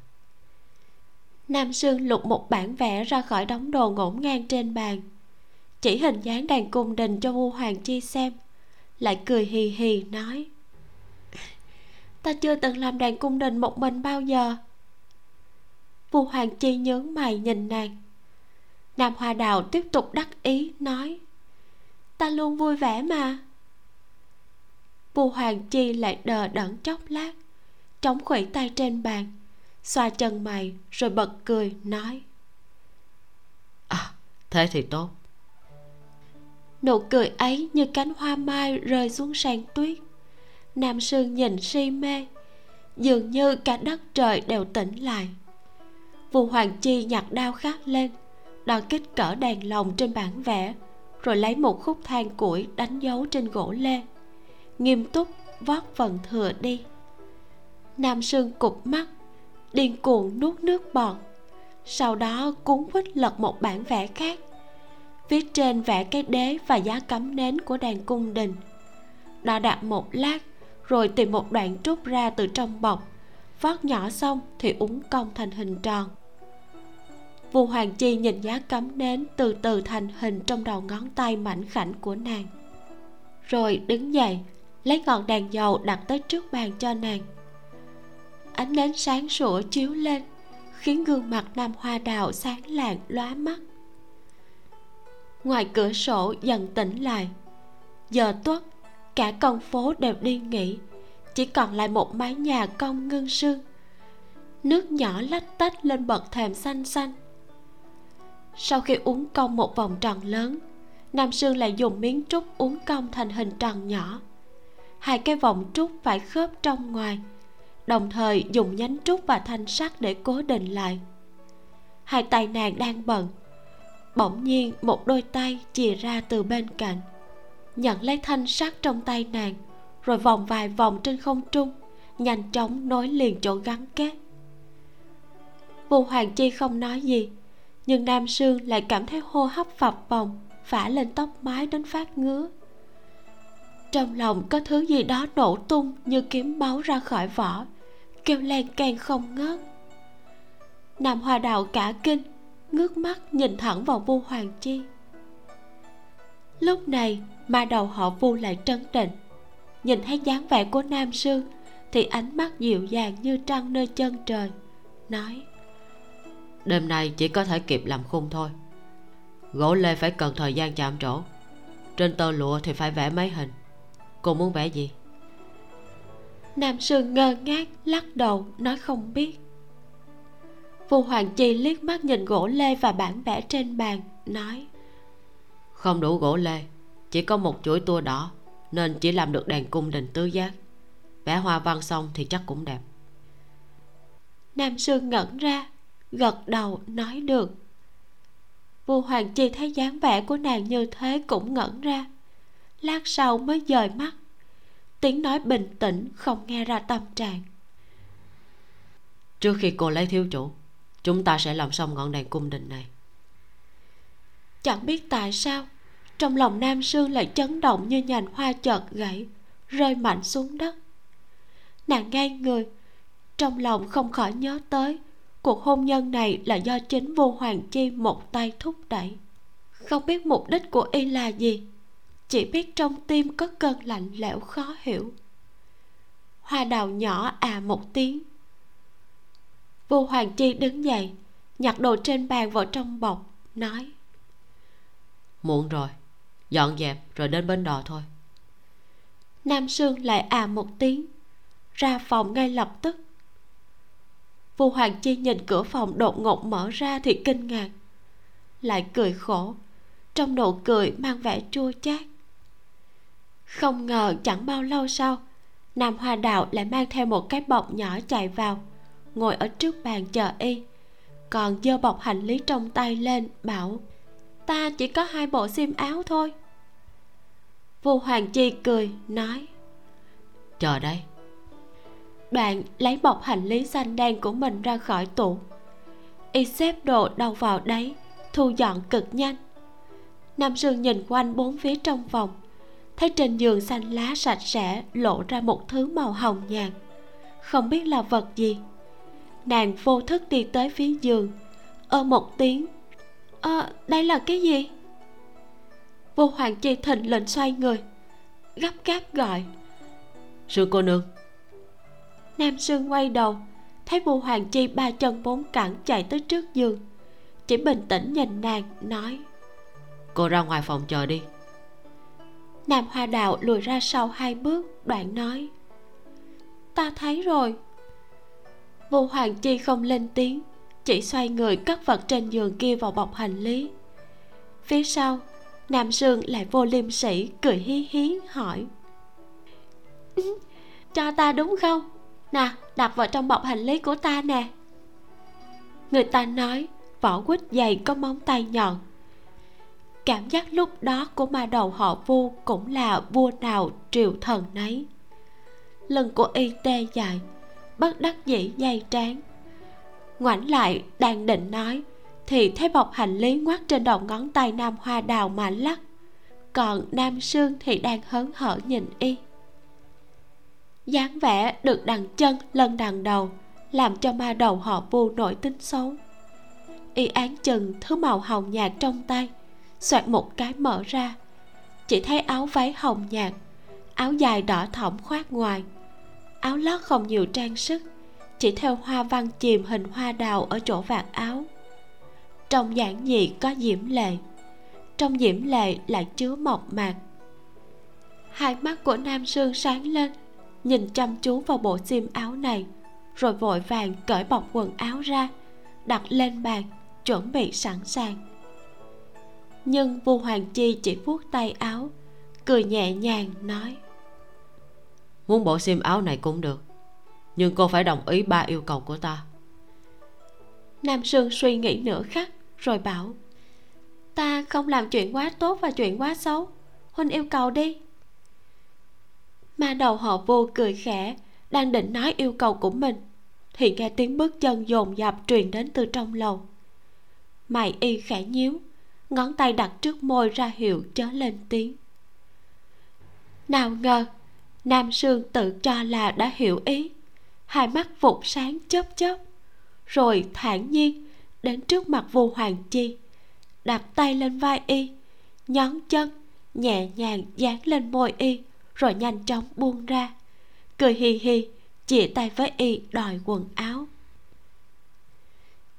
Nam sương lục một bản vẽ ra khỏi đống đồ ngổn ngang trên bàn chỉ hình dáng đàn cung đình cho vu hoàng chi xem lại cười hì hì nói ta chưa từng làm đàn cung đình một mình bao giờ. Vu hoàng chi nhướng mày nhìn nàng. Nam hoa đào tiếp tục đắc ý nói ta luôn vui vẻ mà. Vu hoàng chi lại đờ đẫn chốc lát chống khuỷu tay trên bàn xoa chân mày rồi bật cười nói à thế thì tốt. Nụ cười ấy như cánh hoa mai rơi xuống sàn tuyết nam sương nhìn si mê, dường như cả đất trời đều tỉnh lại. Vua hoàng chi nhặt đao khắc lên, đo kích cỡ đèn lồng trên bản vẽ, rồi lấy một khúc than củi đánh dấu trên gỗ lê, nghiêm túc vót phần thừa đi. Nam sương cụp mắt, điên cuồng nuốt nước bọt, sau đó cuốn quýt lật một bản vẽ khác, viết trên vẽ cái đế và giá cắm nến của đàn cung đình. Đo đạc một lát rồi tìm một đoạn trúc ra từ trong bọc. Vót nhỏ xong thì uốn cong thành hình tròn. Vua hoàng chi nhìn giá cắm nến từ từ thành hình trong đầu ngón tay mảnh khảnh của nàng. Rồi đứng dậy, lấy ngọn đèn dầu đặt tới trước bàn cho nàng. Ánh nến sáng sủa chiếu lên, khiến gương mặt nam hoa đào sáng lạng lóa mắt. Ngoài cửa sổ dần tỉnh lại. Giờ tuất cả con phố đều đi nghỉ. Chỉ còn lại một mái nhà cong ngưng sương. Nước nhỏ lách tách lên bậc thềm xanh xanh. Sau khi uống cong một vòng tròn lớn, nam sương lại dùng miếng trúc uống cong thành hình tròn nhỏ. Hai cái vòng trúc phải khớp trong ngoài, đồng thời dùng nhánh trúc và thanh sắt để cố định lại. Hai tay nàng đang bận. Bỗng nhiên, một đôi tay chìa ra từ bên cạnh nhận lấy thanh sắt trong tay nàng, rồi vòng vài vòng trên không trung, nhanh chóng nối liền chỗ gắn kết. Vu hoàng chi không nói gì, nhưng nam sương lại cảm thấy hô hấp phập phồng, phả lên tóc mái đến phát ngứa. Trong lòng có thứ gì đó nổ tung như kiếm máu ra khỏi vỏ, kêu len can không ngớt. Nam hoa đào cả kinh, ngước mắt nhìn thẳng vào vu hoàng chi. Lúc này ma đầu họ vu lại trấn định. Nhìn thấy dáng vẻ của nam sương thì ánh mắt dịu dàng như trăng nơi chân trời nói đêm nay chỉ có thể kịp làm khung thôi. Gỗ lê phải cần thời gian chạm trổ. Trên tơ lụa thì phải vẽ mấy hình. Cô muốn vẽ gì? Nam sương ngơ ngác lắc đầu nói không biết. Vu Hoàng Chi liếc mắt nhìn gỗ lê và bản vẽ trên bàn Nói Không đủ gỗ lê Chỉ có một chuỗi tua đỏ Nên chỉ làm được đèn cung đình tứ giác. Vẽ hoa văn xong thì chắc cũng đẹp. Nam Sương ngẩn ra Gật đầu nói được. Vu Hoàng Chi thấy dáng vẻ của nàng như thế cũng ngẩn ra. Lát sau mới dời mắt. Tiếng nói bình tĩnh không nghe ra tâm trạng. Trước khi cô lấy thiếu chủ chúng ta sẽ làm xong ngọn đèn cung đình này. Chẳng biết tại sao trong lòng nam sương lại chấn động như nhành hoa chợt gãy, rơi mạnh xuống đất. Nàng ngay người, trong lòng không khỏi nhớ tới, cuộc hôn nhân này là do chính vô hoàng chi một tay thúc đẩy. Không biết mục đích của y là gì, chỉ biết trong tim có cơn lạnh lẽo khó hiểu. Hoa đào nhỏ à một tiếng. Vua Hoàng Chi đứng dậy, Nhặt đồ trên bàn vào trong bọc, Nói, Muộn rồi Dọn dẹp rồi đến bến đò thôi. Nam Sương lại à một tiếng, Ra phòng ngay lập tức. Vu Hoàng Chi nhìn cửa phòng đột ngột mở ra thì kinh ngạc, Lại cười khổ, Trong nụ cười mang vẻ chua chát. Không ngờ chẳng bao lâu sau, Nam Hoa Đạo lại mang theo một cái bọc nhỏ chạy vào, ngồi ở trước bàn chờ y, còn dơ bọc hành lý trong tay lên, bảo ta chỉ có hai bộ xiêm áo thôi. Vu hoàng chi cười nói chờ đây. Đoạn lấy bọc hành lý xanh đen của mình ra khỏi tủ. Y xếp đồ đâu vào đấy thu dọn cực nhanh. Nam sương nhìn quanh bốn phía trong phòng thấy trên giường xanh lá sạch sẽ lộ ra một thứ màu hồng nhạt. Không biết là vật gì. Nàng vô thức đi tới phía giường ơ một tiếng ơ đây là cái gì? Vô hoàng chi thình lình xoay người gấp gáp gọi. Sư cô nương. Nam sương quay đầu thấy vô hoàng chi ba chân bốn cẳng chạy tới trước giường. Chỉ bình tĩnh nhìn nàng nói. Cô ra ngoài phòng chờ đi. Nam hoa đạo lùi ra sau hai bước đoạn nói. Ta thấy rồi. Vô hoàng chi không lên tiếng chỉ xoay người cất vật trên giường kia vào bọc hành lý. Phía sau, nam sương lại vô liêm sĩ cười hí hí, hỏi. Cho ta đúng không? Nè đặt vào trong bọc hành lý của ta nè. Người ta nói, vỏ quýt dày có móng tay nhọn. Cảm giác lúc đó của ma đầu họ vu cũng là vua nào triều thần nấy. Lưng của y tê dài, bất đắc dĩ dây trán ngoảnh lại, đang định nói, thì thấy bọc hành lý ngoắt trên đầu ngón tay nam hoa đào mà lắc. Còn nam sương thì đang hớn hở nhìn y. Dáng vẻ được đằng chân lần đằng đầu, làm cho ma đầu họ vu nổi tính xấu. Y án chừng thứ màu hồng nhạt trong tay, xoẹt một cái mở ra. Chỉ thấy áo váy hồng nhạt, áo dài đỏ thỏm khoác ngoài. Áo lót không nhiều trang sức chỉ theo hoa văn chìm hình hoa đào ở chỗ vạt áo. Trong giản dị có diễm lệ, trong diễm lệ lại chứa mộc mạc. Hai mắt của nam sương sáng lên, nhìn chăm chú vào bộ xiêm áo này, rồi vội vàng cởi bọc quần áo ra, đặt lên bàn, chuẩn bị sẵn sàng. Nhưng vua hoàng chi chỉ vuốt tay áo, cười nhẹ nhàng nói, muốn bộ xiêm áo này cũng được nhưng cô phải đồng ý ba yêu cầu của ta. Nam sương suy nghĩ nửa khắc, rồi bảo, ta không làm chuyện quá tốt và chuyện quá xấu. Huynh yêu cầu đi. Ma đầu họ vô cười khẽ, đang định nói yêu cầu của mình, thì nghe tiếng bước chân dồn dập truyền đến từ trong lầu. Mày y khẽ nhíu, ngón tay đặt trước môi ra hiệu chớ lên tiếng. Nào ngờ, nam sương tự cho là đã hiểu ý hai mắt vụt sáng chớp chớp. Rồi thản nhiên, đến trước mặt vua hoàng chi đặt tay lên vai y, nhón chân, nhẹ nhàng dán lên môi y, rồi nhanh chóng buông ra. Cười hì hì, chỉ tay với y đòi quần áo.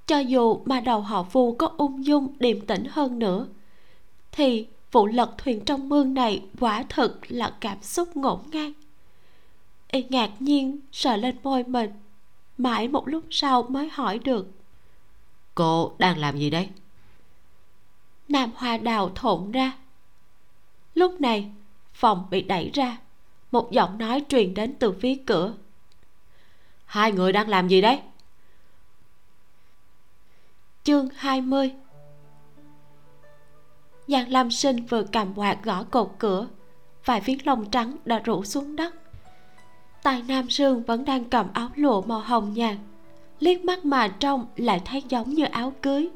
Cho dù mà đầu họ vu có ung dung, điềm tĩnh hơn nữa, thì vụ lật thuyền trong mương này quả thực là cảm xúc ngổn ngang y ngạc nhiên sờ lên môi mình. Mãi một lúc sau mới hỏi được. Cô đang làm gì đấy? Nam hoa đào thộn ra. Lúc này phòng bị đẩy ra. Một giọng nói truyền đến từ phía cửa. Hai người đang làm gì đấy? Chương 20 Giang Lam Sinh vừa cầm quạt gõ cột cửa. Vài viên lông trắng đã rủ xuống đất Tài Nam Sương vẫn đang cầm áo lụa màu hồng nhạt. Liếc mắt mà trong lại thấy giống như áo cưới.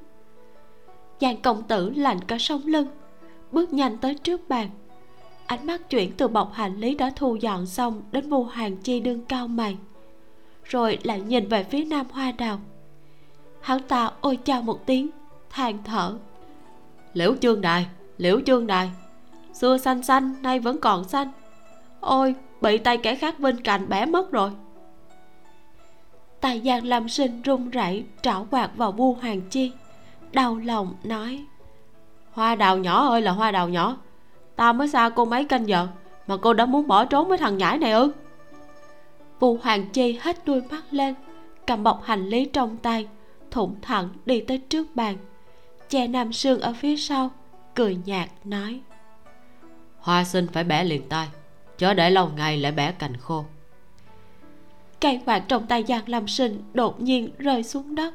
Chàng công tử lạnh cả sống lưng, Bước nhanh tới trước bàn. Ánh mắt chuyển từ bọc hành lý đã thu dọn xong Đến vô hàng chi đương cao mày, Rồi lại nhìn về phía nam hoa đào. Hắn ta ôi chào một tiếng, than thở. Liễu chương đài, liễu chương đài, xưa xanh xanh, nay vẫn còn xanh. Ôi bị tay kẻ khác bên cạnh bẻ mất rồi. Tài giang lâm sinh run rẩy trảo quạt vào vu hoàng chi, đau lòng nói, hoa đào nhỏ ơi là hoa đào nhỏ, ta mới xa cô mấy canh giờ mà cô đã muốn bỏ trốn với thằng nhãi này ư? Vu hoàng chi hết đuôi mắt lên, cầm bọc hành lý trong tay, thủng thẳng đi tới trước bàn. Che nam sương ở phía sau, cười nhạt nói, hoa sinh phải bẻ liền tay chớ để lâu ngày lại bẻ cành khô. Cây quạt trong tay giang lam sinh đột nhiên rơi xuống đất.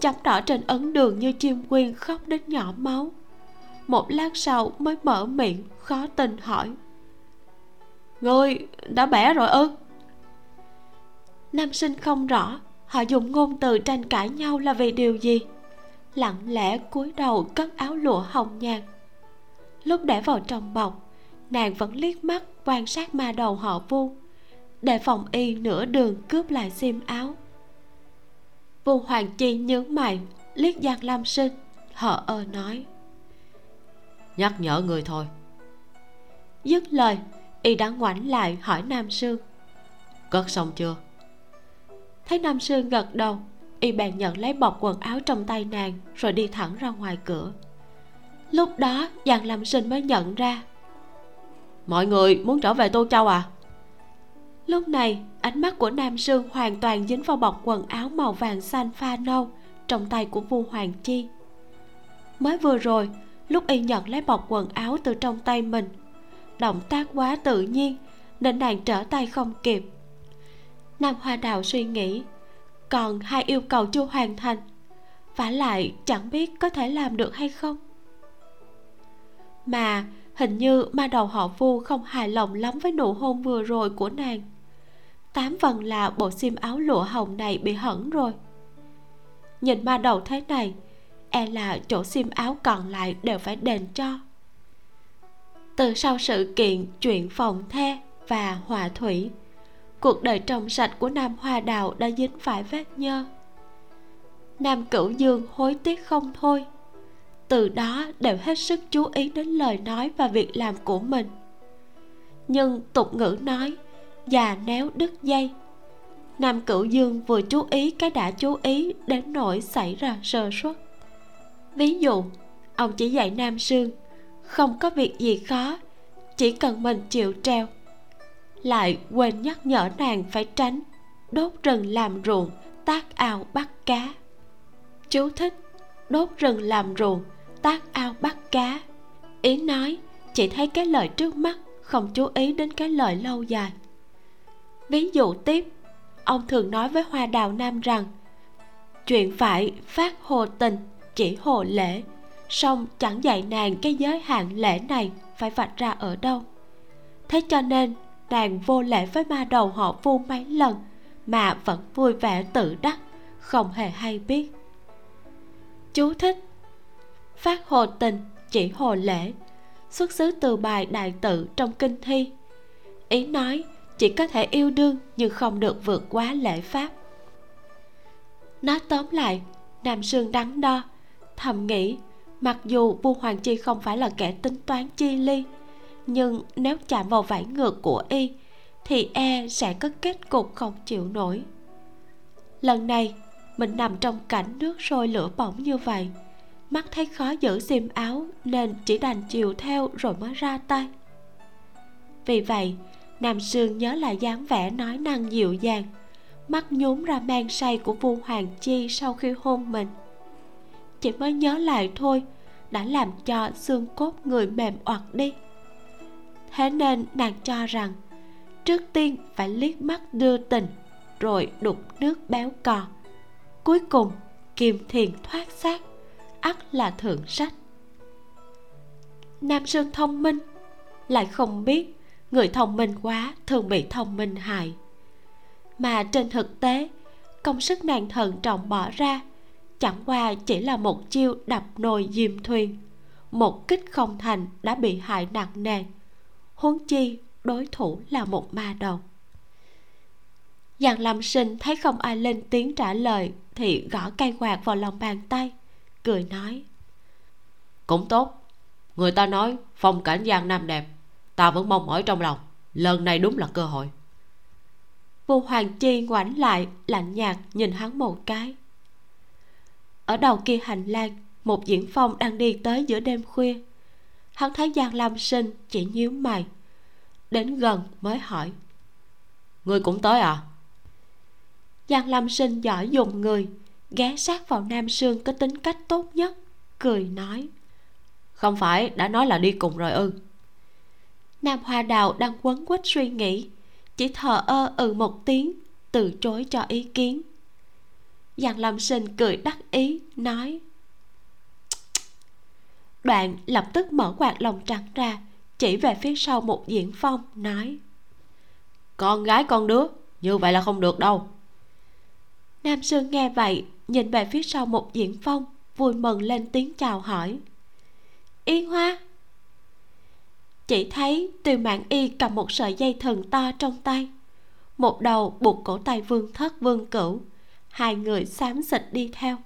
Chấm đỏ trên ấn đường như chim quyên khóc đến nhỏ máu. Một lát sau mới mở miệng khó tin hỏi. Ngươi đã bẻ rồi ư? Nam sinh không rõ họ dùng ngôn từ tranh cãi nhau là vì điều gì. Lặng lẽ cúi đầu cất áo lụa hồng nhạt. Lúc để vào trong bọc nàng vẫn liếc mắt quan sát ma đầu họ vu. Để phòng y nửa đường cướp lại xiêm áo. Vu hoàng chi nhướng mày liếc giang lam sinh hờ ơ nói. Nhắc nhở người thôi. Dứt lời y đã ngoảnh lại hỏi nam sương cất xong chưa? Thấy nam sương gật đầu y bèn nhận lấy bọc quần áo trong tay nàng rồi đi thẳng ra ngoài cửa. Lúc đó giang lam sinh mới nhận ra mọi người muốn trở về tô châu à? Lúc này, ánh mắt của nam sương hoàn toàn dính vào bọc quần áo màu vàng xanh pha nâu trong tay của vua hoàng chi. Mới vừa rồi, lúc y nhận lấy bọc quần áo từ trong tay mình, động tác quá tự nhiên nên nàng trở tay không kịp. Nam hoa đào suy nghĩ, còn hai yêu cầu chưa hoàn thành, vả lại chẳng biết có thể làm được hay không? Mà hình như ma đầu họ vu không hài lòng lắm với nụ hôn vừa rồi của nàng. Tám phần là bộ xiêm áo lụa hồng này bị hỏng rồi. Nhìn ma đầu thế này e là chỗ xiêm áo còn lại đều phải đền cho. Từ sau sự kiện, chuyện phòng the và hòa thủy, cuộc đời trong sạch của nam hoa đào đã dính phải vết nhơ. Nam cửu dương hối tiếc không thôi từ đó đều hết sức chú ý đến lời nói và việc làm của mình. Nhưng tục ngữ nói, già néo đứt dây. Nam cửu dương vừa chú ý cái đã chú ý đến nỗi xảy ra sơ suất. Ví dụ, ông chỉ dạy nam sương, không có việc gì khó, chỉ cần mình chịu treo. Lại quên nhắc nhở nàng phải tránh, đốt rừng làm ruộng, tác ao bắt cá. Chú thích, đốt rừng làm ruộng tác ao bắt cá. Ý nói, chỉ thấy cái lợi trước mắt, không chú ý đến cái lợi lâu dài. Ví dụ tiếp, ông thường nói với hoa đào nam rằng, chuyện phải phát hồ tình, chỉ hồ lễ, song chẳng dạy nàng cái giới hạn lễ này phải vạch ra ở đâu. Thế cho nên, nàng vô lễ với ma đầu họ vu mấy lần mà vẫn vui vẻ tự đắc, không hề hay biết. Chú thích phát hồ tình, chỉ hồ lễ, xuất xứ từ bài đại tự trong kinh thi. Ý nói, chỉ có thể yêu đương nhưng không được vượt quá lễ pháp. Nói tóm lại, nam sương đắn đo, thầm nghĩ, mặc dù vu hoàng chi không phải là kẻ tính toán chi ly, nhưng nếu chạm vào vải ngược của y, thì e sẽ có kết cục không chịu nổi. Lần này, mình nằm trong cảnh nước sôi lửa bỏng như vậy mắt thấy khó giữ xiêm áo nên chỉ đành chiều theo rồi mới ra tay. Vì vậy, nam sương nhớ lại dáng vẻ nói năng dịu dàng, mắt nhún ra mang say của vua hoàng chi sau khi hôn mình. Chỉ mới nhớ lại thôi, đã làm cho xương cốt người mềm oặt đi. Thế nên nàng cho rằng, trước tiên phải liếc mắt đưa tình, rồi đục nước béo cò. Cuối cùng kiềm thiền thoát xác ắt là thượng sách. Nam sơn thông minh, lại không biết người thông minh quá thường bị thông minh hại. Mà trên thực tế, công sức nàng thận trọng bỏ ra chẳng qua chỉ là một chiêu đập nồi diêm thuyền, một kích không thành đã bị hại nặng nề. Huống chi đối thủ là một ma đầu. Giang lâm sinh thấy không ai lên tiếng trả lời thì gõ cây quạt vào lòng bàn tay cười nói. Cũng tốt. Người ta nói phong cảnh giang nam đẹp, ta vẫn mong mỏi trong lòng. Lần này đúng là cơ hội. Vu hoàng chi ngoảnh lại, lạnh nhạt nhìn hắn một cái. Ở đầu kia hành lang, một diễn phong đang đi tới giữa đêm khuya. Hắn thấy giang lam sinh chỉ nhíu mày, đến gần mới hỏi. Ngươi cũng tới à? Giang lam sinh giỏi dùng người ghé sát vào nam sương có tính cách tốt nhất, cười nói. Không phải, đã nói là đi cùng rồi ư. Nam hoa đào đang quấn quýt suy nghĩ, chỉ thờ ơ ừ một tiếng, từ chối cho ý kiến. Giang lâm sinh cười đắc ý, nói. Đoạn lập tức mở quạt lồng trắng ra, chỉ về phía sau một diễn phong, nói. Con gái con đứa, như vậy là không được đâu. Nam sương nghe vậy nhìn về phía sau một diễn phong vui mừng lên tiếng chào hỏi. Yên hoa. Chỉ thấy từ mạng y cầm một sợi dây thần to trong tay. Một đầu buộc cổ tay vương thất vương cửu. Hai người xám xịt đi theo.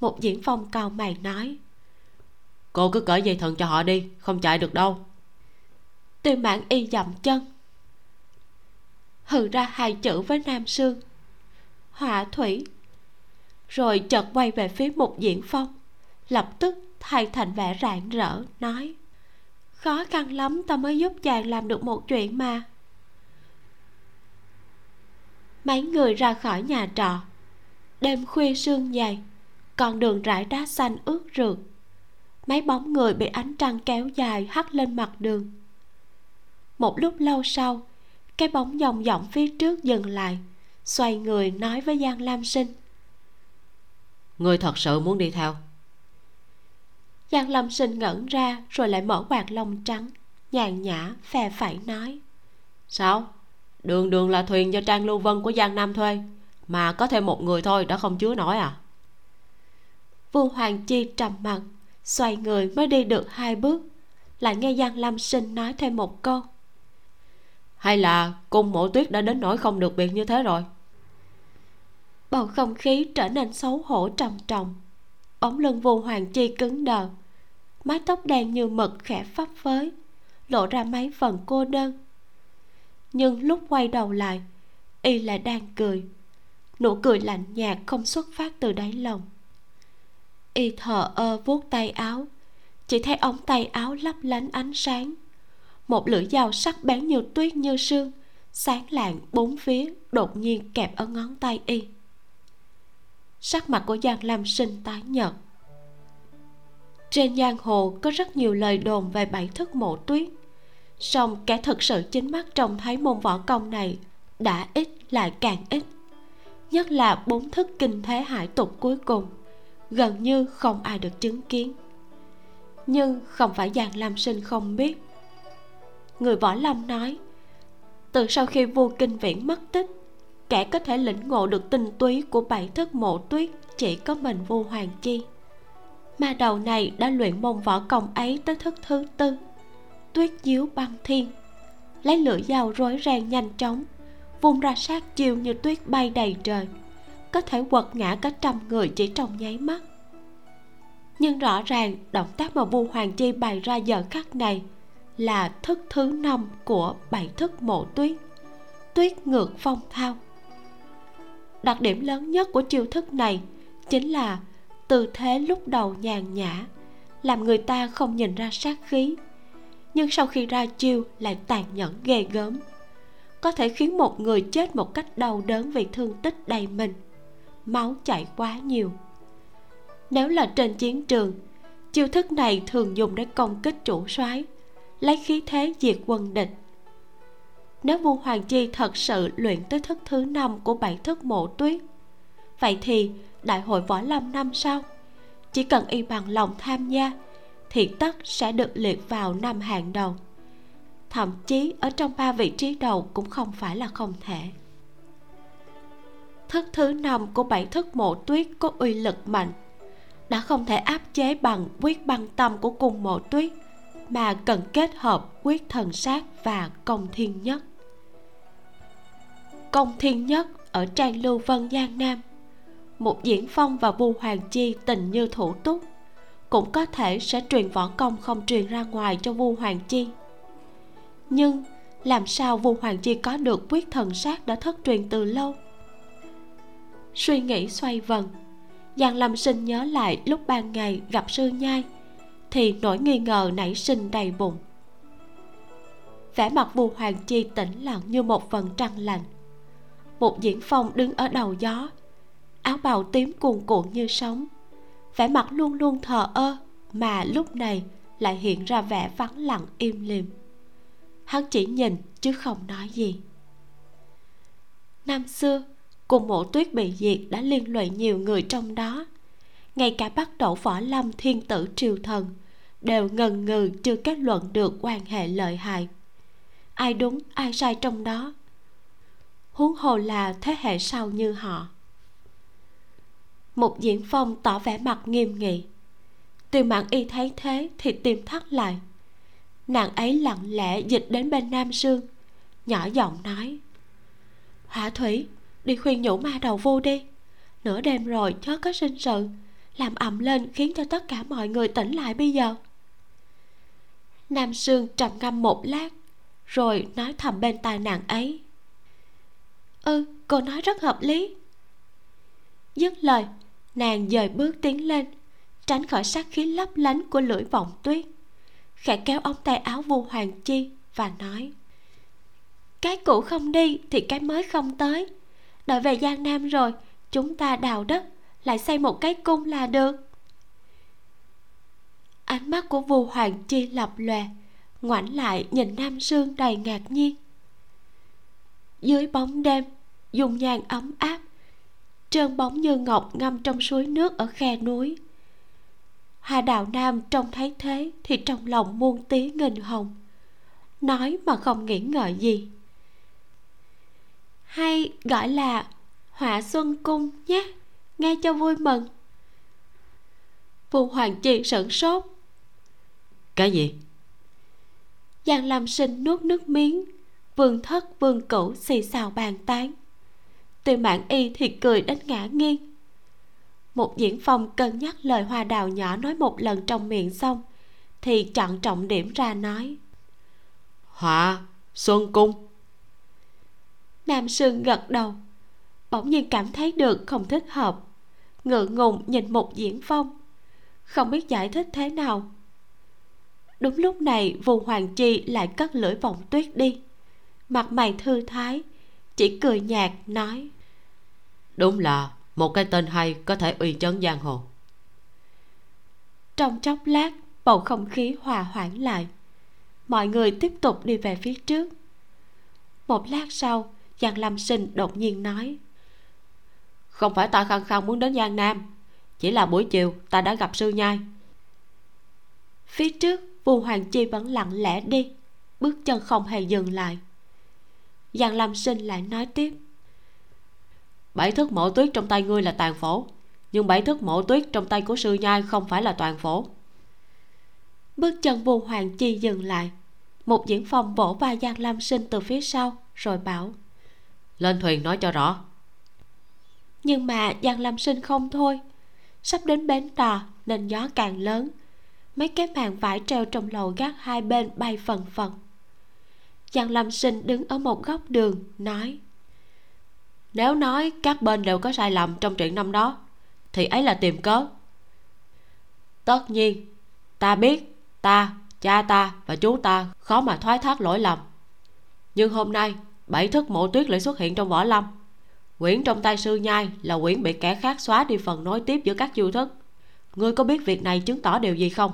Một diễn phong cao mày nói. Cô cứ cởi dây thừng cho họ đi không chạy được đâu. Tiêu mãn y dậm chân. Hừ ra hai chữ với nam sương. Họa thủy rồi chợt quay về phía một diễn phong. Lập tức thay thành vẻ rạng rỡ, nói, khó khăn lắm, ta mới giúp chàng làm được một chuyện mà. Mấy người ra khỏi nhà trọ. Đêm khuya sương dày con đường rải đá xanh ướt rượt. Mấy bóng người bị ánh trăng kéo dài hắt lên mặt đường. Một lúc lâu sau, cái bóng dòng dọng phía trước dừng lại, xoay người nói với giang lam sinh người thật sự muốn đi theo. Giang lam sinh ngẩn ra rồi lại mở quạt lông trắng nhàn nhã phè phẩy nói. Sao? Đường đường là thuyền do trang lưu vân của giang nam thuê mà có thêm một người thôi đã không chứa nổi à? Vu hoàng chi trầm mặt xoay người mới đi được hai bước lại nghe giang lâm sinh nói thêm một câu. Hay là cung mộ tuyết đã đến nỗi không được biệt như thế rồi bầu không khí trở nên xấu hổ trầm trọng. Ống lưng vu hoàng chi cứng đờ. Mái tóc đen như mực khẽ phấp phới, lộ ra mấy phần cô đơn. Nhưng lúc quay đầu lại, y lại đang cười. Nụ cười lạnh nhạt không xuất phát từ đáy lòng. Y thờ ơ vuốt tay áo, chỉ thấy ống tay áo lấp lánh ánh sáng. Một lưỡi dao sắc bén như tuyết như sương, sáng lạng bốn phía đột nhiên kẹp ở ngón tay y sắc mặt của giang lam sinh tái nhợt. Trên giang hồ có rất nhiều lời đồn về bảy thức mộ tuyết. Song kẻ thực sự chính mắt trông thấy môn võ công này đã ít lại càng ít. Nhất là bốn thức kinh thế hải tục cuối cùng, gần như không ai được chứng kiến. Nhưng không phải giang lam sinh không biết. Người võ lâm nói, từ sau khi vua kinh viễn mất tích kẻ có thể lĩnh ngộ được tinh túy của bảy thức mộ tuyết chỉ có mình vua hoàng chi. Mà đầu này đã luyện môn võ công ấy tới thức thứ tư, tuyết chiếu băng thiên. Lấy lưỡi dao rối ren nhanh chóng, vung ra sát chiêu như tuyết bay đầy trời, có thể quật ngã cả trăm người chỉ trong nháy mắt. Nhưng rõ ràng động tác mà vua hoàng chi bày ra giờ khắc này là thức thứ năm của bảy thức mộ tuyết. Tuyết ngược phong thao đặc điểm lớn nhất của chiêu thức này chính là tư thế lúc đầu nhàn nhã, làm người ta không nhìn ra sát khí. Nhưng sau khi ra chiêu lại tàn nhẫn ghê gớm, có thể khiến một người chết một cách đau đớn vì thương tích đầy mình, máu chảy quá nhiều. Nếu là trên chiến trường, chiêu thức này thường dùng để công kích chủ soái, lấy khí thế diệt quân địch nếu vua hoàng chi thật sự luyện tới thức thứ năm của bảy thức mộ tuyết, vậy thì đại hội võ lâm năm sau, chỉ cần y bằng lòng tham gia, thì tất sẽ được liệt vào năm hàng đầu. Thậm chí ở trong ba vị trí đầu cũng không phải là không thể. Thức thứ năm của bảy thức mộ tuyết có uy lực mạnh, đã không thể áp chế bằng quyết băng tâm của cung mộ tuyết mà cần kết hợp quyết thần sát và công thiên nhất. Công thiên nhất ở trang lưu vân, giang nam. Một diễn phong và vua hoàng chi tình như thủ túc, cũng có thể sẽ truyền võ công không truyền ra ngoài cho vua hoàng chi. Nhưng làm sao vua hoàng chi có được quyết thần sát đã thất truyền từ lâu? Suy nghĩ xoay vần, giang lâm sinh nhớ lại lúc ban ngày gặp sư nhai thì nỗi nghi ngờ nảy sinh đầy bụng. Vẻ mặt vu hoàng chi tĩnh lặng như một phần trăng lạnh một diễn phong đứng ở đầu gió, áo bào tím cuồn cuộn như sóng. Vẻ mặt luôn luôn thờ ơ, mà lúc này lại hiện ra vẻ vắng lặng im lìm. Hắn chỉ nhìn chứ không nói gì. Năm xưa, cùng mộ tuyết bị diệt đã liên lụy nhiều người trong đó ngay cả bắt đầu võ lâm, thiên tử triều thần, đều ngần ngừ chưa kết luận được quan hệ lợi hại. Ai đúng, ai sai trong đó? Huống hồ là thế hệ sau như họ. Một diễn phong tỏ vẻ mặt nghiêm nghị. Tiêu mạng y thấy thế thì tim thắt lại. Nàng ấy lặng lẽ dịch đến bên nam sương nhỏ giọng nói, hỏa thủy, đi khuyên nhủ ma đầu vô đi. Nửa đêm rồi, chớ có sinh sự làm ầm lên khiến cho tất cả mọi người tỉnh lại bây giờ. Nam sương trầm ngâm một lát, rồi nói thầm bên tai nàng ấy. Ừ cô nói rất hợp lý. Dứt lời, nàng dời bước tiến lên, tránh khỏi sát khí lấp lánh của lưỡi vọng tuyết, khẽ kéo ống tay áo vu hoàng chi và nói, cái cũ không đi thì cái mới không tới. Đợi về giang nam rồi, chúng ta đào đất lại xây một cái cung là được. Ánh mắt của vua hoàng chi lập lòe, ngoảnh lại nhìn nam sương đầy ngạc nhiên. Dưới bóng đêm dùng nhang ấm áp, trơn bóng như ngọc ngâm trong suối nước ở khe núi. Hà đạo nam trông thấy thế thì trong lòng muôn tí nghìn hồng, nói mà không nghĩ ngợi gì. Hay gọi là họa xuân cung nhé nghe cho vui mừng. Phù hoàng chi sửng sốt. Cái gì? Giang lam sinh nuốt nước miếng vương thất vương cửu xì xào bàn tán. Tiêu mãn y thì cười đến ngã nghiêng. Một diễn phong cân nhắc lời hoa đào nhỏ nói một lần trong miệng xong thì chọn trọng điểm ra nói. Họa xuân cung. Nam sương gật đầu bỗng nhiên cảm thấy được không thích hợp ngượng ngùng nhìn một diễn phong. Không biết giải thích thế nào. Đúng lúc này vù hoàng chi lại cất lưỡi vọng tuyết đi. Mặt mày thư thái chỉ cười nhạt nói đúng là một cái tên hay có thể uy chấn giang hồ. Trong chốc lát bầu không khí hòa hoãn lại. Mọi người tiếp tục đi về phía trước. Một lát sau giang lâm sinh đột nhiên nói không phải ta khăng khăng muốn đến giang nam. Chỉ là buổi chiều, ta đã gặp sư nhai. Phía trước, vu hoàng chi vẫn lặng lẽ đi. Bước chân không hề dừng lại. Giang Lam sinh lại nói tiếp. Bảy thước mộ tuyết trong tay ngươi là tàn phổ, nhưng bảy thước mộ tuyết trong tay của sư nhai không phải là toàn phổ. Bước chân vu hoàng chi dừng lại. Một diễn phong vỗ vai giang Lam sinh từ phía sau, rồi bảo, lên thuyền nói cho rõ nhưng mà giang lâm sinh không thôi. Sắp đến bến đò nên gió càng lớn. Mấy cái màn vải treo trong lầu gác hai bên bay phần phần. Giang lâm sinh đứng ở một góc đường, nói, nếu nói các bên đều có sai lầm trong chuyện năm đó, thì ấy là tìm cớ. Tất nhiên, ta biết, ta, cha ta và chú ta khó mà thoái thác lỗi lầm. Nhưng hôm nay, bảy thức mộ tuyết lại xuất hiện trong võ lâm quyển trong tay sư nhai là quyển bị kẻ khác xóa đi phần nối tiếp giữa các chiêu thức. Ngươi có biết việc này chứng tỏ điều gì không?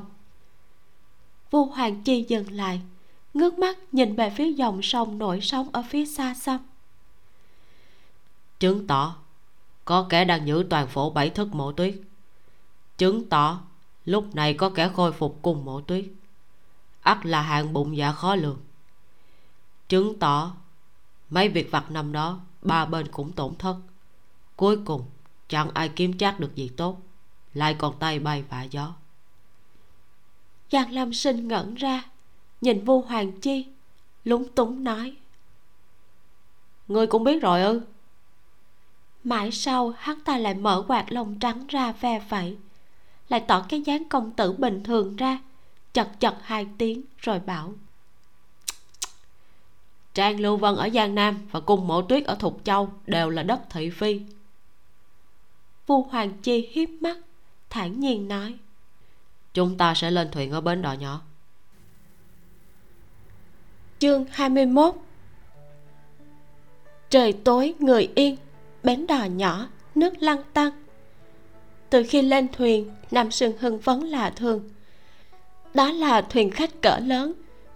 Vu hoàng chi dừng lại, ngước mắt nhìn về phía dòng sông nổi sóng ở phía xa xăm. Chứng tỏ, có kẻ đang giữ toàn phổ bảy thức mộ tuyết. Chứng tỏ, lúc này có kẻ khôi phục cùng mộ tuyết. Ắt là hạng bụng dạ khó lường. Chứng tỏ, mấy việc vặt năm đó ba bên cũng tổn thất. Cuối cùng chẳng ai kiếm chắc được gì tốt. Lại còn tay bay vạ gió. Giang lâm sinh ngẩn ra nhìn vu hoàng chi lúng túng nói. Ngươi cũng biết rồi ư? Mãi sau hắn ta lại mở quạt lông trắng ra ve vậy, lại tỏ cái dáng công tử bình thường ra chật chật hai tiếng rồi bảo trang lưu vân ở giang nam và cung mộ tuyết ở thục châu đều là đất thị phi. Vu hoàng chi hiếp mắt, thản nhiên nói, chúng ta sẽ lên thuyền ở bến đò nhỏ. Chương 21 trời tối người yên, bến đò nhỏ, nước lăn tăng từ khi lên thuyền, nam sương hưng phấn là thường. Đó là thuyền khách cỡ lớn,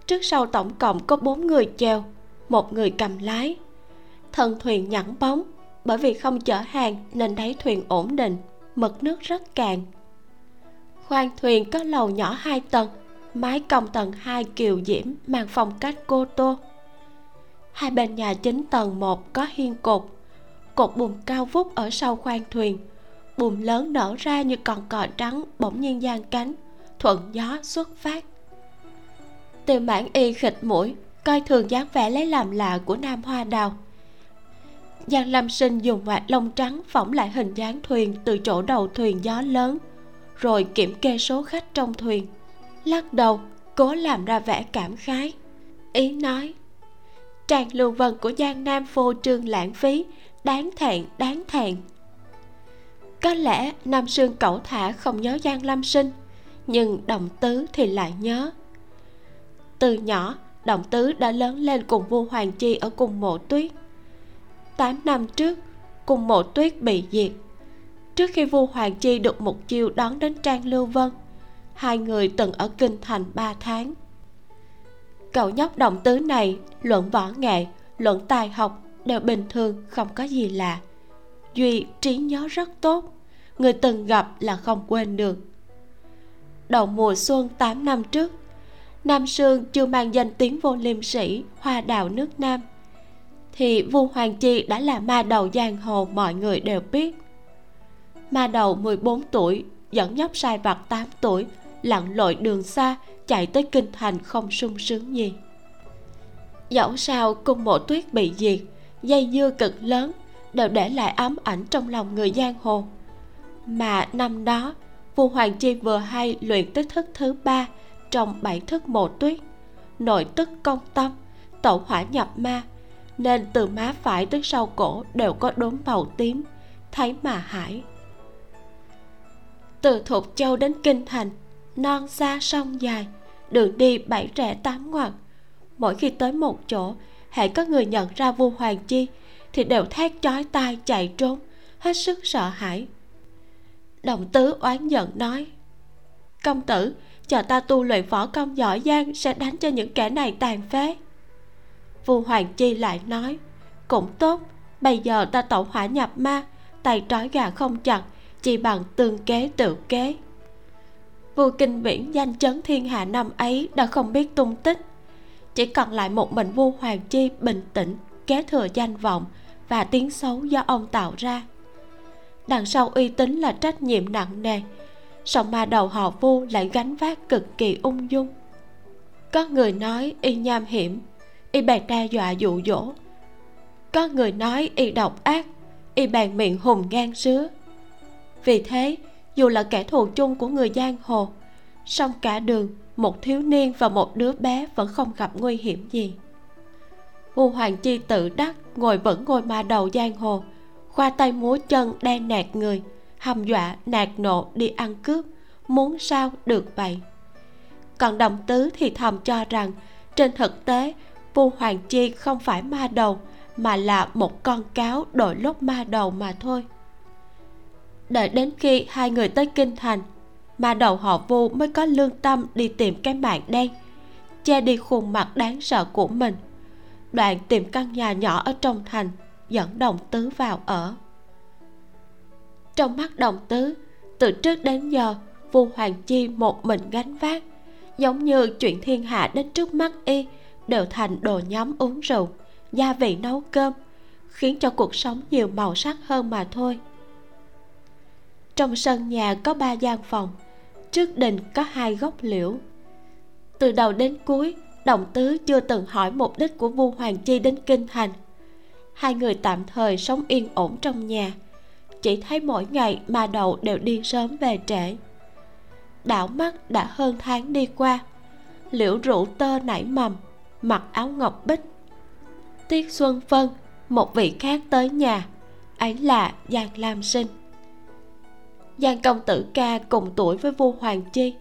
trước sau tổng cộng có bốn người chèo một người cầm lái. Thân thuyền nhẵn bóng, bởi vì không chở hàng nên đáy thuyền ổn định, mực nước rất cạn. Khoang thuyền có lầu nhỏ hai tầng, mái cong tầng hai kiều diễm mang phong cách cô tô. Hai bên nhà chính tầng một có hiên cột cột bùm cao vút ở sau khoang thuyền. Bùm lớn nở ra như con cò trắng bỗng nhiên giang cánh, thuận gió xuất phát. Tiêu mãn y khịt mũi coi thường dáng vẻ lấy làm lạ của nam hoa đào. Giang lâm sinh dùng vạt lông trắng phỏng lại hình dáng thuyền từ chỗ đầu thuyền gió lớn, rồi kiểm kê số khách trong thuyền. Lắc đầu, cố làm ra vẻ cảm khái. Ý nói, tràng lưu vân của giang nam phô trương lãng phí, đáng thẹn đáng thẹn. Có lẽ nam sương cẩu thả không nhớ giang lâm sinh, nhưng đồng tứ thì lại nhớ. Từ nhỏ đồng tứ đã lớn lên cùng vua hoàng chi ở cùng mộ tuyết. Tám năm trước, cùng mộ tuyết bị diệt. Trước khi vua hoàng chi được một chiêu đón đến trang lưu vân, hai người từng ở kinh thành ba tháng. Cậu nhóc đồng tứ này luận võ nghệ, luận tài học đều bình thường, không có gì lạ. Duy trí nhớ rất tốt, người từng gặp là không quên được. Đầu mùa xuân 8 năm trước Nam Sương chưa mang danh tiếng vô liêm sĩ Hoa đạo nước Nam. Thì Vu Hoàng Chi đã là ma đầu giang hồ mọi người đều biết. Ma đầu 14 tuổi, dẫn nhóc sai vặt 8 tuổi, lặn lội đường xa, chạy tới kinh thành không sung sướng gì. Dẫu sao cung mộ tuyết bị diệt, dây dưa cực lớn, đều để lại ám ảnh trong lòng người giang hồ. Mà năm đó, vua hoàng chi vừa hay luyện tới thức thứ ba trong bảy thức mộ tuyết. Nội tức công tâm, tẩu hỏa nhập ma, nên từ má phải tới sau cổ đều có đốm màu tím, thấy mà hải từ thục châu đến kinh thành, non xa sông dài, đường đi bảy rẽ tám ngoặt mỗi khi tới một chỗ hãy có người nhận ra vua hoàng chi, thì đều thét chói tai chạy trốn, hết sức sợ hãi. Đồng tứ oán giận nói, công tử chờ ta tu luyện võ công giỏi giang sẽ đánh cho những kẻ này tàn phế. Vua hoàng chi lại nói, cũng tốt, bây giờ ta tẩu hỏa nhập ma, tay trói gà không chặt, chỉ bằng tương kế tự kế. Vua kinh viễn danh chấn thiên hạ năm ấy đã không biết tung tích. Chỉ còn lại một mình vua hoàng chi bình tĩnh, kế thừa danh vọng và tiếng xấu do ông tạo ra. Đằng sau uy tín là trách nhiệm nặng nề song ma đầu họ vu lại gánh vác cực kỳ ung dung? Có người nói y nham hiểm, y bèn đe dọa dụ dỗ. Có người nói y độc ác, y bèn miệng hùng ngang sứa. Vì thế, dù là kẻ thù chung của người giang hồ, song cả đường, một thiếu niên và một đứa bé vẫn không gặp nguy hiểm gì. Vua hoàng chi tự đắc ngồi vẫn ngồi ma đầu giang hồ, khoa tay múa chân đen nạt người hăm dọa, nạt nộ, đi ăn cướp, muốn sao được vậy? Còn đồng tứ thì thầm cho rằng, trên thực tế, vua hoàng chi không phải ma đầu, mà là một con cáo đội lốt ma đầu mà thôi. Đợi đến khi hai người tới kinh thành, ma đầu họ vu mới có lương tâm đi tìm cái mạng đen, che đi khuôn mặt đáng sợ của mình. Đoạn tìm căn nhà nhỏ ở trong thành, dẫn đồng tứ vào ở trong mắt đồng tứ. Từ trước đến giờ, vua hoàng chi một mình gánh vác. Giống như chuyện thiên hạ đến trước mắt y, đều thành đồ nhóm uống rượu, gia vị nấu cơm, khiến cho cuộc sống nhiều màu sắc hơn mà thôi. Trong sân nhà có ba gian phòng, trước đình có hai gốc liễu. Từ đầu đến cuối, đồng tứ chưa từng hỏi mục đích của vua hoàng chi đến kinh thành. Hai người tạm thời sống yên ổn trong nhà chỉ thấy mỗi ngày mà đậu đều đi sớm về trễ. Đảo mắt đã hơn tháng đi qua. Liễu rượu tơ nảy mầm, mặc áo ngọc bích. Tiết xuân phân một vị khác tới nhà, ấy là giang lam sinh. Giang công tử ca cùng tuổi với vua hoàng chi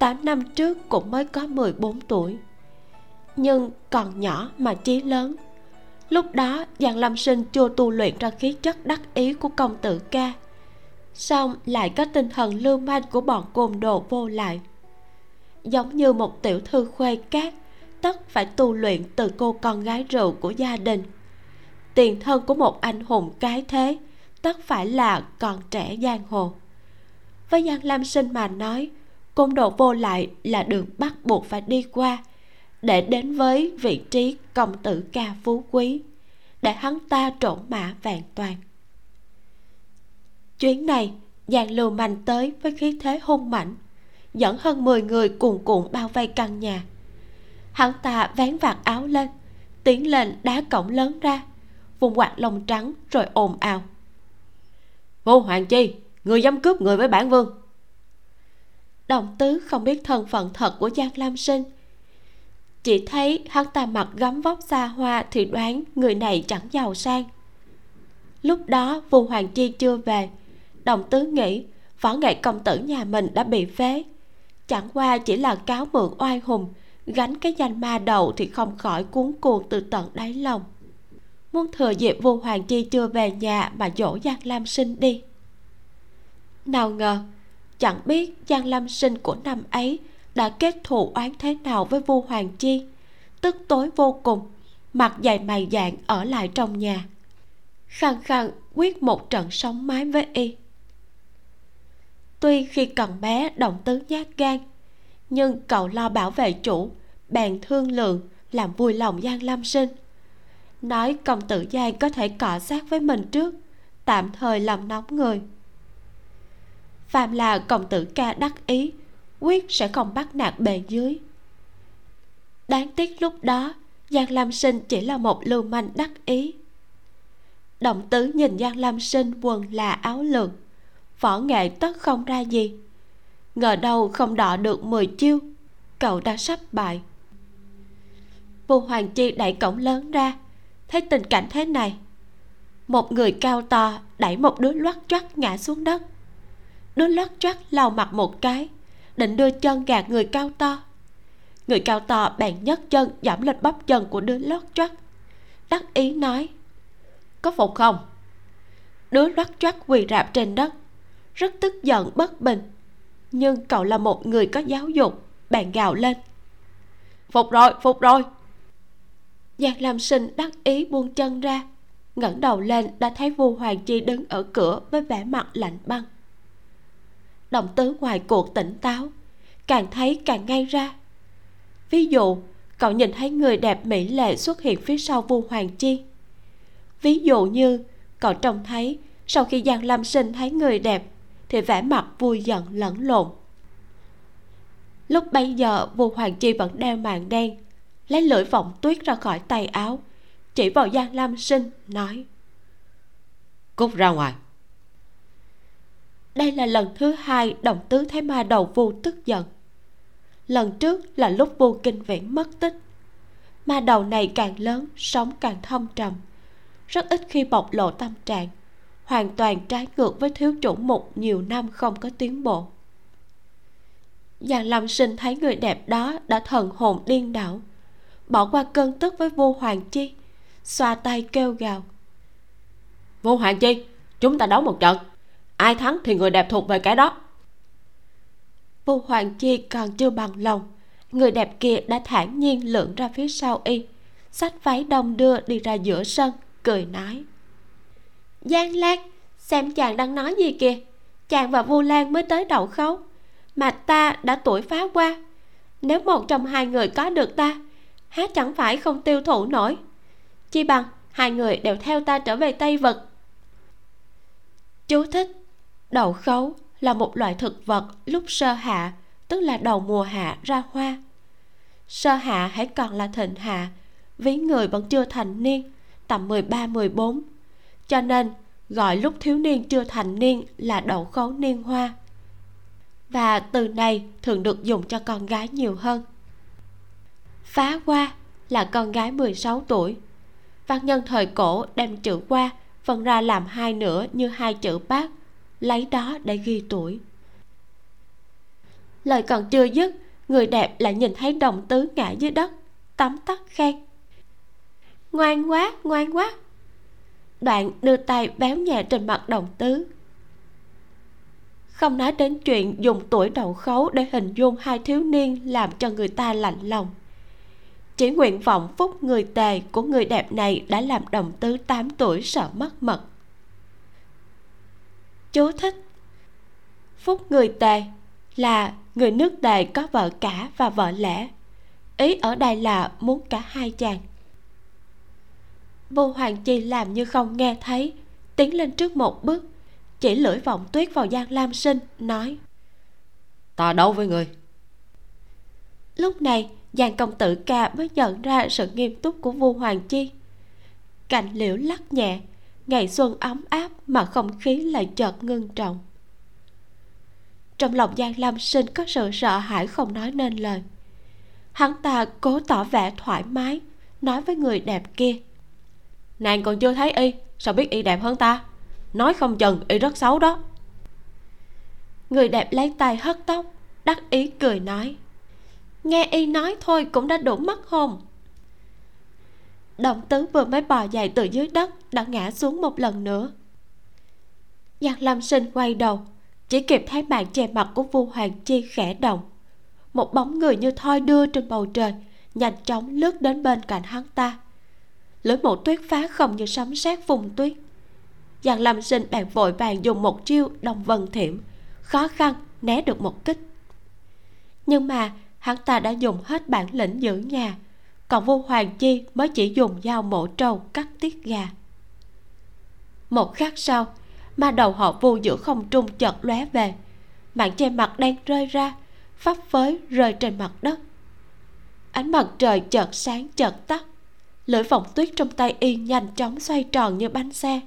8 năm trước cũng mới có 14 tuổi. Nhưng còn nhỏ mà chí lớn lúc đó, giang lâm sinh chưa tu luyện ra khí chất đắc ý của công tử ca. Song lại có tinh thần lưu manh của bọn côn đồ vô lại. Giống như một tiểu thư khuê cát, tất phải tu luyện từ cô con gái rượu của gia đình. Tiền thân của một anh hùng cái thế, tất phải là còn trẻ giang hồ. Với giang lam sinh mà nói, côn đồ vô lại là đường bắt buộc phải đi qua để đến với vị trí công tử ca phú quý để hắn ta trộn mã vẹn toàn. Chuyến này giang lưu manh tới với khí thế hung mạnh dẫn hơn 10 người cuồn cuộn bao vây căn nhà. Hắn ta vén vạt áo lên tiến lên đá cổng lớn ra vùng quạt lông trắng rồi ồn ào. Vô hoàng chi người dám cướp người với bản vương. Đồng tứ không biết thân phận thật của giang lam sinh chỉ thấy hắn ta mặc gấm vóc xa hoa thì đoán người này chẳng giàu sang. Lúc đó, vu hoàng chi chưa về. Đồng tứ nghĩ, võ nghệ công tử nhà mình đã bị phế. Chẳng qua chỉ là cáo mượn oai hùng, gánh cái danh ma đầu thì không khỏi cuốn cuồng từ tận đáy lòng. Muốn thừa dịp vu hoàng chi chưa về nhà mà dỗ giang lam sinh đi. Nào ngờ, chẳng biết giang lam sinh của năm ấy đã kết thù oán thế nào với vua hoàng chi, tức tối vô cùng, mặt dày mày dạng ở lại trong nhà. Khăng khăng quyết một trận sống mái với y. Tuy khi còn bé động tứ nhát gan, nhưng cậu lo bảo vệ chủ, bèn thương lượng, làm vui lòng giang lam sinh. Nói công tử giang có thể cọ sát với mình trước, tạm thời làm nóng người. Phàm là công tử ca đắc ý quyết sẽ không bắt nạt bề dưới. Đáng tiếc lúc đó, giang lam sinh chỉ là một lưu manh đắc ý. Động tứ nhìn giang lam sinh quần là áo lược, võ nghệ tất không ra gì. Ngờ đâu không đọ được 10 chiêu, cậu đã sắp bại. Vu hoàng chi đẩy cổng lớn ra, thấy tình cảnh thế này. Một người cao to đẩy một đứa loắt choắt ngã xuống đất. Đứa loắt choắt lau mặt một cái định đưa chân gạt người cao to. Người cao to bèn nhấc chân, giảm lên bắp chân của đứa lót choắt đắc ý nói, có phục không? Đứa lót choắt quỳ rạp trên đất, rất tức giận bất bình. Nhưng cậu là một người có giáo dục, bèn gào lên, phục rồi phục rồi. Giang lam sinh đắc ý buông chân ra, ngẩng đầu lên đã thấy vu hoàng chi đứng ở cửa với vẻ mặt lạnh băng động tứ ngoài cuộc tỉnh táo. Càng thấy càng ngay ra. Ví dụ, cậu nhìn thấy người đẹp mỹ lệ xuất hiện phía sau vu hoàng chi. Ví dụ như, cậu trông thấy sau khi giang lam sinh thấy người đẹp, thì vẻ mặt vui giận lẫn lộn. Lúc bây giờ vu hoàng chi vẫn đeo màn đen, lấy lưỡi vọng tuyết ra khỏi tay áo, chỉ vào giang lam sinh, nói, cút ra ngoài đây là lần thứ hai đồng tứ thấy ma đầu vu tức giận. Lần trước là lúc vu kinh viễn mất tích. Ma đầu này càng lớn, sống càng thâm trầm. Rất ít khi bộc lộ tâm trạng. Hoàn toàn trái ngược với thiếu chủ mục nhiều năm không có tiến bộ. Giang lâm sinh thấy người đẹp đó đã thần hồn điên đảo. Bỏ qua cơn tức với vô hoàng chi, xoa tay kêu gào. Vô hoàng chi, chúng ta đấu một trận ai thắng thì người đẹp thuộc về cái đó. Vô hoàng chi còn chưa bằng lòng. Người đẹp kia đã thản nhiên lượn ra phía sau y. Xách váy đông đưa đi ra giữa sân cười nói. Giang lan xem chàng đang nói gì kìa. Chàng và vu lan mới tới đậu khấu. Mà ta đã tuổi phá qua. Nếu một trong hai người có được ta há chẳng phải không tiêu thụ nổi. Chi bằng hai người đều theo ta trở về tây vực. Chú thích đậu khấu là một loại thực vật lúc sơ hạ, tức là đầu mùa hạ ra hoa. Sơ hạ hãy còn là thịnh hạ, ví người vẫn chưa thành niên, tầm 13-14 cho nên, gọi lúc thiếu niên chưa thành niên là đậu khấu niên hoa. Và từ này thường được dùng cho con gái nhiều hơn. Phá hoa là con gái 16 tuổi. Văn nhân thời cổ đem chữ qua phân ra làm hai nửa như hai chữ bát lấy đó để ghi tuổi. Lời còn chưa dứt, người đẹp lại nhìn thấy đồng tứ ngã dưới đất tắm tắt khen. Ngoan quá ngoan quá. Đoạn đưa tay béo nhẹ trên mặt đồng tứ. Không nói đến chuyện dùng tuổi đậu khấu để hình dung hai thiếu niên làm cho người ta lạnh lòng. Chỉ nguyện vọng phúc người tề của người đẹp này đã làm đồng tứ 8 tuổi sợ mất mật chú thích. Phúc người tề là người nước tề có vợ cả và vợ lẽ. Ý ở đây là muốn cả hai chàng. Vô hoàng chi làm như không nghe thấy tiến lên trước một bước chỉ lưỡi vọng tuyết vào giang lam sinh nói. Ta đấu với người. Lúc này giang công tử ca mới nhận ra sự nghiêm túc của vu hoàng chi. Cành liễu lắc nhẹ ngày xuân ấm áp mà không khí lại chợt ngưng trọng. Trong lòng giang lam sinh có sự sợ hãi không nói nên lời. Hắn ta cố tỏ vẻ thoải mái, nói với người đẹp kia. Nàng còn chưa thấy y, sao biết y đẹp hơn ta? Nói không chừng y rất xấu đó. Người đẹp lấy tay hất tóc, đắc ý cười nói. Nghe y nói thôi cũng đã đủ mất hồn đồng tứ vừa mới bò dậy từ dưới đất, đã ngã xuống một lần nữa. Giang lâm sinh quay đầu, chỉ kịp thấy màn che mặt của vu hoàng chi khẽ động. Một bóng người như thoi đưa trên bầu trời, nhanh chóng lướt đến bên cạnh hắn ta. Lưỡi mũ tuyết phá không như sấm sét vùng tuyết. Giang lâm sinh bèn vội vàng dùng một chiêu đồng vân thiểm, khó khăn né được một kích. Nhưng mà hắn ta đã dùng hết bản lĩnh giữ nhà còn vua hoàng chi mới chỉ dùng dao mổ trâu cắt tiết gà. Một khắc sau, ma đầu họ vu giữa không trung chợt lóe về. Mạng che mặt đang rơi ra, phấp phới rơi trên mặt đất. Ánh mặt trời chợt sáng chợt tắt. Lưỡi vòng tuyết trong tay y nhanh chóng xoay tròn như bánh xe.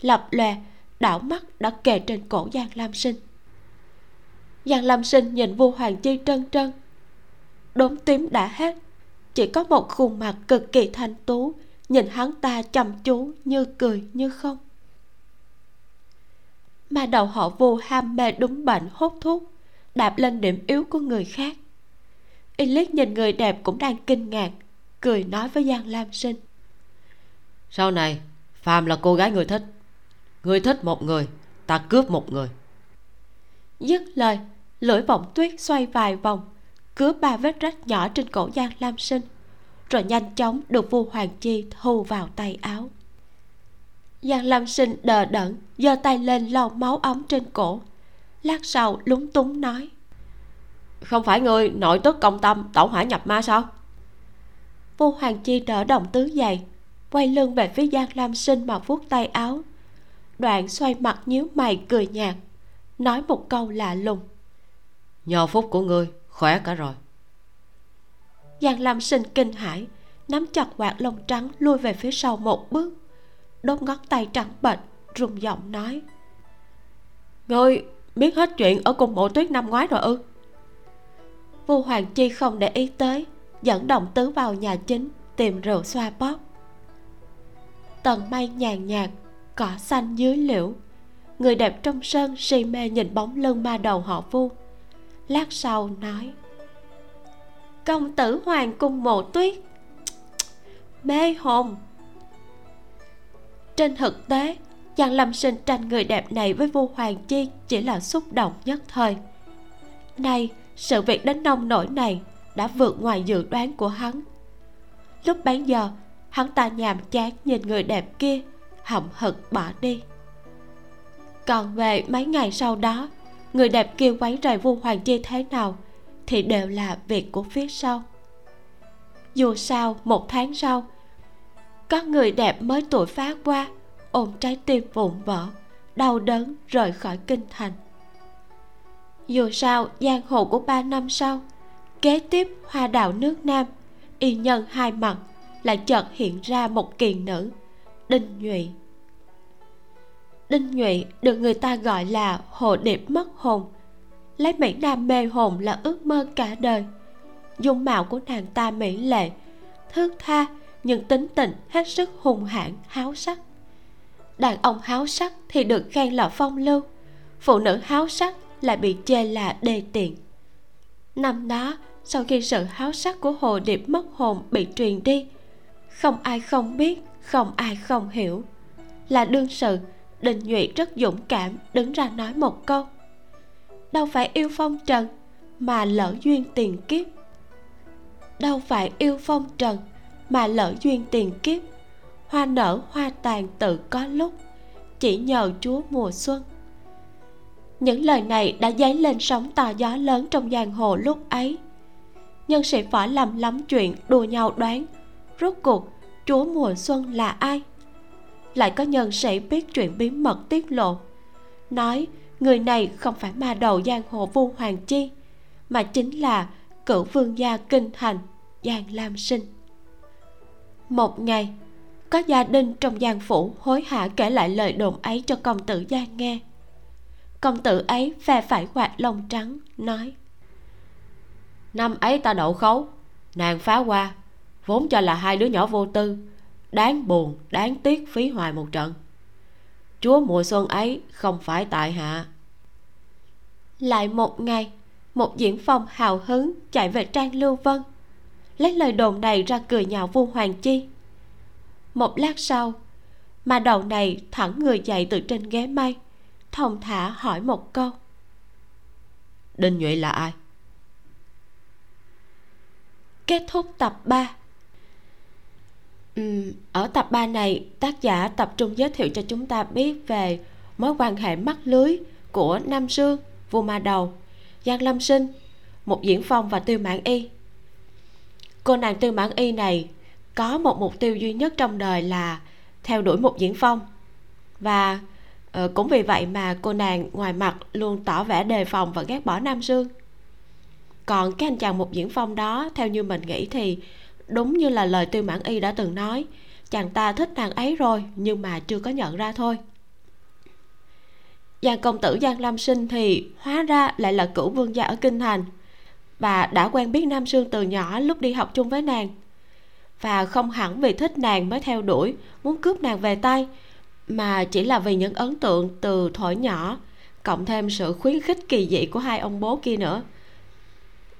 Lập lòe, đảo mắt đã kề trên cổ giang lam sinh. Giang lam sinh nhìn vua hoàng chi trân trân. Đốm tím đã hết chỉ có một khuôn mặt cực kỳ thanh tú nhìn hắn ta chăm chú như cười như không. Mà đầu họ vu ham mê đúng bệnh hút thuốc đạp lên điểm yếu của người khác. Y liếc nhìn người đẹp cũng đang kinh ngạc cười nói với giang lam sinh. Sau này phàm là cô gái người thích. Người thích một người ta cướp một người. Dứt lời lưỡi vọng tuyết xoay vài vòng cứa ba vết rách nhỏ trên cổ giang lam sinh, rồi nhanh chóng được vua hoàng chi thu vào tay áo giang lam sinh đờ đẫn, giơ tay lên lau máu ấm trên cổ, lát sau lúng túng nói, không phải người nội tức công tâm, tẩu hỏa nhập ma sao vua hoàng chi đỡ đồng tứ dày, quay lưng về phía giang lam sinh mà vuốt tay áo đoạn xoay mặt nhíu mày cười nhạt, nói một câu lạ lùng, nhờ phúc của người khỏe cả rồi. Giang lam sinh kinh hãi nắm chặt quạt lông trắng lui về phía sau một bước. Đốt ngón tay trắng bệch rung giọng nói. Ngươi biết hết chuyện ở cung mộ tuyết năm ngoái rồi ư? Vua hoàng chi không để ý tới dẫn đồng tứ vào nhà chính tìm rượu xoa bóp. Tầng mây nhàn nhạt cỏ xanh dưới liễu. Người đẹp trong sân si mê nhìn bóng lưng ma đầu họ vu lát sau nói, công tử hoàng cung mộ tuyết, mê hồn. Trên thực tế chàng Lâm Sinh tranh người đẹp này với vua Hoàng Chi chỉ là xúc động nhất thời. Nay, sự việc đến nông nổi này đã vượt ngoài dự đoán của hắn. Lúc bấy giờ, hắn ta nhàm chán nhìn người đẹp kia, hậm hực bỏ đi. Còn về mấy ngày sau đó người đẹp kia quấy rầy vua hoàng chi thế nào, thì đều là việc của phía sau. Dù sao, một tháng sau, có người đẹp mới tuổi phá qua, ôm trái tim vụn vỡ, đau đớn rời khỏi kinh thành. Dù sao, giang hồ của ba năm sau, kế tiếp hoa đạo nước nam, y nhân hai mặt lại chợt hiện ra một kiền nữ, đinh nhụy đinh nhụy được người ta gọi là hồ điệp mất hồn. Lấy mỹ nam mê hồn là ước mơ cả đời. Dung mạo của nàng ta mỹ lệ, thước tha, nhưng tính tình hết sức hùng hãn, háo sắc. Đàn ông háo sắc thì được khen là phong lưu, phụ nữ háo sắc lại bị chê là đê tiện. Năm đó, sau khi sự háo sắc của hồ điệp mất hồn bị truyền đi, không ai không biết, không ai không hiểu. Là đương sự đình nhụy rất dũng cảm đứng ra nói một câu. Đâu phải yêu phong trần mà lỡ duyên tiền kiếp. Đâu phải yêu phong trần mà lỡ duyên tiền kiếp. Hoa nở hoa tàn tự có lúc, chỉ nhờ chúa mùa xuân. Những lời này đã dấy lên sóng to gió lớn trong giang hồ lúc ấy. Nhân sĩ võ lầm lắm chuyện đùa nhau đoán, rốt cuộc chúa mùa xuân là ai? Lại có nhân sĩ biết chuyện bí mật tiết lộ. Nói, người này không phải ma đầu giang hồ vu hoàng chi, mà chính là cửu vương gia kinh thành giang lam sinh. Một ngày, có gia đình trong giang phủ hối hả kể lại lời đồn ấy cho công tử giang nghe. Công tử ấy phe phải quạt lông trắng, nói, năm ấy ta đậu khấu, nàng phá qua vốn cho là hai đứa nhỏ vô tư đáng buồn, đáng tiếc phí hoài một trận. Chúa mùa xuân ấy không phải tại hạ. Lại một ngày, một diễn phong hào hứng chạy về trang lưu vân. Lấy lời đồn này ra cười nhạo vu hoàng chi. Một lát sau, mà đầu này thẳng người dậy từ trên ghế mây thong thả hỏi một câu. Đinh nhụy là ai? Kết thúc tập 3 uhm, ở tập 3 này tác giả tập trung giới thiệu cho chúng ta biết về mối quan hệ mắt lưới của nam sương vua ma đầu giang lâm sinh một diễn phong và tiêu mãn y. Cô nàng tiêu mãn y này có một mục tiêu duy nhất trong đời là theo đuổi một diễn phong. Và ờ, cũng vì vậy mà cô nàng ngoài mặt luôn tỏ vẻ đề phòng và ghét bỏ nam sương. Còn cái anh chàng một diễn phong đó theo như mình nghĩ thì đúng như là lời tiêu mãn y đã từng nói. Chàng ta thích nàng ấy rồi, nhưng mà chưa có nhận ra thôi. Giang công tử giang lam sinh thì hóa ra lại là cửu vương gia ở kinh thành. Và đã quen biết nam sương từ nhỏ lúc đi học chung với nàng. Và không hẳn vì thích nàng mới theo đuổi, muốn cướp nàng về tay, mà chỉ là vì những ấn tượng từ thuở nhỏ, cộng thêm sự khuyến khích kỳ dị của hai ông bố kia nữa.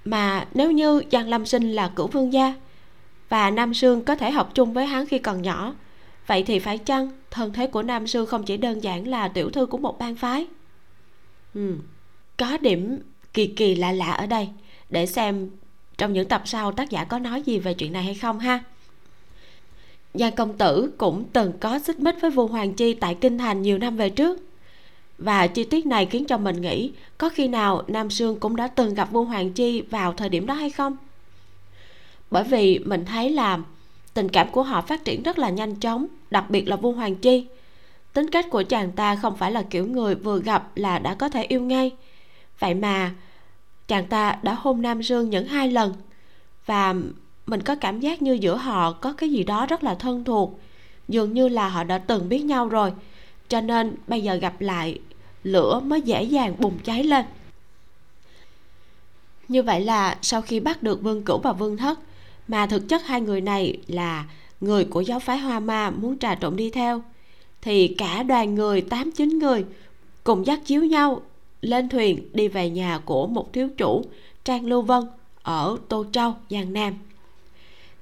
Mà nếu như giang lâm sinh là cửu vương gia và nam sương có thể học chung với hắn khi còn nhỏ vậy thì phải chăng thân thế của nam sương không chỉ đơn giản là tiểu thư của một bang phái ừ. có điểm kỳ kỳ lạ lạ ở đây để xem trong những tập sau tác giả có nói gì về chuyện này hay không ha nhà công tử cũng từng có xích mích với vua Hoàng Chi tại Kinh Thành nhiều năm về trước Và chi tiết này khiến cho mình nghĩ Có khi nào Nam Sương cũng đã từng gặp vua Hoàng Chi vào thời điểm đó hay không? Bởi vì mình thấy là tình cảm của họ phát triển rất là nhanh chóng, Đặc biệt là vua Hoàng Chi. Tính cách của chàng ta không phải là kiểu người vừa gặp là đã có thể yêu ngay. Vậy mà chàng ta đã hôn Nam Dương những hai lần Và mình có cảm giác như giữa họ có cái gì đó rất là thân thuộc. Dường như là họ đã từng biết nhau rồi, cho nên bây giờ gặp lại, lửa mới dễ dàng bùng cháy lên. Như vậy là sau khi bắt được vương cửu và vương thất mà thực chất hai người này là người của giáo phái hoa ma muốn trà trộn đi theo. Thì cả đoàn người, tám, chín người cùng dắt chiếu nhau lên thuyền đi về nhà của một thiếu chủ, trang lưu vân, ở tô châu, giang nam.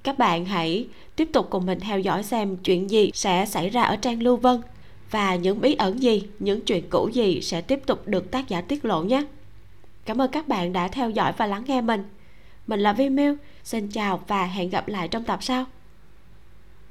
Các bạn hãy tiếp tục cùng mình theo dõi xem chuyện gì sẽ xảy ra ở trang lưu vân và những bí ẩn gì, những chuyện cũ gì sẽ tiếp tục được tác giả tiết lộ nhé. Cảm ơn các bạn đã theo dõi và lắng nghe mình. Mình là vi miu xin chào và hẹn gặp lại trong tập sau.